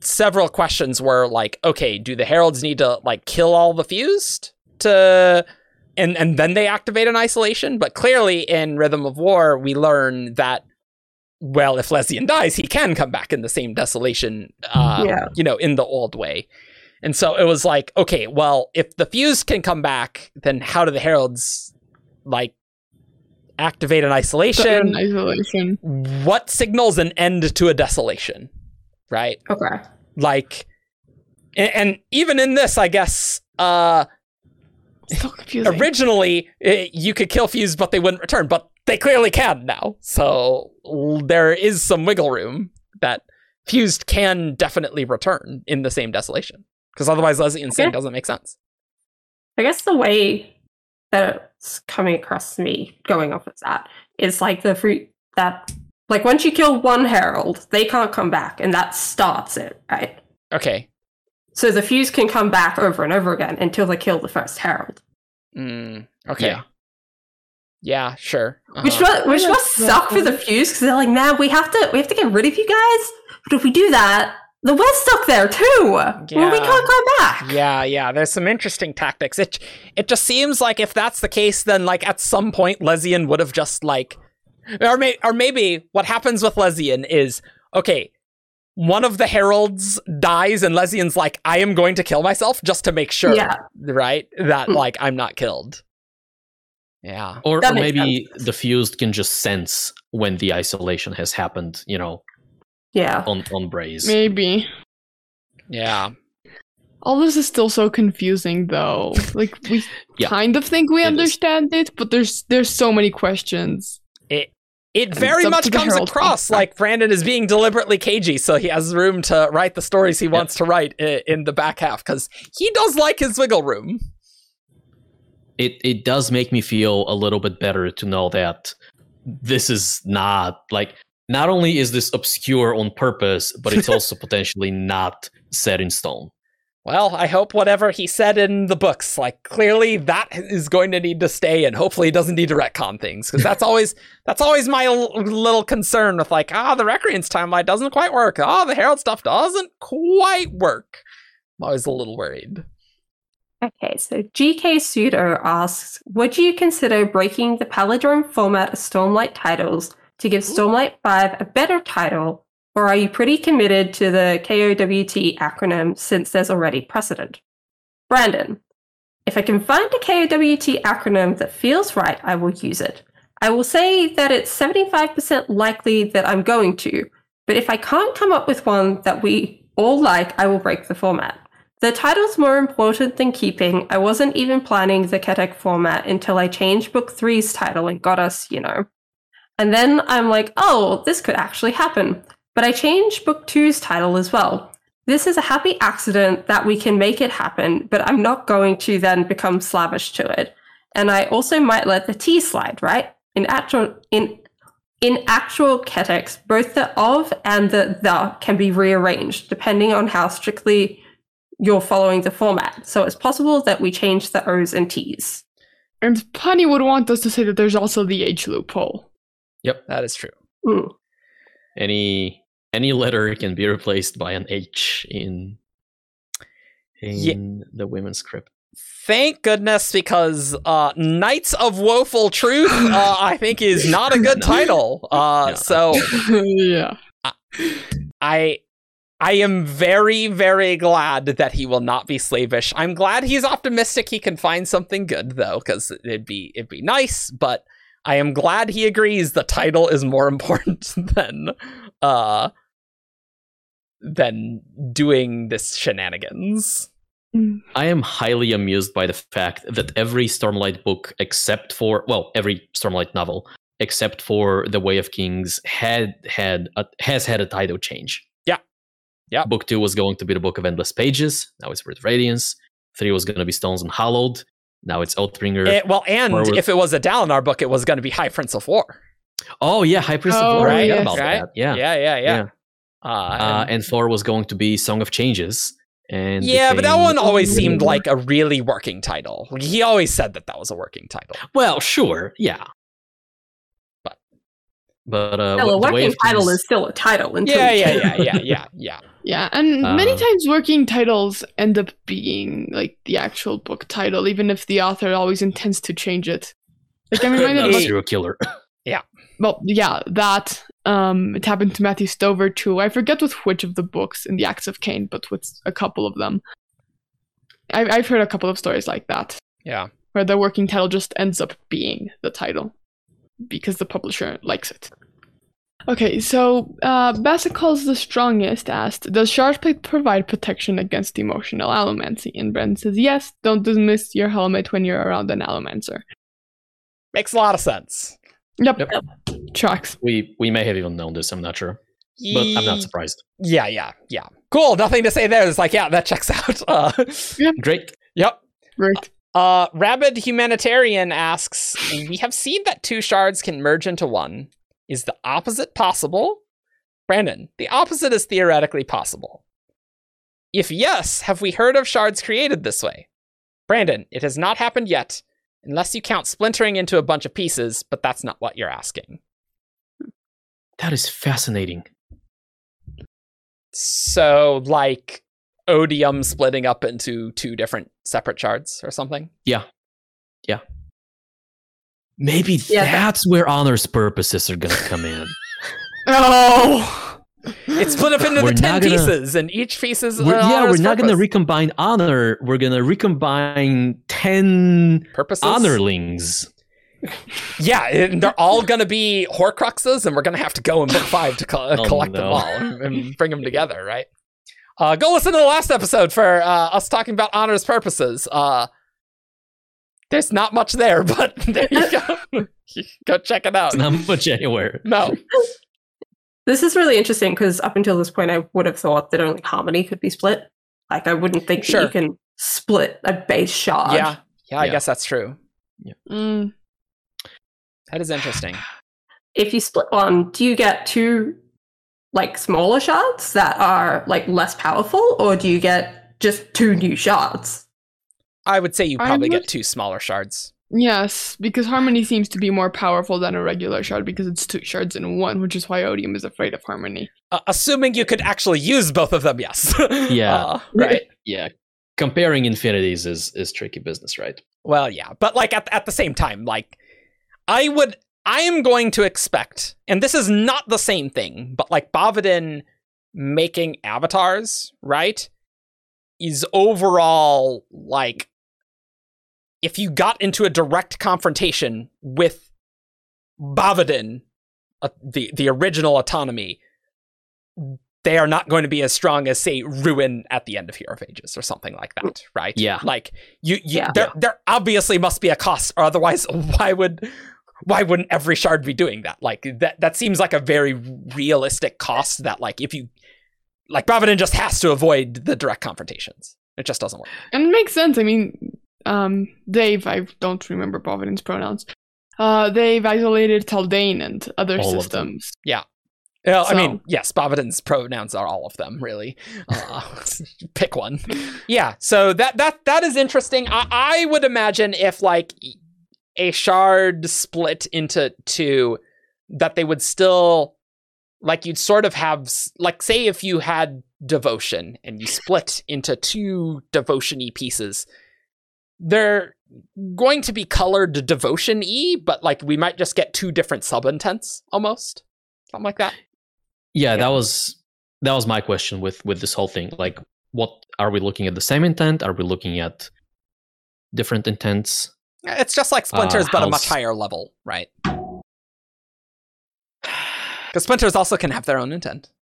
several questions were like, okay, do the heralds need to like kill all the fused to and and then they activate an isolation? But clearly in Rhythm of War, we learn that well, if Lezian dies, he can come back in the same desolation, uh, yeah. you know, in the old way. And so it was like, okay, well, if the fuse can come back, then how do the heralds like activate an isolation? isolation. What signals an end to a desolation? Right? Okay. Like and, and even in this, I guess uh so confusing. Originally, it, you could kill fuse, but they wouldn't return. But they clearly can now. So there is some wiggle room that fused can definitely return in the same desolation because otherwise Leslie Insane doesn't make sense. I guess the way that it's coming across to me going off of that is like the fruit that like once you kill one herald, they can't come back, and that starts it, right? Okay. So the fuse can come back over and over again until they kill the first herald. Mm, okay. Yeah. Yeah, sure. Uh-huh. Which must, which must suck for the fuse because they're like, man, we have to we have to get rid of you guys. But if we do that, the web's stuck there too. Yeah. Well, we can't come back. Yeah, yeah. There's some interesting tactics. It it just seems like if that's the case, then like at some point Lezian would have just like, or may, or maybe what happens with Lezian is okay. One of the heralds dies, and Lezian's like, "I am going to kill myself just to make sure, yeah. right, that mm. like I'm not killed." Yeah. Or, or maybe sense. the fused can just sense when the isolation has happened, you know. Yeah. On on Braze. Maybe. Yeah. All this is still so confusing though. Like we yeah. kind of think we it understand is. it, but there's there's so many questions. It it very much comes across like Brandon is being deliberately cagey, so he has room to write the stories he wants to write in the back half because he does like his wiggle room it it does make me feel a little bit better to know that this is not like not only is this obscure on purpose, but it's also potentially not set in stone. Well, I hope whatever he said in the books, like clearly that is going to need to stay, and hopefully he doesn't need to retcon things because that's always that's always my l- little concern with like ah the Recreance timeline doesn't quite work, ah oh, the Herald stuff doesn't quite work. I'm always a little worried. Okay, so GK Pseudo asks Would you consider breaking the Palindrome format of Stormlight titles to give Stormlight 5 a better title, or are you pretty committed to the KOWT acronym since there's already precedent? Brandon, if I can find a KOWT acronym that feels right, I will use it. I will say that it's 75% likely that I'm going to, but if I can't come up with one that we all like, I will break the format. The title's more important than keeping. I wasn't even planning the Ketek format until I changed book three's title and got us, you know. And then I'm like, oh, this could actually happen. But I changed book two's title as well. This is a happy accident that we can make it happen, but I'm not going to then become slavish to it. And I also might let the T slide, right? In actual in in actual Keteks, both the of and the the can be rearranged depending on how strictly you're following the format. So it's possible that we change the O's and T's. And Punny would want us to say that there's also the H loophole. Yep, that is true. Mm. Any any letter can be replaced by an H in in yeah. the women's script. Thank goodness, because uh, Knights of Woeful Truth, uh, I think, is not a good title. Uh, no. So, yeah, I I am very, very glad that he will not be slavish. I'm glad he's optimistic he can find something good though, because it'd be it'd be nice, but I am glad he agrees the title is more important than uh than doing this shenanigans. I am highly amused by the fact that every Stormlight book, except for well, every Stormlight novel, except for The Way of Kings, had had a, has had a title change. Yeah, Book two was going to be the Book of Endless Pages. Now it's Worth Radiance. Three was going to be Stones Unhallowed. Now it's Oathbringer. It, well, and was, if it was a Dalinar book, it was going to be High Prince of War. Oh yeah, High Prince oh, of War. Right, yes. right? Yeah, yeah, yeah, yeah. yeah. Uh, uh, and, and Thor was going to be Song of Changes. And yeah, became, but that one always seemed like a really working title. He always said that that was a working title. Well, sure, yeah, but but uh, well, a working title is still a title. Until yeah, yeah, yeah, yeah, yeah, yeah. Yeah, and uh, many times working titles end up being like the actual book title, even if the author always intends to change it. Like I'm reminded of serial killer. yeah. Well, yeah, that um, it happened to Matthew Stover too. I forget with which of the books in the Acts of Caine, but with a couple of them. I- I've heard a couple of stories like that. Yeah. Where the working title just ends up being the title because the publisher likes it. Okay, so uh, Basicles the Strongest asked, Does Shardplate provide protection against emotional allomancy? And Bren says, Yes, don't dismiss your helmet when you're around an allomancer. Makes a lot of sense. Yep. yep. Tracks. We we may have even known this. I'm not sure, but I'm not surprised. Yeah, yeah, yeah. Cool. Nothing to say there. It's like, yeah, that checks out. Uh, yep. Great. Yep. Great. Uh, Rabid Humanitarian asks, "We have seen that two shards can merge into one. Is the opposite possible?" Brandon, the opposite is theoretically possible. If yes, have we heard of shards created this way? Brandon, it has not happened yet, Unless you count splintering into a bunch of pieces, but that's not what you're asking. That is fascinating. So, like odium splitting up into two different separate shards or something? Yeah. Yeah. Maybe yeah, that's where honor's purposes are going to come in. oh! It's split up into we're the ten gonna, pieces, and each piece is we're, yeah. We're not going to recombine honor. We're going to recombine ten purposes honorlings. Yeah, and they're all going to be Horcruxes, and we're going to have to go in book five to co- oh, collect no. them all and, and, bring them together, right? Uh, go listen to the last episode for uh, us talking about honor's purposes. Uh, there's not much there, but there you go. go check it out. It's not much anywhere. No. This is really interesting because up until this point, I would have thought that only harmony could be split. Like, I wouldn't think sure. that you can split a base shard. Yeah, yeah, I yeah. guess that's true. Yeah. Mm. That is interesting. If you split one, do you get two like smaller shards that are like less powerful, or do you get just two new shards? I would say you probably would... get two smaller shards. Yes, because Harmony seems to be more powerful than a regular shard because it's two shards in one, which is why Odium is afraid of Harmony. Uh, assuming you could actually use both of them, yes. yeah. Uh, right. Yeah. Comparing infinities is is tricky business, right? Well, yeah, but like at at the same time, like I would I am going to expect, and this is not the same thing, but like Bavadin making avatars, right? Is overall like if you got into a direct confrontation with Bavadin, uh, the the original autonomy, they are not going to be as strong as say Ruin at the end of Hero of Ages or something like that, right? Yeah. Like you, you yeah. there there obviously must be a cost, or otherwise why would why wouldn't every shard be doing that? Like that that seems like a very realistic cost that like if you like Bavadin just has to avoid the direct confrontations. It just doesn't work. And it makes sense. I mean, um, they've, I don't remember Providence pronouns, uh, they've isolated Taldain and other all systems. Yeah. Well, so. I mean, yes, Providence pronouns are all of them, really. Uh, pick one. Yeah, so that that that is interesting. I, I would imagine if like a shard split into two, that they would still like you'd sort of have like say if you had devotion and you split into two devotion-y pieces they're going to be colored devotion e, but like we might just get two different sub intents almost, something like that. Yeah, yeah, that was that was my question with with this whole thing. Like, what are we looking at the same intent? Are we looking at different intents? It's just like splinters, uh, but a much higher level, right? Because splinters also can have their own intent.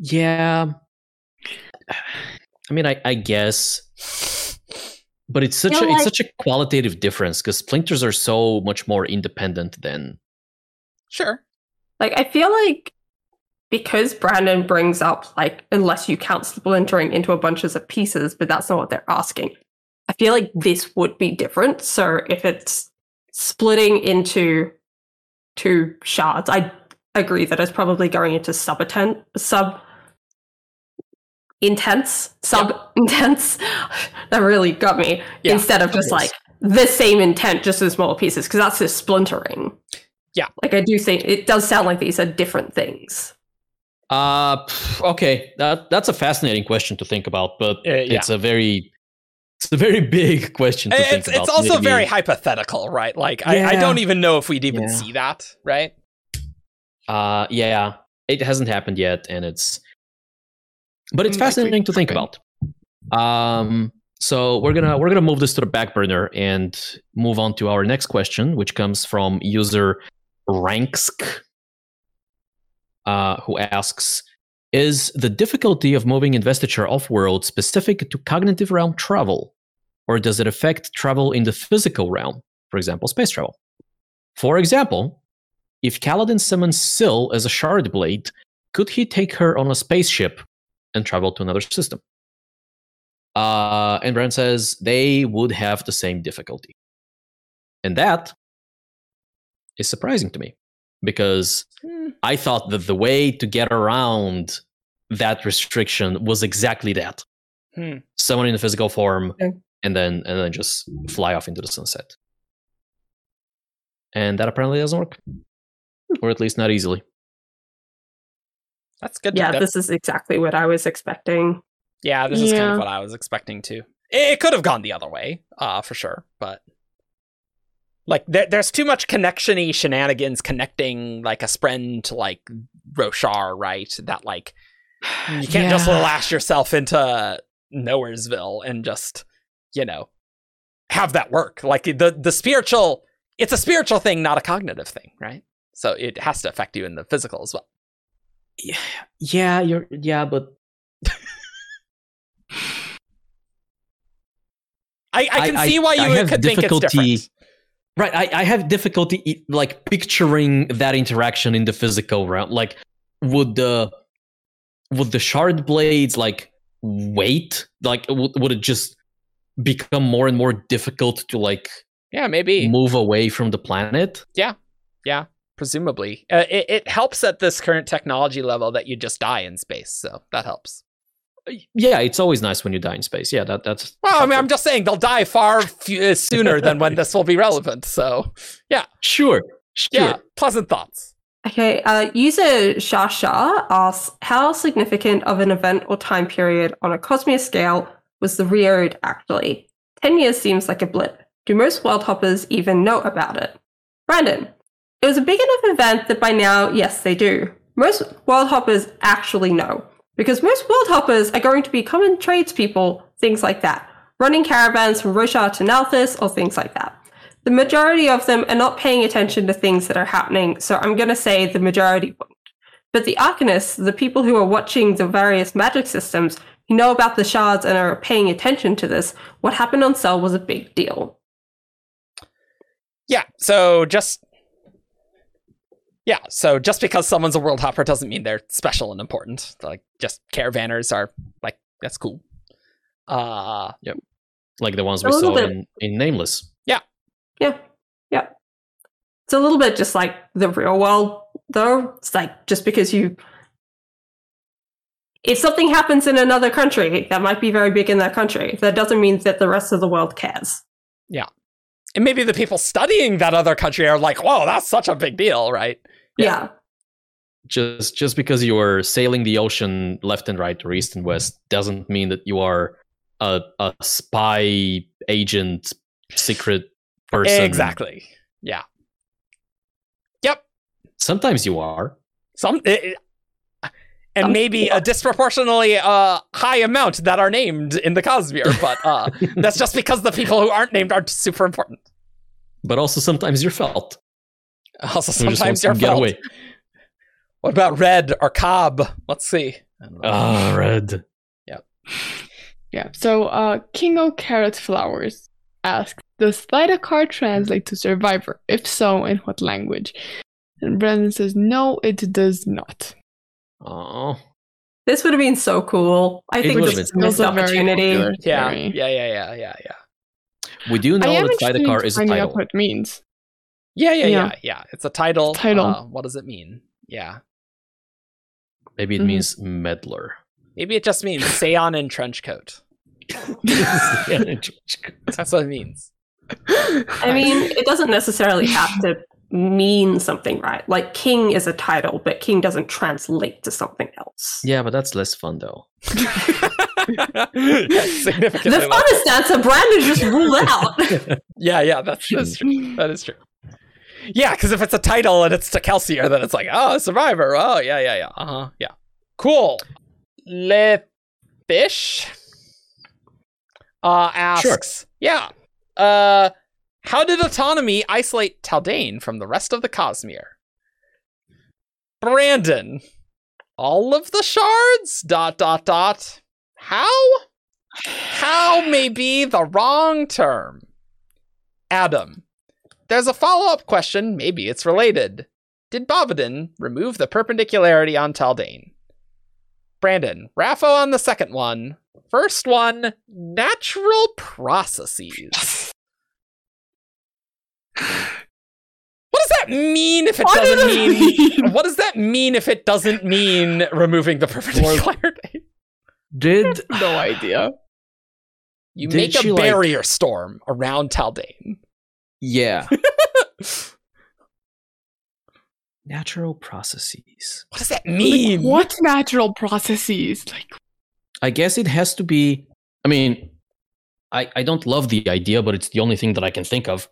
Yeah. I mean, I, I guess but it's such a like, it's such a qualitative difference because splinters are so much more independent than sure like i feel like because Brandon brings up like unless you count splintering into a bunches of pieces, but that's not what they're asking. I feel like this would be different. So if it's splitting into two shards, I agree that it's probably going into sub sub intense, sub intense. that really got me. Yeah, Instead of just like the same intent, just in smaller pieces, because that's just splintering. Yeah. Like I do think it does sound like these are different things. Uh okay. That that's a fascinating question to think about, but uh, yeah. it's a very it's a very big question to it's, think about. It's also maybe. very hypothetical, right? Like yeah. I, I, don't even know if we'd even yeah. see that, right? Uh yeah. It hasn't happened yet and it's but it's fascinating to think about. Um so we're gonna we're gonna move this to the back burner and move on to our next question, which comes from user Ranksk, uh, who asks, "Is the difficulty of moving investiture off-world specific to cognitive realm travel, or does it affect travel in the physical realm, for example, space travel? For example, if Kaladin summons Syl as a shard blade, could he take her on a spaceship and travel to another system?" Uh, and Brent says they would have the same difficulty. And that is surprising to me because mm. I thought that the way to get around that restriction was exactly that. Hmm. Someone in a physical form and then and then just fly off into the sunset. And that apparently doesn't work. Or at least not easily. That's good. Yeah, this is exactly what I was expecting. Yeah, this yeah. is kind of what I was expecting too. It, could have gone the other way, uh, for sure, but like there, there's too much connectiony shenanigans connecting like a spren to like Roshar, right? That like you can't yeah. just lash yourself into Nowheresville and just you know have that work. Like the the spiritual, it's a spiritual thing, not a cognitive thing, right? So it has to affect you in the physical as well. Yeah, yeah, you're yeah, but I, I can I, see why you could think it's different. Right, I, I have difficulty like picturing that interaction in the physical realm. Like, would the would the shard blades like wait? Like, would, would it just become more and more difficult to like? Yeah, maybe move away from the planet. Yeah, yeah, presumably. Uh, it it helps at this current technology level that you just die in space, so that helps yeah, it's always nice when you die in space. Yeah, that that's. Well, helpful. I mean, I'm just saying they'll die far f- uh, sooner than when this will be relevant. So, yeah, sure, sure. Yeah, pleasant thoughts. Okay, uh, user Shasha asks, how significant of an event or time period on a cosmic scale was the Reod actually? Ten years seems like a blip. Do most world hoppers even know about it? Brandon, it was a big enough event that by now, yes, they do. Most world hoppers actually know. Because most world hoppers are going to be common tradespeople, things like that, running caravans from Roshar to Nalthis or things like that. The majority of them are not paying attention to things that are happening, so I'm going to say the majority won't. But the Arcanists, the people who are watching the various magic systems, who know about the shards and are paying attention to this, what happened on Sel was a big deal. Yeah, so just yeah, so just because someone's a world hopper doesn't mean they're special and important. Like just caravanners are like that's cool. Uh yep. Like the ones we saw in, in Nameless. Yeah. Yeah. Yeah. It's a little bit just like the real world though. It's like just because you if something happens in another country that might be very big in that country, that doesn't mean that the rest of the world cares. Yeah. And maybe the people studying that other country are like, whoa, that's such a big deal, right? Yeah. yeah. Just just because you are sailing the ocean left and right or east and west doesn't mean that you are a, a spy agent secret person. Exactly. Yeah. Yep. Sometimes you are. Some it, and maybe a disproportionately uh, high amount that are named in the Cosmere, but uh, that's just because the people who aren't named aren't super important. But also sometimes you're felt. Also, sometimes you're get away. What about Red or Cobb? Let's see. Ah, uh, Red. Yep. Yeah. So, uh, King of Carrot Flowers asks, "Does Thaidakar translate to Survivor? If so, in what language?" And Brandon says, "No, it does not." Oh. This would have been so cool. I It think would this is a missed opportunity. Yeah, Very. yeah, yeah, yeah, yeah, yeah. We do know I am that interested Sidecar in is a title. out what it means. Yeah, yeah, yeah, Yeah. yeah. It's a title. Title. Uh, what does it mean? Yeah. Maybe it Mhm. means meddler. Maybe it just means Seon in trench coat. That's what it means. I mean, it doesn't necessarily have to mean something, right? Like king is a title, but king doesn't translate to something else. yeah, but that's less fun though. yeah, significantly. The less. funnest answer, Brandon just ruled out. Yeah, yeah, that's, that's true. That is true. Yeah, because if it's a title and it's to Kelsier, then it's like, oh, Survivor. Oh, yeah, yeah, yeah. Uh huh. Yeah. Cool. Le Fish uh, asks, yeah. Uh, how did autonomy isolate Taldain from the rest of the Cosmere? Brandon, all of the shards? Dot dot dot. How? How may be the wrong term. Adam, there's a follow up question. Maybe it's related. Did Bavadin remove the perpendicularity on Taldain? Brandon, RAFO on the second one. First one, natural processes. What does that mean if it What doesn't does mean? mean? What does that mean if it doesn't mean removing the perpendicularity? Did no idea. You Did make a like- barrier storm around Taldain. Yeah. Natural processes. What does that mean? Like, what natural processes? Like I guess it has to be. I mean, I I don't love the idea, but it's the only thing that I can think of.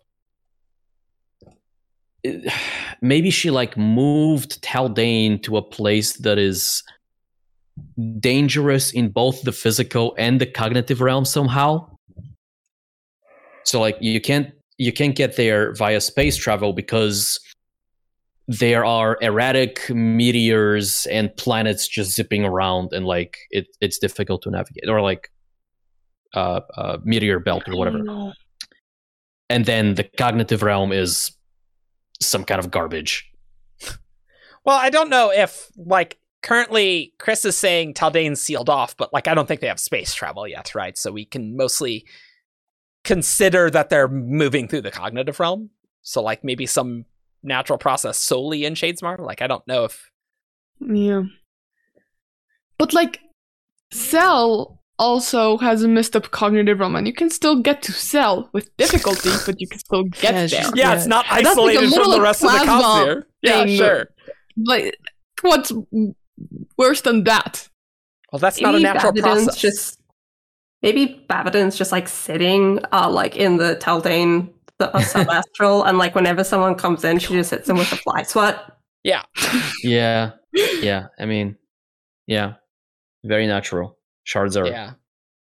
It- maybe she like moved Taldain to a place that is dangerous in both the physical and the cognitive realm somehow. So like you can't you can't get there via space travel because there are erratic meteors and planets just zipping around and like it, it's difficult to navigate or like uh, uh meteor belt or whatever. And then the cognitive realm is some kind of garbage. Well, I don't know if like currently Chris is saying Taldain's sealed off, but like I don't think they have space travel yet, right? So we can mostly consider that they're moving through the cognitive realm. So like maybe some natural process solely in Shadesmar. Like I don't know if Yeah. But like Sel also has a messed up cognitive realm and you can still get to Sel with difficulty, but you can still get Yeah, there. yeah, it's not like isolated from the rest of the plasma Cosmere. Yeah, sure. Like what's worse than that? Well, that's not a natural Bavadin's process. Just maybe Bavadin's just like sitting, uh, like in the Taldain the uh, subastral, and like whenever someone comes in, she just hits them with a fly swat. Yeah. yeah yeah i mean yeah very natural shards are Yeah.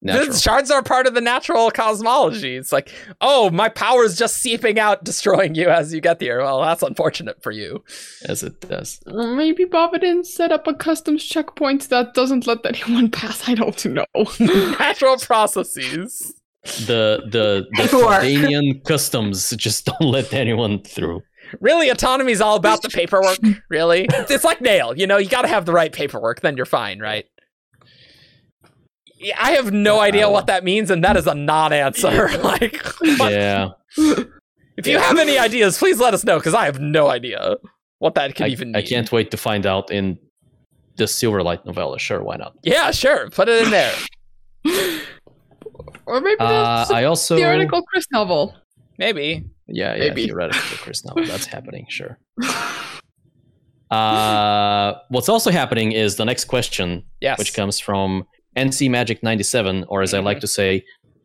Natural The shards are part of the natural cosmology. It's like, oh, my power is just seeping out, destroying you as you get there. Well, that's unfortunate for you. as it does Maybe Bavadin set up a customs checkpoint that doesn't let anyone pass. I don't know. natural processes. the the the Paperwork. Customs just don't let anyone through Really, autonomy is all about the paperwork. Really, it's like nail. You know, you got to have the right paperwork, then you're fine, right? Yeah, I have no Yeah, idea what that means, and that is a non-answer. like, what- yeah if you have any ideas, please let us know because I have no idea what that can I, even mean. I can't wait to find out in the silverlight novella sure why not Yeah, sure, put it in there. or maybe uh, that's a i also theoretical Chris novel. Maybe. yeah yeah maybe. theoretical chris novel that's happening sure uh what's also happening is the next question Yes. which comes from NC Magic 97, or as I like to say,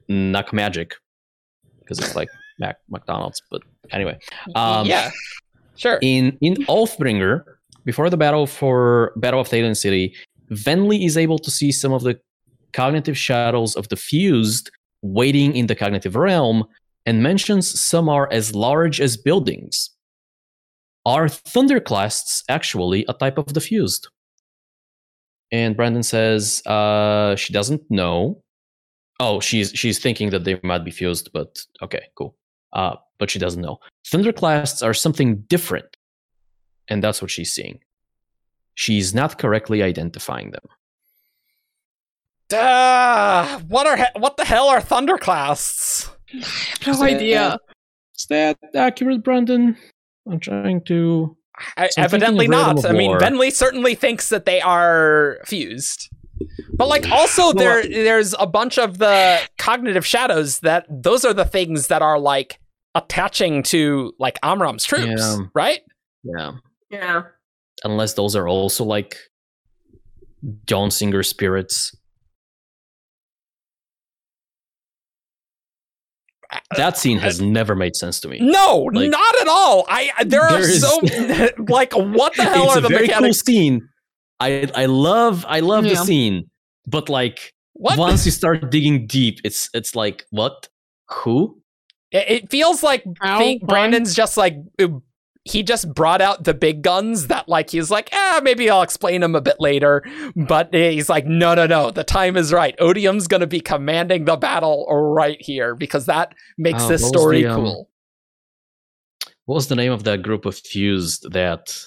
Nuck Magic, because it's like Mac McDonald's. But anyway, um, yeah. Sure. in in Oathbringer, before the battle for Battle of Thaylen City, Venli is able to see some of the cognitive shadows of the fused waiting in the cognitive realm, and mentions some are as large as buildings. Are thunderclasts actually a type of the fused? And Brandon says uh, she doesn't know. Oh, she's she's thinking that they might be fused, but okay, cool. Uh, but she doesn't know. Thunderclasts are something different, and that's what she's seeing. she's not correctly identifying them. Uh, what are what the hell are thunderclasts? no is idea. That, is that accurate, Brandon? I'm trying to. I, evidently not. I mean, Venli certainly thinks that they are fused. But like also there uh, there's a bunch of the cognitive shadows that those are the things that are like attaching to like Amaram's troops, yeah. right? Yeah. Yeah. Unless those are also like John Singer spirits. That scene has never made sense to me. No, like, not at all. I there are so like what the hell are the very mechanics? Cool scene. I I love I love yeah. the scene, but like what? once you start digging deep, it's it's like what? Who? It, it feels like Brandon's just like he just brought out the big guns that like he's like, ah, eh, maybe I'll explain them a bit later. But he's like, no, no, no, the time is right. Odium's gonna be commanding the battle right here because that makes oh, this story the, um, cool. What was the name of that group of fused that,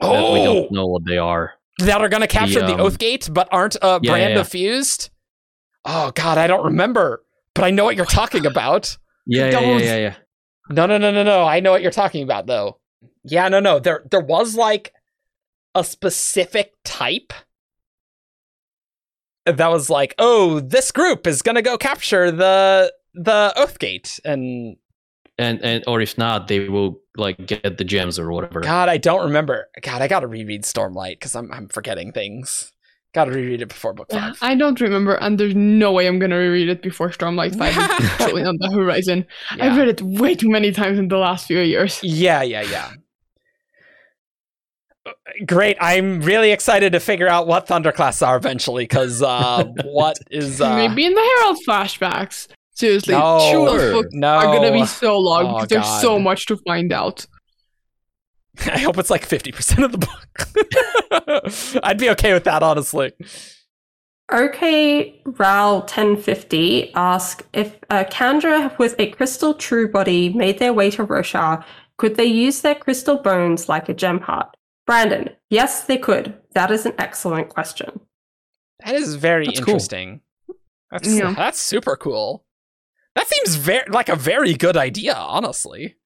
oh! that we don't oh! know what they are? That are gonna capture the, um, the Oathgate but aren't a yeah, brand yeah, yeah. of fused? Oh god, I don't remember. But I know what you're talking about. Yeah, yeah, yeah. No, no, no, no, no. I know what you're talking about though. Yeah, no, no. There there was like a specific type that was like, "Oh, this group is going to go capture the the Oathgate." And and and or if not, they will like get the gems or whatever. God, I don't remember. God, I got to reread Stormlight cuz I'm I'm forgetting things. Got to reread it before book five. I don't remember, and there's no way I'm gonna reread it before Stormlight Five is actually on the horizon. Yeah. I've read it way too many times in the last few years. Yeah, yeah, yeah. Great! I'm really excited to figure out what Thunderclasts are eventually, because uh, what is uh... maybe in the Herald flashbacks. Seriously, no, sure. books no. are gonna be so long oh, because there's so much to find out. I hope it's like 50% of the book. I'd be okay with that, honestly. Okay, Ral 1050 asks if uh, Kandra with a crystal true body made their way to Roshar, could they use their crystal bones like a gem heart? Brandon, yes, they could. That is an excellent question. That is very that's interesting. Cool. That's yeah. that's super cool. That seems very like a very good idea, honestly.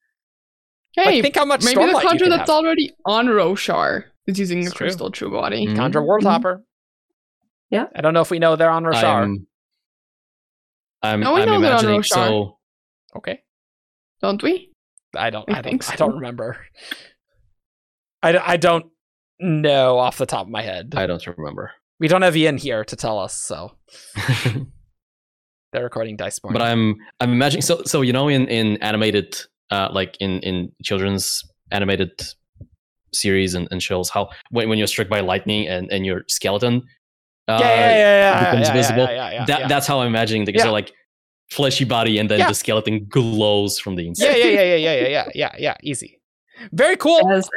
Hey, like, think how much maybe the Kandra that's have. already on Roshar is using a crystal true body. Mm-hmm. Kandra World mm-hmm. Hopper. Yeah. I don't know if we know they're on Roshar. I'm, I'm, no, we I'm know they're on Roshar. So... Okay. Don't we? I don't. I, I don't. So. I don't remember. I, I don't know off the top of my head. I don't remember. We don't have Ian here to tell us, so they're recording Dice But I'm I'm imagining so so you know in in animated uh, like in in children's animated series and, and shows how when, when you're struck by lightning and and your skeleton yeah, yeah, yeah, yeah, becomes yeah, visible. Yeah, yeah, that's how I'm imagining the yeah. like fleshy body and then the skeleton glows from the inside. Yeah, yeah, yeah, yeah, yeah, yeah, yeah, yeah. Easy. Very cool. There's,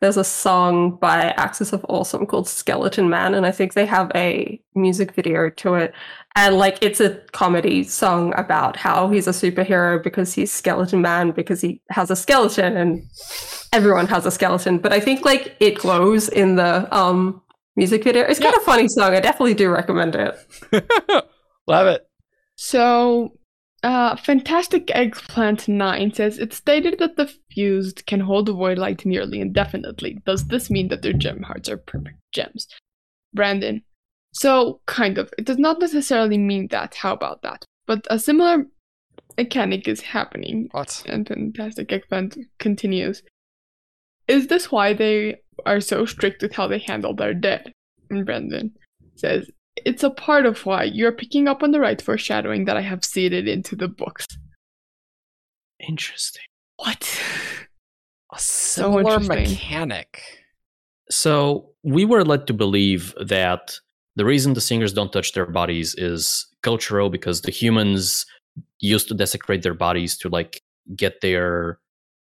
there's a song by Axis of Awesome called Skeleton Man, and I think they have a music video to it and like it's a comedy song about how he's a superhero because he's skeleton man because he has a skeleton and everyone has a skeleton but i think like it glows in the um music video it's yeah. kind of funny song i definitely do recommend it love it so uh, Fantastic Eggplant 9 says it's stated that the fused can hold the void light nearly indefinitely. Does this mean that their gem hearts are perfect gems? Brandon, so, kind of. It does not necessarily mean that. How about that? But a similar mechanic is happening. What? And Fantastic Eggplant continues. Is this why they are so strict with how they handle their dead? And Brandon says, It's a part of why you're picking up on the right foreshadowing that I have seeded into the books. Interesting. What? A similar so mechanic. So we were led to believe that the reason the singers don't touch their bodies is cultural because the humans used to desecrate their bodies to like get their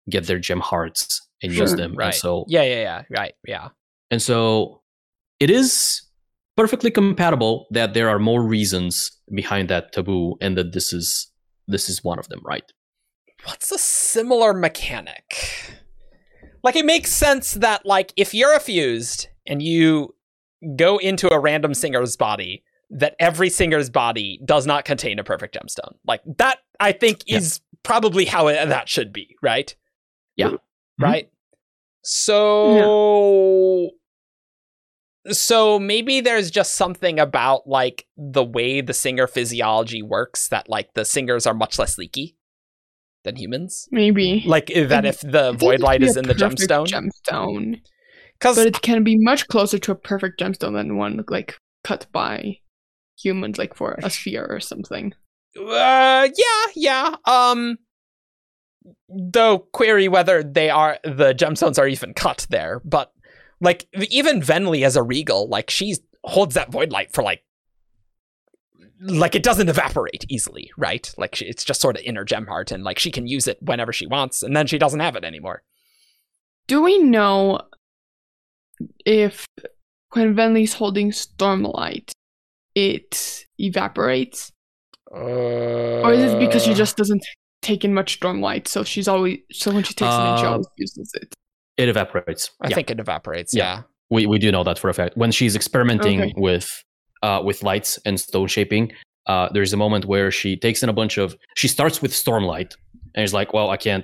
get their gem hearts and use them. Right. And so yeah, yeah, yeah. Right. Yeah. And so it is perfectly compatible that there are more reasons behind that taboo and that this is this is one of them, right? What's a similar mechanic? like it makes sense that like if you're a fused and you go into a random singer's body, that every singer's body does not contain a perfect gemstone. Like that, I think yeah. is probably how it, that should be, right? Yeah. Right. Mm-hmm. So. Yeah. So maybe there's just something about like the way the singer physiology works that like the singers are much less leaky than humans. Maybe like that if the void light is in the gemstone. Gemstone. But it can be much closer to a perfect gemstone than one like cut by humans, like for a sphere or something. Uh, yeah, yeah. Um, though query whether they are the gemstones are even cut there, but like even Venli as a regal, like she holds that void light for like like it doesn't evaporate easily, right? Like she, it's just sort of inner gem heart, and like she can use it whenever she wants, and then she doesn't have it anymore. Do we know if when Venli's holding Stormlight, it evaporates? Uh, or is it because she just doesn't take in much Stormlight, so she's always so when she takes uh, it in, she always uses it? It evaporates. I yeah. think it evaporates. Yeah. yeah. we we do know that for a fact. When she's experimenting okay. with uh, with lights and stone shaping. Uh, there's a moment where she takes in a bunch of. She starts with stormlight and is like, "Well, I can't,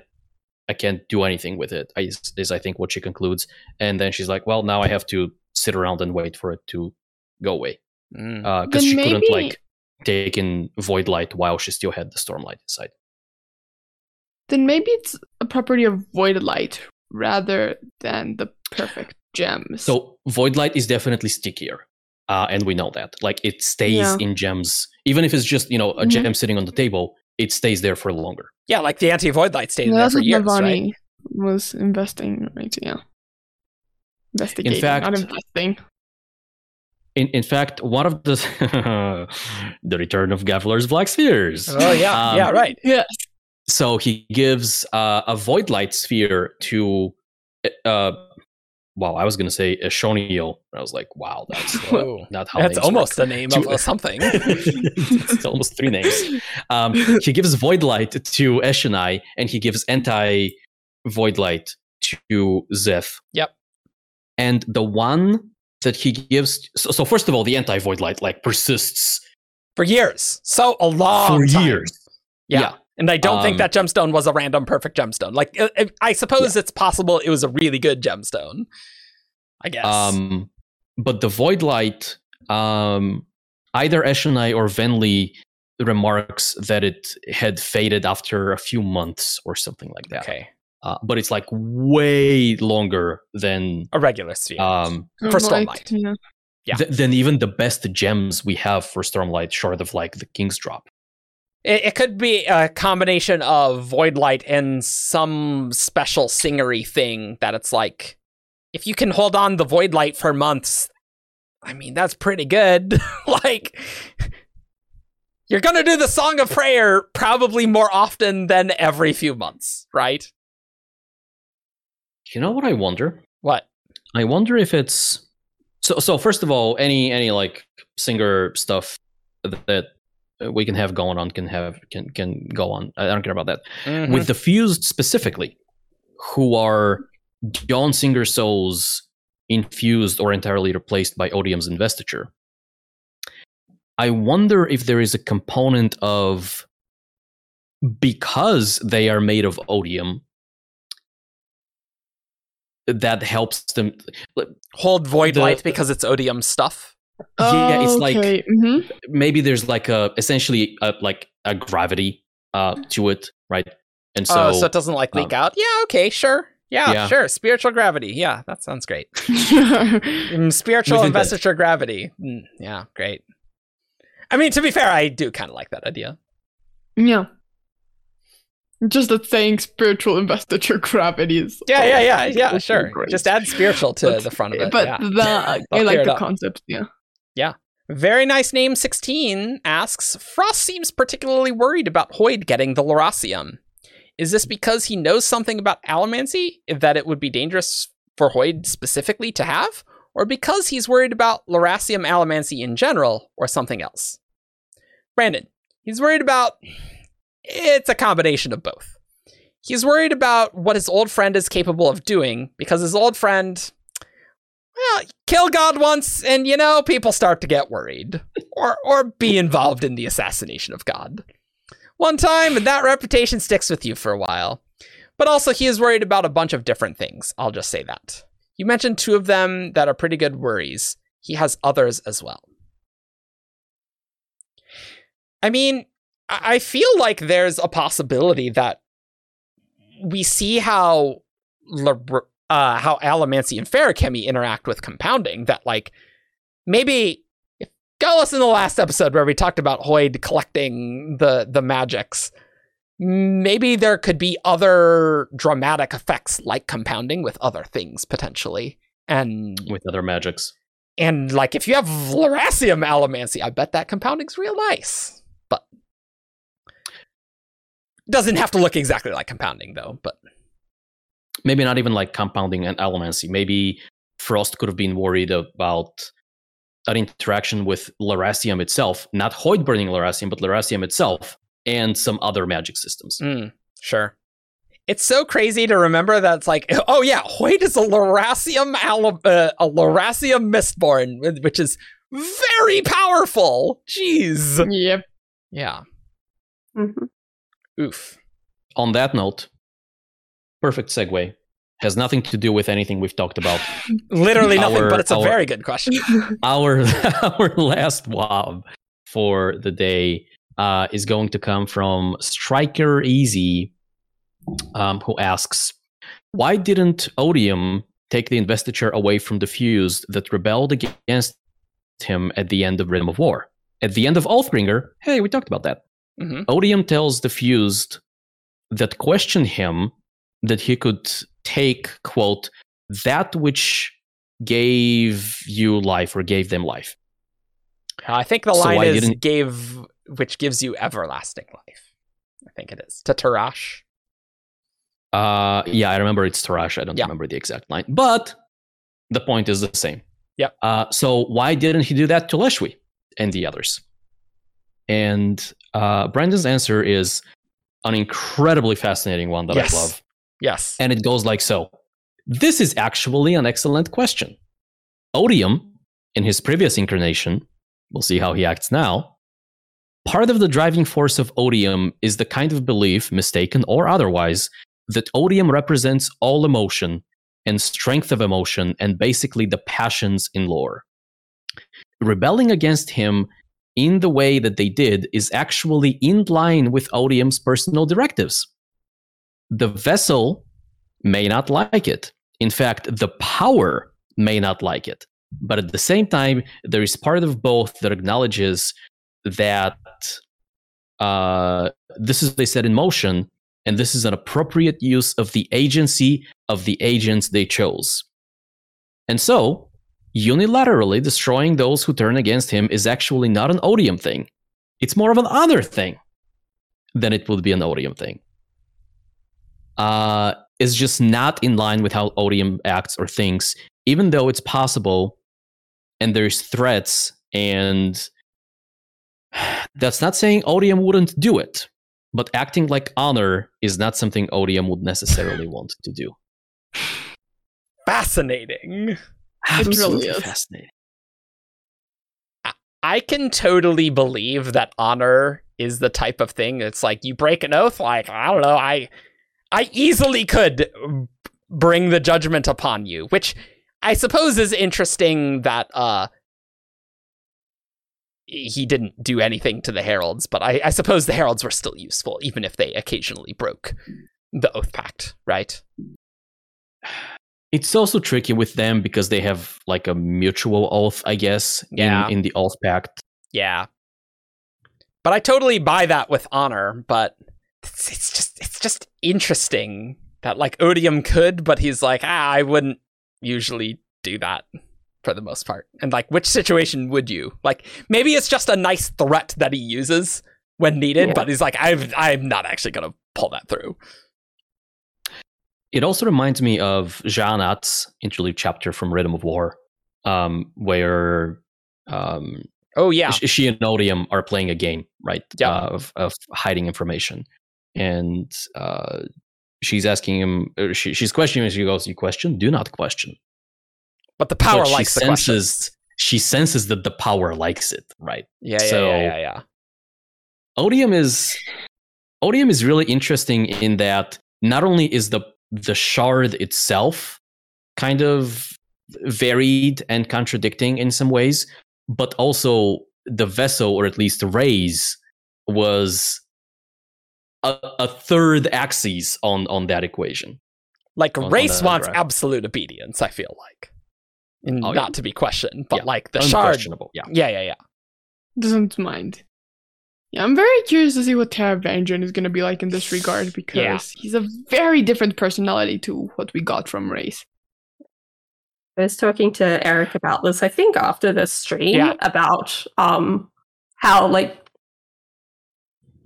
I can't do anything with it. Is, Is, is I think what she concludes, and then she's like, "Well, now I have to sit around and wait for it to go away," because mm. uh, she maybe... couldn't like take in void light while she still had the stormlight inside. Then maybe it's a property of void light rather than the perfect gems. So void light is definitely stickier uh, and we know that like it stays yeah. in gems even if it's just you know a mm-hmm. gem sitting on the table it stays there for longer yeah like the anti-void light stayed yeah, there for years right was investing right yeah investigating in fact, not investing in, in fact, one of the the return of Gavilar's Black Spheres. Oh yeah, um, yeah, right. Yeah. So he gives uh, a void light sphere to uh, wow, I was going to say Eshoniel. I was like, wow, that's uh, not how That's almost work. the name of something. it's almost three names. Um, he gives Void Light to Eshonai, and he gives Anti Void Light to Szeth. Yep. And the one that he gives, so, so first of all, the Anti Void Light like persists for years. So a long for time. years. yeah. yeah. And I don't um, think that gemstone was a random perfect gemstone. Like, I suppose yeah. it's possible it was a really good gemstone. I guess. Um, but the void light, um, either Eshonai or Venli remarks that it had faded after a few months or something like that. Okay. Uh, but it's like way longer than a regular sphere um, for Stormlight. Yeah. yeah. Th- than even the best gems we have for Stormlight, short of like the King's Drop. It, it could be a combination of Void Light and some special singery thing that it's like, if you can hold on the Void Light for months, I mean, that's pretty good. like, you're going to do the Song of Prayer probably more often than every few months, right? You know what I wonder? What? I wonder if it's so so first of all, any any like singer stuff that we can have going on can have can can go on. I don't care about that. Mm-hmm. With the fused specifically, who are John Singer souls infused or entirely replaced by Odium's investiture. I wonder if there is a component of because they are made of odium that helps them hold void the, light because it's odium stuff yeah, it's like mm-hmm. maybe there's like a essentially a, like a gravity uh to it, right? And so, oh, so it doesn't like leak um, out. Yeah, okay, sure. Yeah, yeah, sure. Spiritual gravity. Yeah, that sounds great. Mm, spiritual investiture that. gravity. Mm, yeah, great. I mean, to be fair, I do kind of like that idea. Yeah. Just that saying spiritual investiture gravity is. Yeah, yeah, yeah, yeah, sure. Great. Just add spiritual to but, the front of it. But yeah. the, I like the concept, yeah. Very nice name 16 asks Frost seems particularly worried about Hoid getting the Lerasium. Is this because he knows something about allomancy that it would be dangerous for Hoid specifically to have? Or because he's worried about Lerasium allomancy in general, or something else? Brandon, he's worried about. It's a combination of both. He's worried about what his old friend is capable of doing because his old friend, well, kill God once, and you know, people start to get worried or or be involved in the assassination of God. One time, and that reputation sticks with you for a while. But also, he is worried about a bunch of different things. I'll just say that. You mentioned two of them that are pretty good worries. He has others as well. I mean, I feel like there's a possibility that we see how uh, how allomancy and feruchemy interact with compounding. That like maybe if go listen to the last episode where we talked about Hoid collecting the the magics. Maybe there could be other dramatic effects like compounding with other things potentially, and with other magics. And like if you have Lerasium allomancy, I bet that compounding's real nice. But doesn't have to look exactly like compounding though, but maybe not even like compounding and allomancy. Maybe Frost could have been worried about an interaction with Lerasium itself, not Hoid burning Lerasium, but Lerasium itself and some other magic systems. Mm, sure. It's so crazy to remember that it's like, oh yeah, Hoid is a Lerasium uh, a Lerasium Mistborn, which is very powerful. Jeez. Yep. Yeah. Mm-hmm. Oof. On that note, perfect segue. Has nothing to do with anything we've talked about. Literally nothing, but it's a our, very good question. our our last wob for the day uh, is going to come from Striker Easy, um, who asks, "Why didn't Odium take the investiture away from the fused that rebelled against him at the end of Rhythm of War? At the end of Oathbringer, hey, we talked about that. Mm-hmm. Odium tells the fused that question him that he could take, quote, that which gave you life or gave them life. I think the line so is gave which gives you everlasting life. I think it is. To Tarash. Uh yeah, I remember it's Tarash. I don't yeah. remember the exact line. But the point is the same. Yeah. Uh, so why didn't he do that to Leshwi and the others? And uh, Brandon's answer is an incredibly fascinating one that yes. I love. Yes. And it goes like so. This is actually an excellent question. Odium, in his previous incarnation, we'll see how he acts now. Part of the driving force of Odium is the kind of belief, mistaken or otherwise, that Odium represents all emotion and strength of emotion and basically the passions in lore. Rebelling against him in the way that they did is actually in line with Odium's personal directives. The vessel may not like it. In fact, the power may not like it. But at the same time, there is part of both that acknowledges that uh, this is, they set in motion, and this is an appropriate use of the agency of the agents they chose. And so, unilaterally destroying those who turn against him is actually not an odium thing. It's more of an honor thing than it would be an odium thing. Uh, is just not in line with how odium acts or thinks, even though it's possible and there's threats and that's not saying odium wouldn't do it but acting like honor is not something odium would necessarily want to do fascinating Absolutely really fascinating. I can totally believe that honor is the type of thing. It's like you break an oath. Like I don't know. I I easily could bring the judgment upon you, which I suppose is interesting. That uh, he didn't do anything to the heralds, but I, I suppose the heralds were still useful, even if they occasionally broke the oath pact, right? It's also tricky with them because they have like a mutual oath, I guess, yeah. in, in the oath pact. Yeah. But I totally buy that with honor, but it's, it's just it's just interesting that like Odium could, but he's like, ah, I wouldn't usually do that for the most part. And like which situation would you? Like maybe it's just a nice threat that he uses when needed, yeah. but he's like, I've I'm not actually gonna pull that through. It also reminds me of Sja-anat's interlude chapter from Rhythm of War, um, where um, oh yeah, she and Odium are playing a game, right? Yeah. Uh, of, of hiding information, and uh, she's asking him. She, she's questioning him. She goes, "You question? Do not question." But the power but likes the senses. She senses that the power likes it, right? Yeah, yeah, so, yeah, yeah, yeah. Odium is Odium is really interesting in that not only is the the shard itself kind of varied and contradicting in some ways, but also the vessel, or at least the Rayse, was a, a third axis on on that equation. Like on, race on wants absolute obedience. I feel like, and oh, not yeah. to be questioned, but yeah. like the shard. Yeah, yeah, yeah, yeah. Doesn't mind. Yeah, I'm very curious to see what Taravangian is going to be like in this regard because yeah. he's a very different personality to what we got from Rayse. I was talking to Eric about this, I think, after this stream yeah. about um, how, like,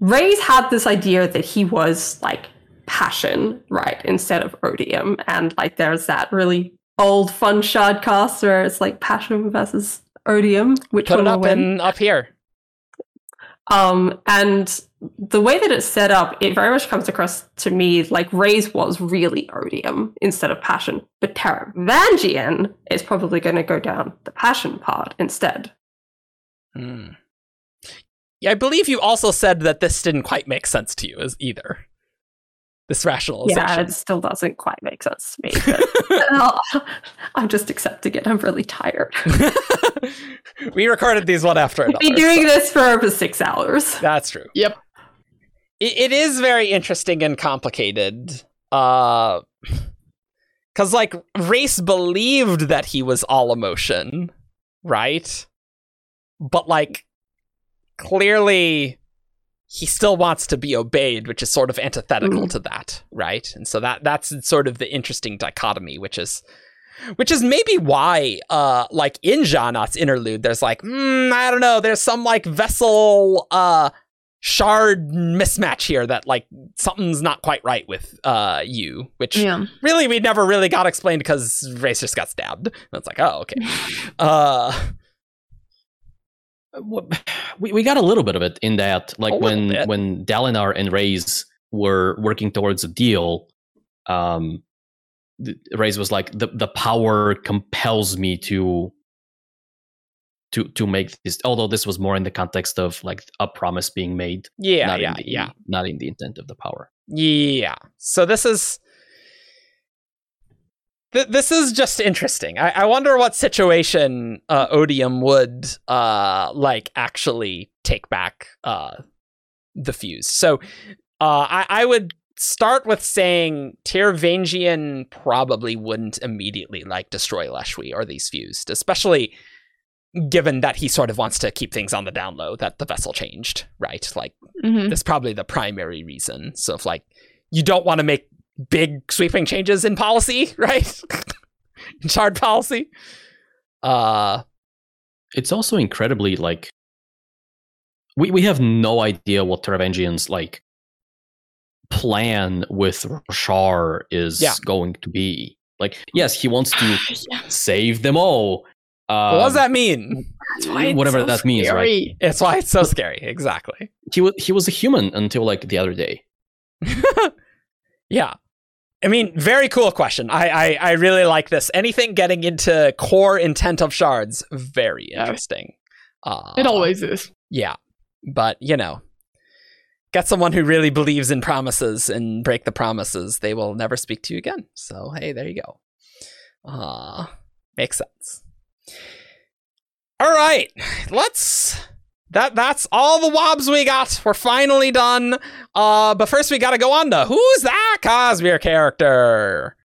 Rayse had this idea that he was, like, passion, right, instead of odium. And, like, there's that really old fun shard cast where it's, like, passion versus odium. Which Put one it up, in, up here. Um, and the way that it's set up, it very much comes across to me like Rayse was really odium instead of passion, but Taravangian is probably going to go down the passion part instead. Hmm. Yeah, I believe you also said that this didn't quite make sense to you as either. This rationalization. Yeah, it still doesn't quite make sense to me. But I'm just accepting it. I'm really tired. we recorded these one after another. Been doing so. this for over six hours. That's true. Yep. it, it is very interesting and complicated. Uh, because like Rayse believed that he was all emotion, right? But like clearly he still wants to be obeyed, which is sort of antithetical mm. to that, right? And so that that's sort of the interesting dichotomy, which is which is maybe why uh like in Sja-anat's interlude there's like mm, i don't know there's some like vessel uh shard mismatch here that like something's not quite right with uh you which yeah. really we never really got explained because Rayse just got stabbed and it's like oh okay uh we, we got a little bit of it in that like when when Dalinar and Rayse were working towards a deal um Rayse was like the the power compels me to to to make this although this was more in the context of like a promise being made yeah yeah the, yeah. not in the intent of the power. Yeah. So this is th- this is just interesting I, I wonder what situation uh, odium would uh like actually take back uh the fuse so uh I, I would start with saying Taravangian probably wouldn't immediately like destroy Leshwi or these fused, especially given that he sort of wants to keep things on the down low that the vessel changed, right? Like mm-hmm. that's probably the primary reason. So if like you don't want to make big sweeping changes in policy, right? in shard policy. Uh it's also incredibly like we, we have no idea what Taravangian's like plan with Roshar is yeah. going to be. Like, yes, he wants to yeah. save them all, um, what does that mean? Whatever so that scary. means, right? It's why it's so scary. Exactly. He was he was a human until like the other day. yeah. I mean, very cool question. I, I, I really like this. Anything getting into core intent of shards, very interesting. Uh, it always is. Yeah, but you know, get someone who really believes in promises and break the promises, they will never speak to you again. So hey, there you go. Uh makes sense. All right, let's. That that's all the wobs we got. We're finally done. Uh, but first we gotta go on to who's that Cosmere character?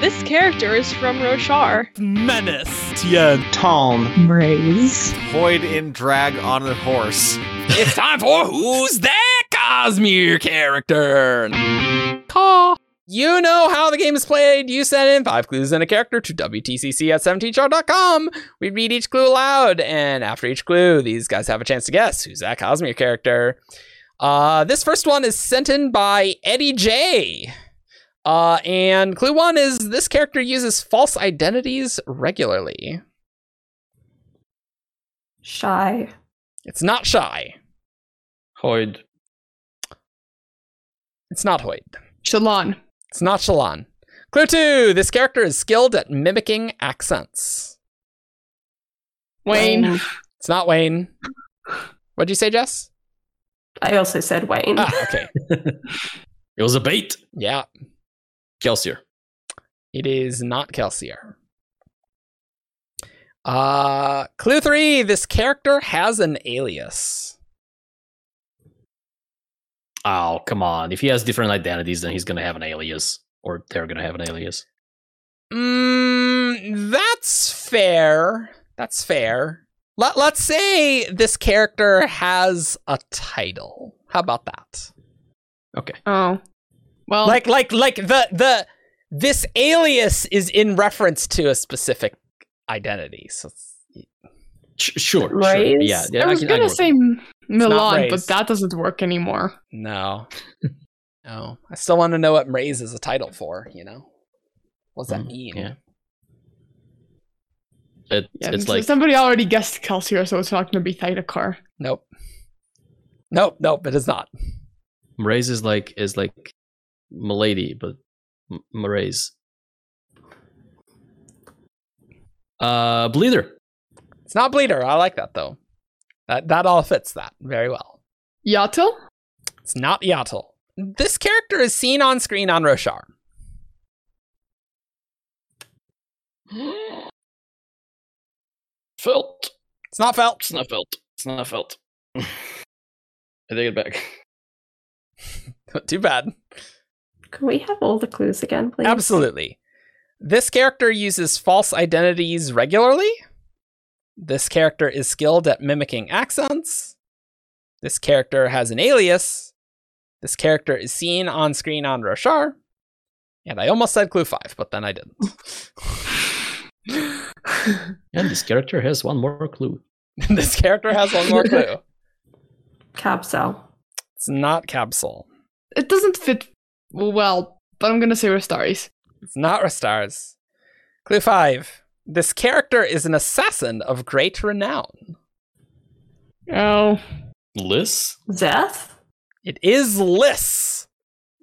This character is from Roshar. Menace. Tien. Talm. Braze. Void in drag on a horse. it's time for Who's That Cosmere Character? Caw. You know how the game is played. You send in five clues and a character to WTCC at 17thshard.com. We read each clue aloud, and after each clue, these guys have a chance to guess who's that Cosmere character. Uh, this first one is sent in by Eddie J. Uh, and clue one is this character uses false identities regularly. Shai. It's not Shai. Hoid. It's not Hoid. Shallan. It's not Shallan. Clue two. This character is skilled at mimicking accents. Wayne. Wayne. It's not Wayne. What'd you say, Jess? I also said Wayne. Ah, okay. It was a bait. Yeah. Kelsier. It is not Kelsier. Uh, clue three. This character has an alias. Oh, come on. If he has different identities, then he's going to have an alias. Or they're going to have an alias. Mm, that's fair. That's fair. Let, let's say this character has a title. How about that? Okay. Oh. Well, Like like like the the this alias is in reference to a specific identity. So it's- Sh- sure. sure. Yeah. yeah I was can- gonna can say work M- Milan, Raise. but that doesn't work anymore. no. no. I still want to know what Mraize is a title for, you know? What does that Mm, mean? yeah. it. Yeah, it's like somebody already guessed Kelsier, so it's not gonna be Thaidakar. Nope. Nope, nope, it is not. Mraize is like is like Milady, but M- Mraize. Uh, Bleeder. It's not Bleeder. I like that though. That that all fits that very well. Iyatil? It's not Iyatil. This character is seen on screen on Roshar. Felt. It's not Felt. It's not felt. It's not felt. I take it back. Too bad. Can we have all the clues again, please? Absolutely. This character uses false identities regularly. This character is skilled at mimicking accents. This character has an alias. This character is seen on screen on Roshar. And I almost said clue five, but then I didn't. And this character has one more clue. this character has one more clue. Capsule. It's not Capsule. It doesn't fit well, but I'm gonna say Restares. It's not Restares. Clue five. This character is an assassin of great renown. Oh. Liz? Szeth? It is Liss.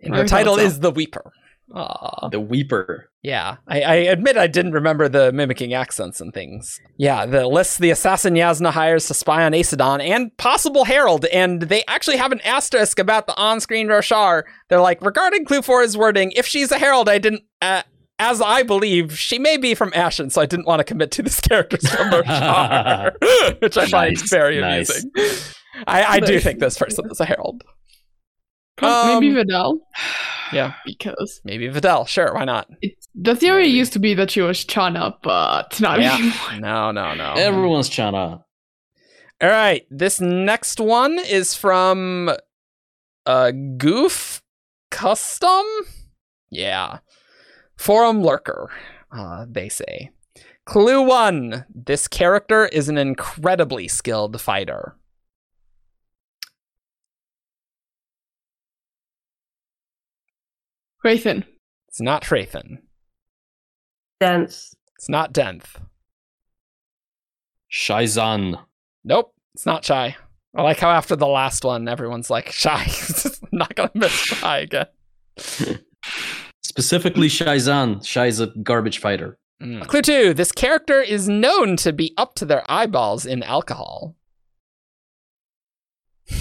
And her title is The Weeper. Aw. The Weeper. Yeah, I, I admit I didn't remember the mimicking accents and things. Yeah, the list the assassin Jasnah hires to spy on Aesudan and possible Herald, and they actually have an asterisk about the on-screen Roshar. They're like, regarding Clue 4's wording, if she's a Herald, I didn't, uh, as I believe, she may be from Ashyn, so I didn't want to commit to this character's from Roshar, which I find very nice. amusing. I, I do think this person is a Herald. Prob- Maybe Um, Vedel. yeah. Because Maybe Vedel, sure, why not? it, the theory used to be that she was Chana, but not Yeah. anymore. No, no, no. Everyone's Chana. All right, this next one is from uh Goof Custom. Yeah. Forum lurker, uh, they say. Clue 1. This character is an incredibly skilled fighter. Raythan. It's not Trathan. Denth. It's not Denth. Shaizan. Nope, it's not Shy. I like how after the last one, everyone's like, Shy. I'm not gonna miss Shy again. Specifically Shaizan. Shai's a garbage fighter. Mm. Clue two this character is known to be up to their eyeballs in alcohol.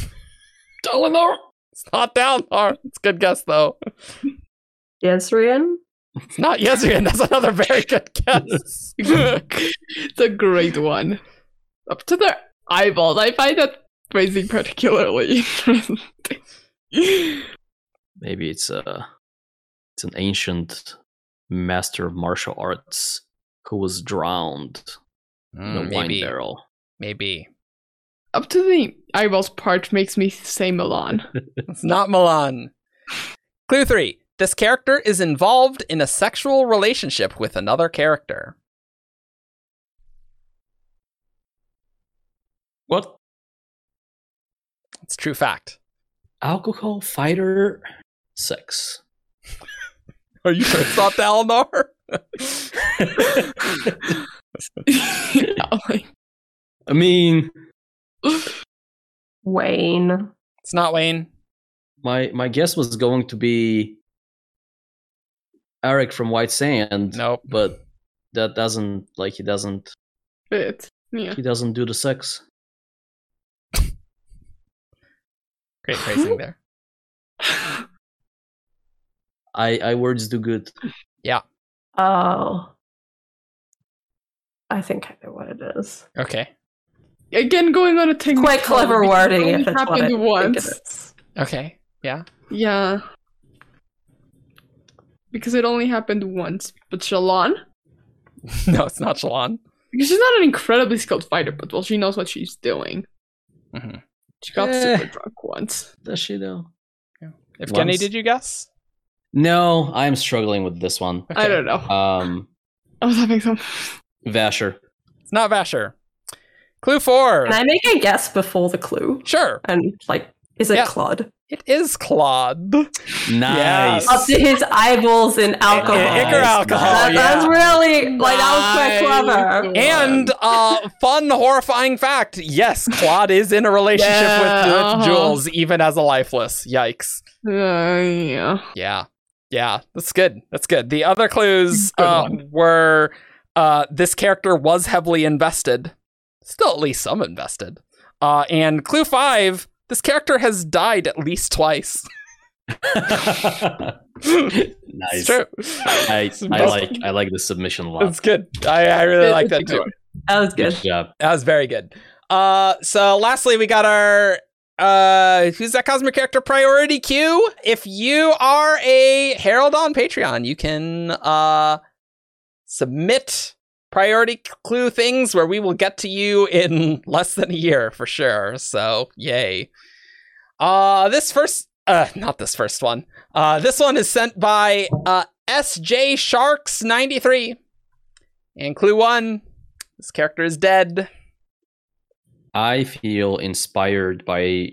Dalinar. It's not Dalinar. It's a good guess, though. Yezrian? It's not Yezrian. That's another very good guess. it's a great one. Up to their eyeballs. I find that phrasing particularly interesting. Maybe it's a it's an ancient master of martial arts who was drowned in a Mm, wine maybe. barrel. Maybe. Up to the eyeballs part makes me say Milan. It's not Milan. Clue three. This character is involved in a sexual relationship with another character. What? It's true fact. Alcohol, fighter, sex. Are you sure it's not Dalinar? Yeah, I mean, Wayne. it's not Wayne. my my guess was going to be Aarik from White Sand. Nope. But that doesn't like he doesn't fit. Yeah. He doesn't do the sex. Great phrasing there. I I words do good. Yeah. Oh. I think I know what it is. Okay. Again, going on a thing. Quite clever wording if it's what happened once. Okay. Yeah. Yeah. Because it only happened once. But Shallan? no, it's not Shallan. Because she's not an incredibly skilled fighter, but well, she knows what she's doing. Mm-hmm. She got eh. super drunk once. Does she though? Yeah. If once. Kenny, did you guess? No, I'm struggling with this one. Okay. I don't know. Um, I was having some. Vasher. It's not Vasher. Clue four. Can I make a guess before the clue? Sure. And like, is it yeah. Clod? It is Clod. Nice. Up to his eyeballs in alcohol. Ichor alcohol. That, yeah. That's really like that was quite clever. And uh, fun, horrifying fact: yes, Clod is in a relationship yeah, with, with uh-huh. Jewels, even as a lifeless. Yikes. Uh, yeah. Yeah. Yeah. That's good. That's good. The other clues uh, were uh, this character was heavily invested. Still, at least some invested. Uh, and clue five this character has died at least twice. nice. It's true. I, I like I like the submission a lot. It's good. I, I really like that too. That was good. good job. That was very good. Uh, so lastly, we got our uh, who's that cosmic character priority queue? If you are a Herald on Patreon, you can uh submit priority clue things where we will get to you in less than a year for sure. So, yay. Uh this first uh not this first one. Uh this one is sent by uh SJ Sharks 93. And clue 1, this character is dead. I feel inspired by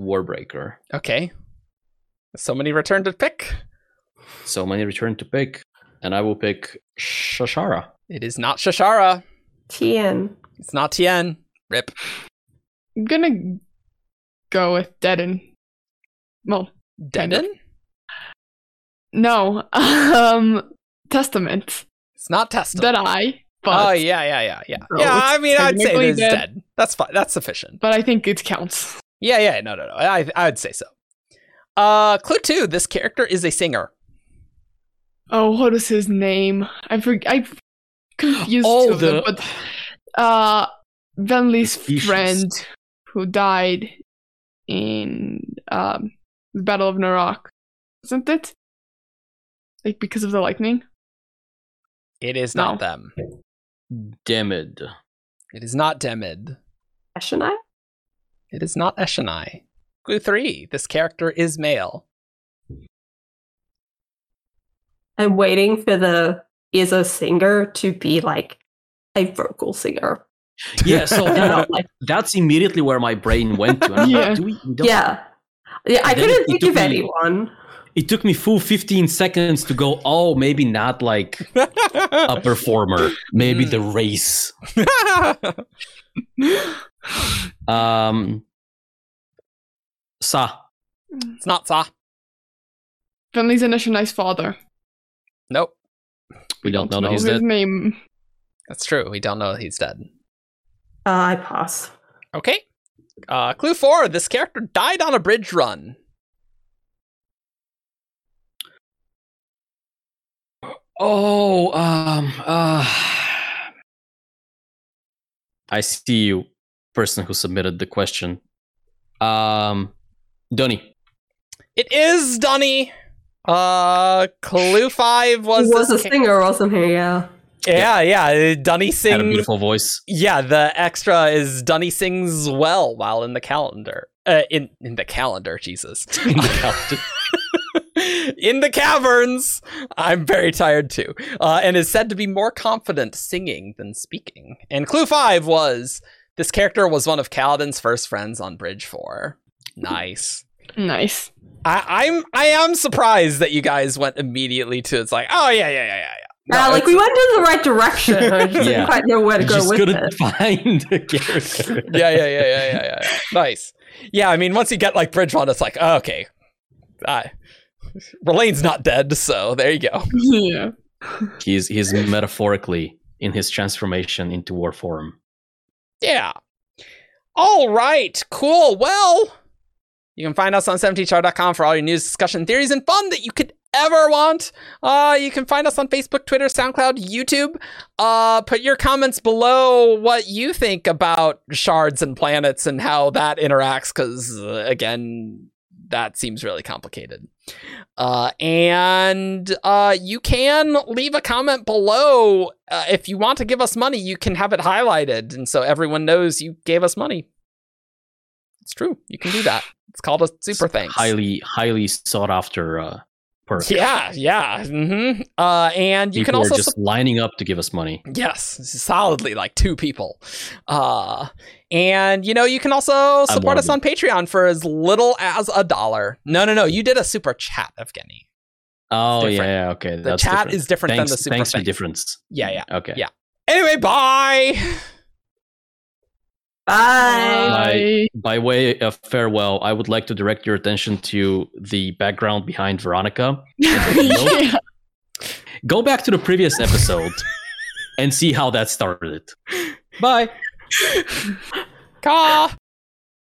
Warbreaker. Okay. So many return to pick. So many return to pick. And I will pick Shashara. It is not Shashara. Tien. It's not Tien. Rip. I'm gonna go with Deaden. Well, Deaden? No. Um Testament. It's not Testament. That I. But oh yeah, yeah, yeah, yeah. So yeah, I mean, I'd say it's dead. dead. That's fine. That's sufficient. But I think it counts. Yeah, yeah. No, no, no. I, I'd say so. Uh, clue two. This character is a singer. Oh, what is his name? I forget. I confused oh, the... them, but uh, Venli's friend who died in um, the Battle of Narak, isn't it? Like because of the lightning. It is no. not them. Demid. It is not Demid. Eshonai? It is not Eshonai. Clue three. This character is male. I'm waiting for the is a singer to be like a vocal singer. Yeah, so like, that's immediately where my brain went to. yeah. Like, we, yeah. Yeah, I couldn't think of me, anyone. It took me full 15 seconds to go, oh, maybe not like a performer, maybe the hmm. race. um, Sa. It's not Sa. Venli's a nice father. Nope. We don't, know, know he's his dead. name. That's true. We don't know he's dead. Uh, I pass. Okay. Uh, clue four: This character died on a bridge run. Oh, um, uh, I see you, person who submitted the question. Um, Dunny. It is Dunny. Uh, Clue Five was he was a singer, wasn't he? Yeah. Yeah, yeah. Dunny sings. Had a beautiful voice. Yeah, the extra is Dunny sings well while in the calendar. Uh, in in the calendar, Jesus. in the calendar. In the caverns. I'm very tired too. Uh, and is said to be more confident singing than speaking. And clue five was this character was one of Kaladin's first friends on Bridge Four. Nice. Nice. I, am I am surprised that you guys went immediately to it's like oh yeah yeah yeah yeah yeah. No, uh, like we went in the right direction. I just yeah. didn't quite know where to go just with couldn't it. Find a character. yeah, yeah, yeah, yeah, yeah, yeah. Nice. Yeah, I mean, once you get like Bridge One, it's like oh, okay, I, Rlain's not dead, so there you go. Yeah. He's he's metaphorically in his transformation into war form. Yeah. All right. Cool. Well, you can find us on 17thshard.com for all your news, discussion, theories, and fun that you could ever want. Uh, you can find us on Facebook, Twitter, SoundCloud, YouTube. Uh, put your comments below what you think about shards and planets and how that interacts, because uh, again, that seems really complicated. Uh, and uh, you can leave a comment below. Uh, if you want to give us money, you can have it highlighted. And so everyone knows you gave us money. It's true. You can do that. It's called a super thanks. Highly, highly sought after Yeah, yeah. Mm-hmm. Uh, and you people can also just su- lining up to give us money. Yes, solidly like two people. Uh, and you know you can also support us on Patreon for as little as a dollar. No, no, no. You did a super chat, Evgeny. Oh yeah, okay. The chat different. is different thanks, than the super. Thanks thanks. for difference. Yeah, yeah. Okay. Yeah. Anyway, bye. Bye. By, by way of farewell, I would like to direct your attention to the background behind Veronica. yeah. Go back to the previous episode and see how that started. Bye. Caw.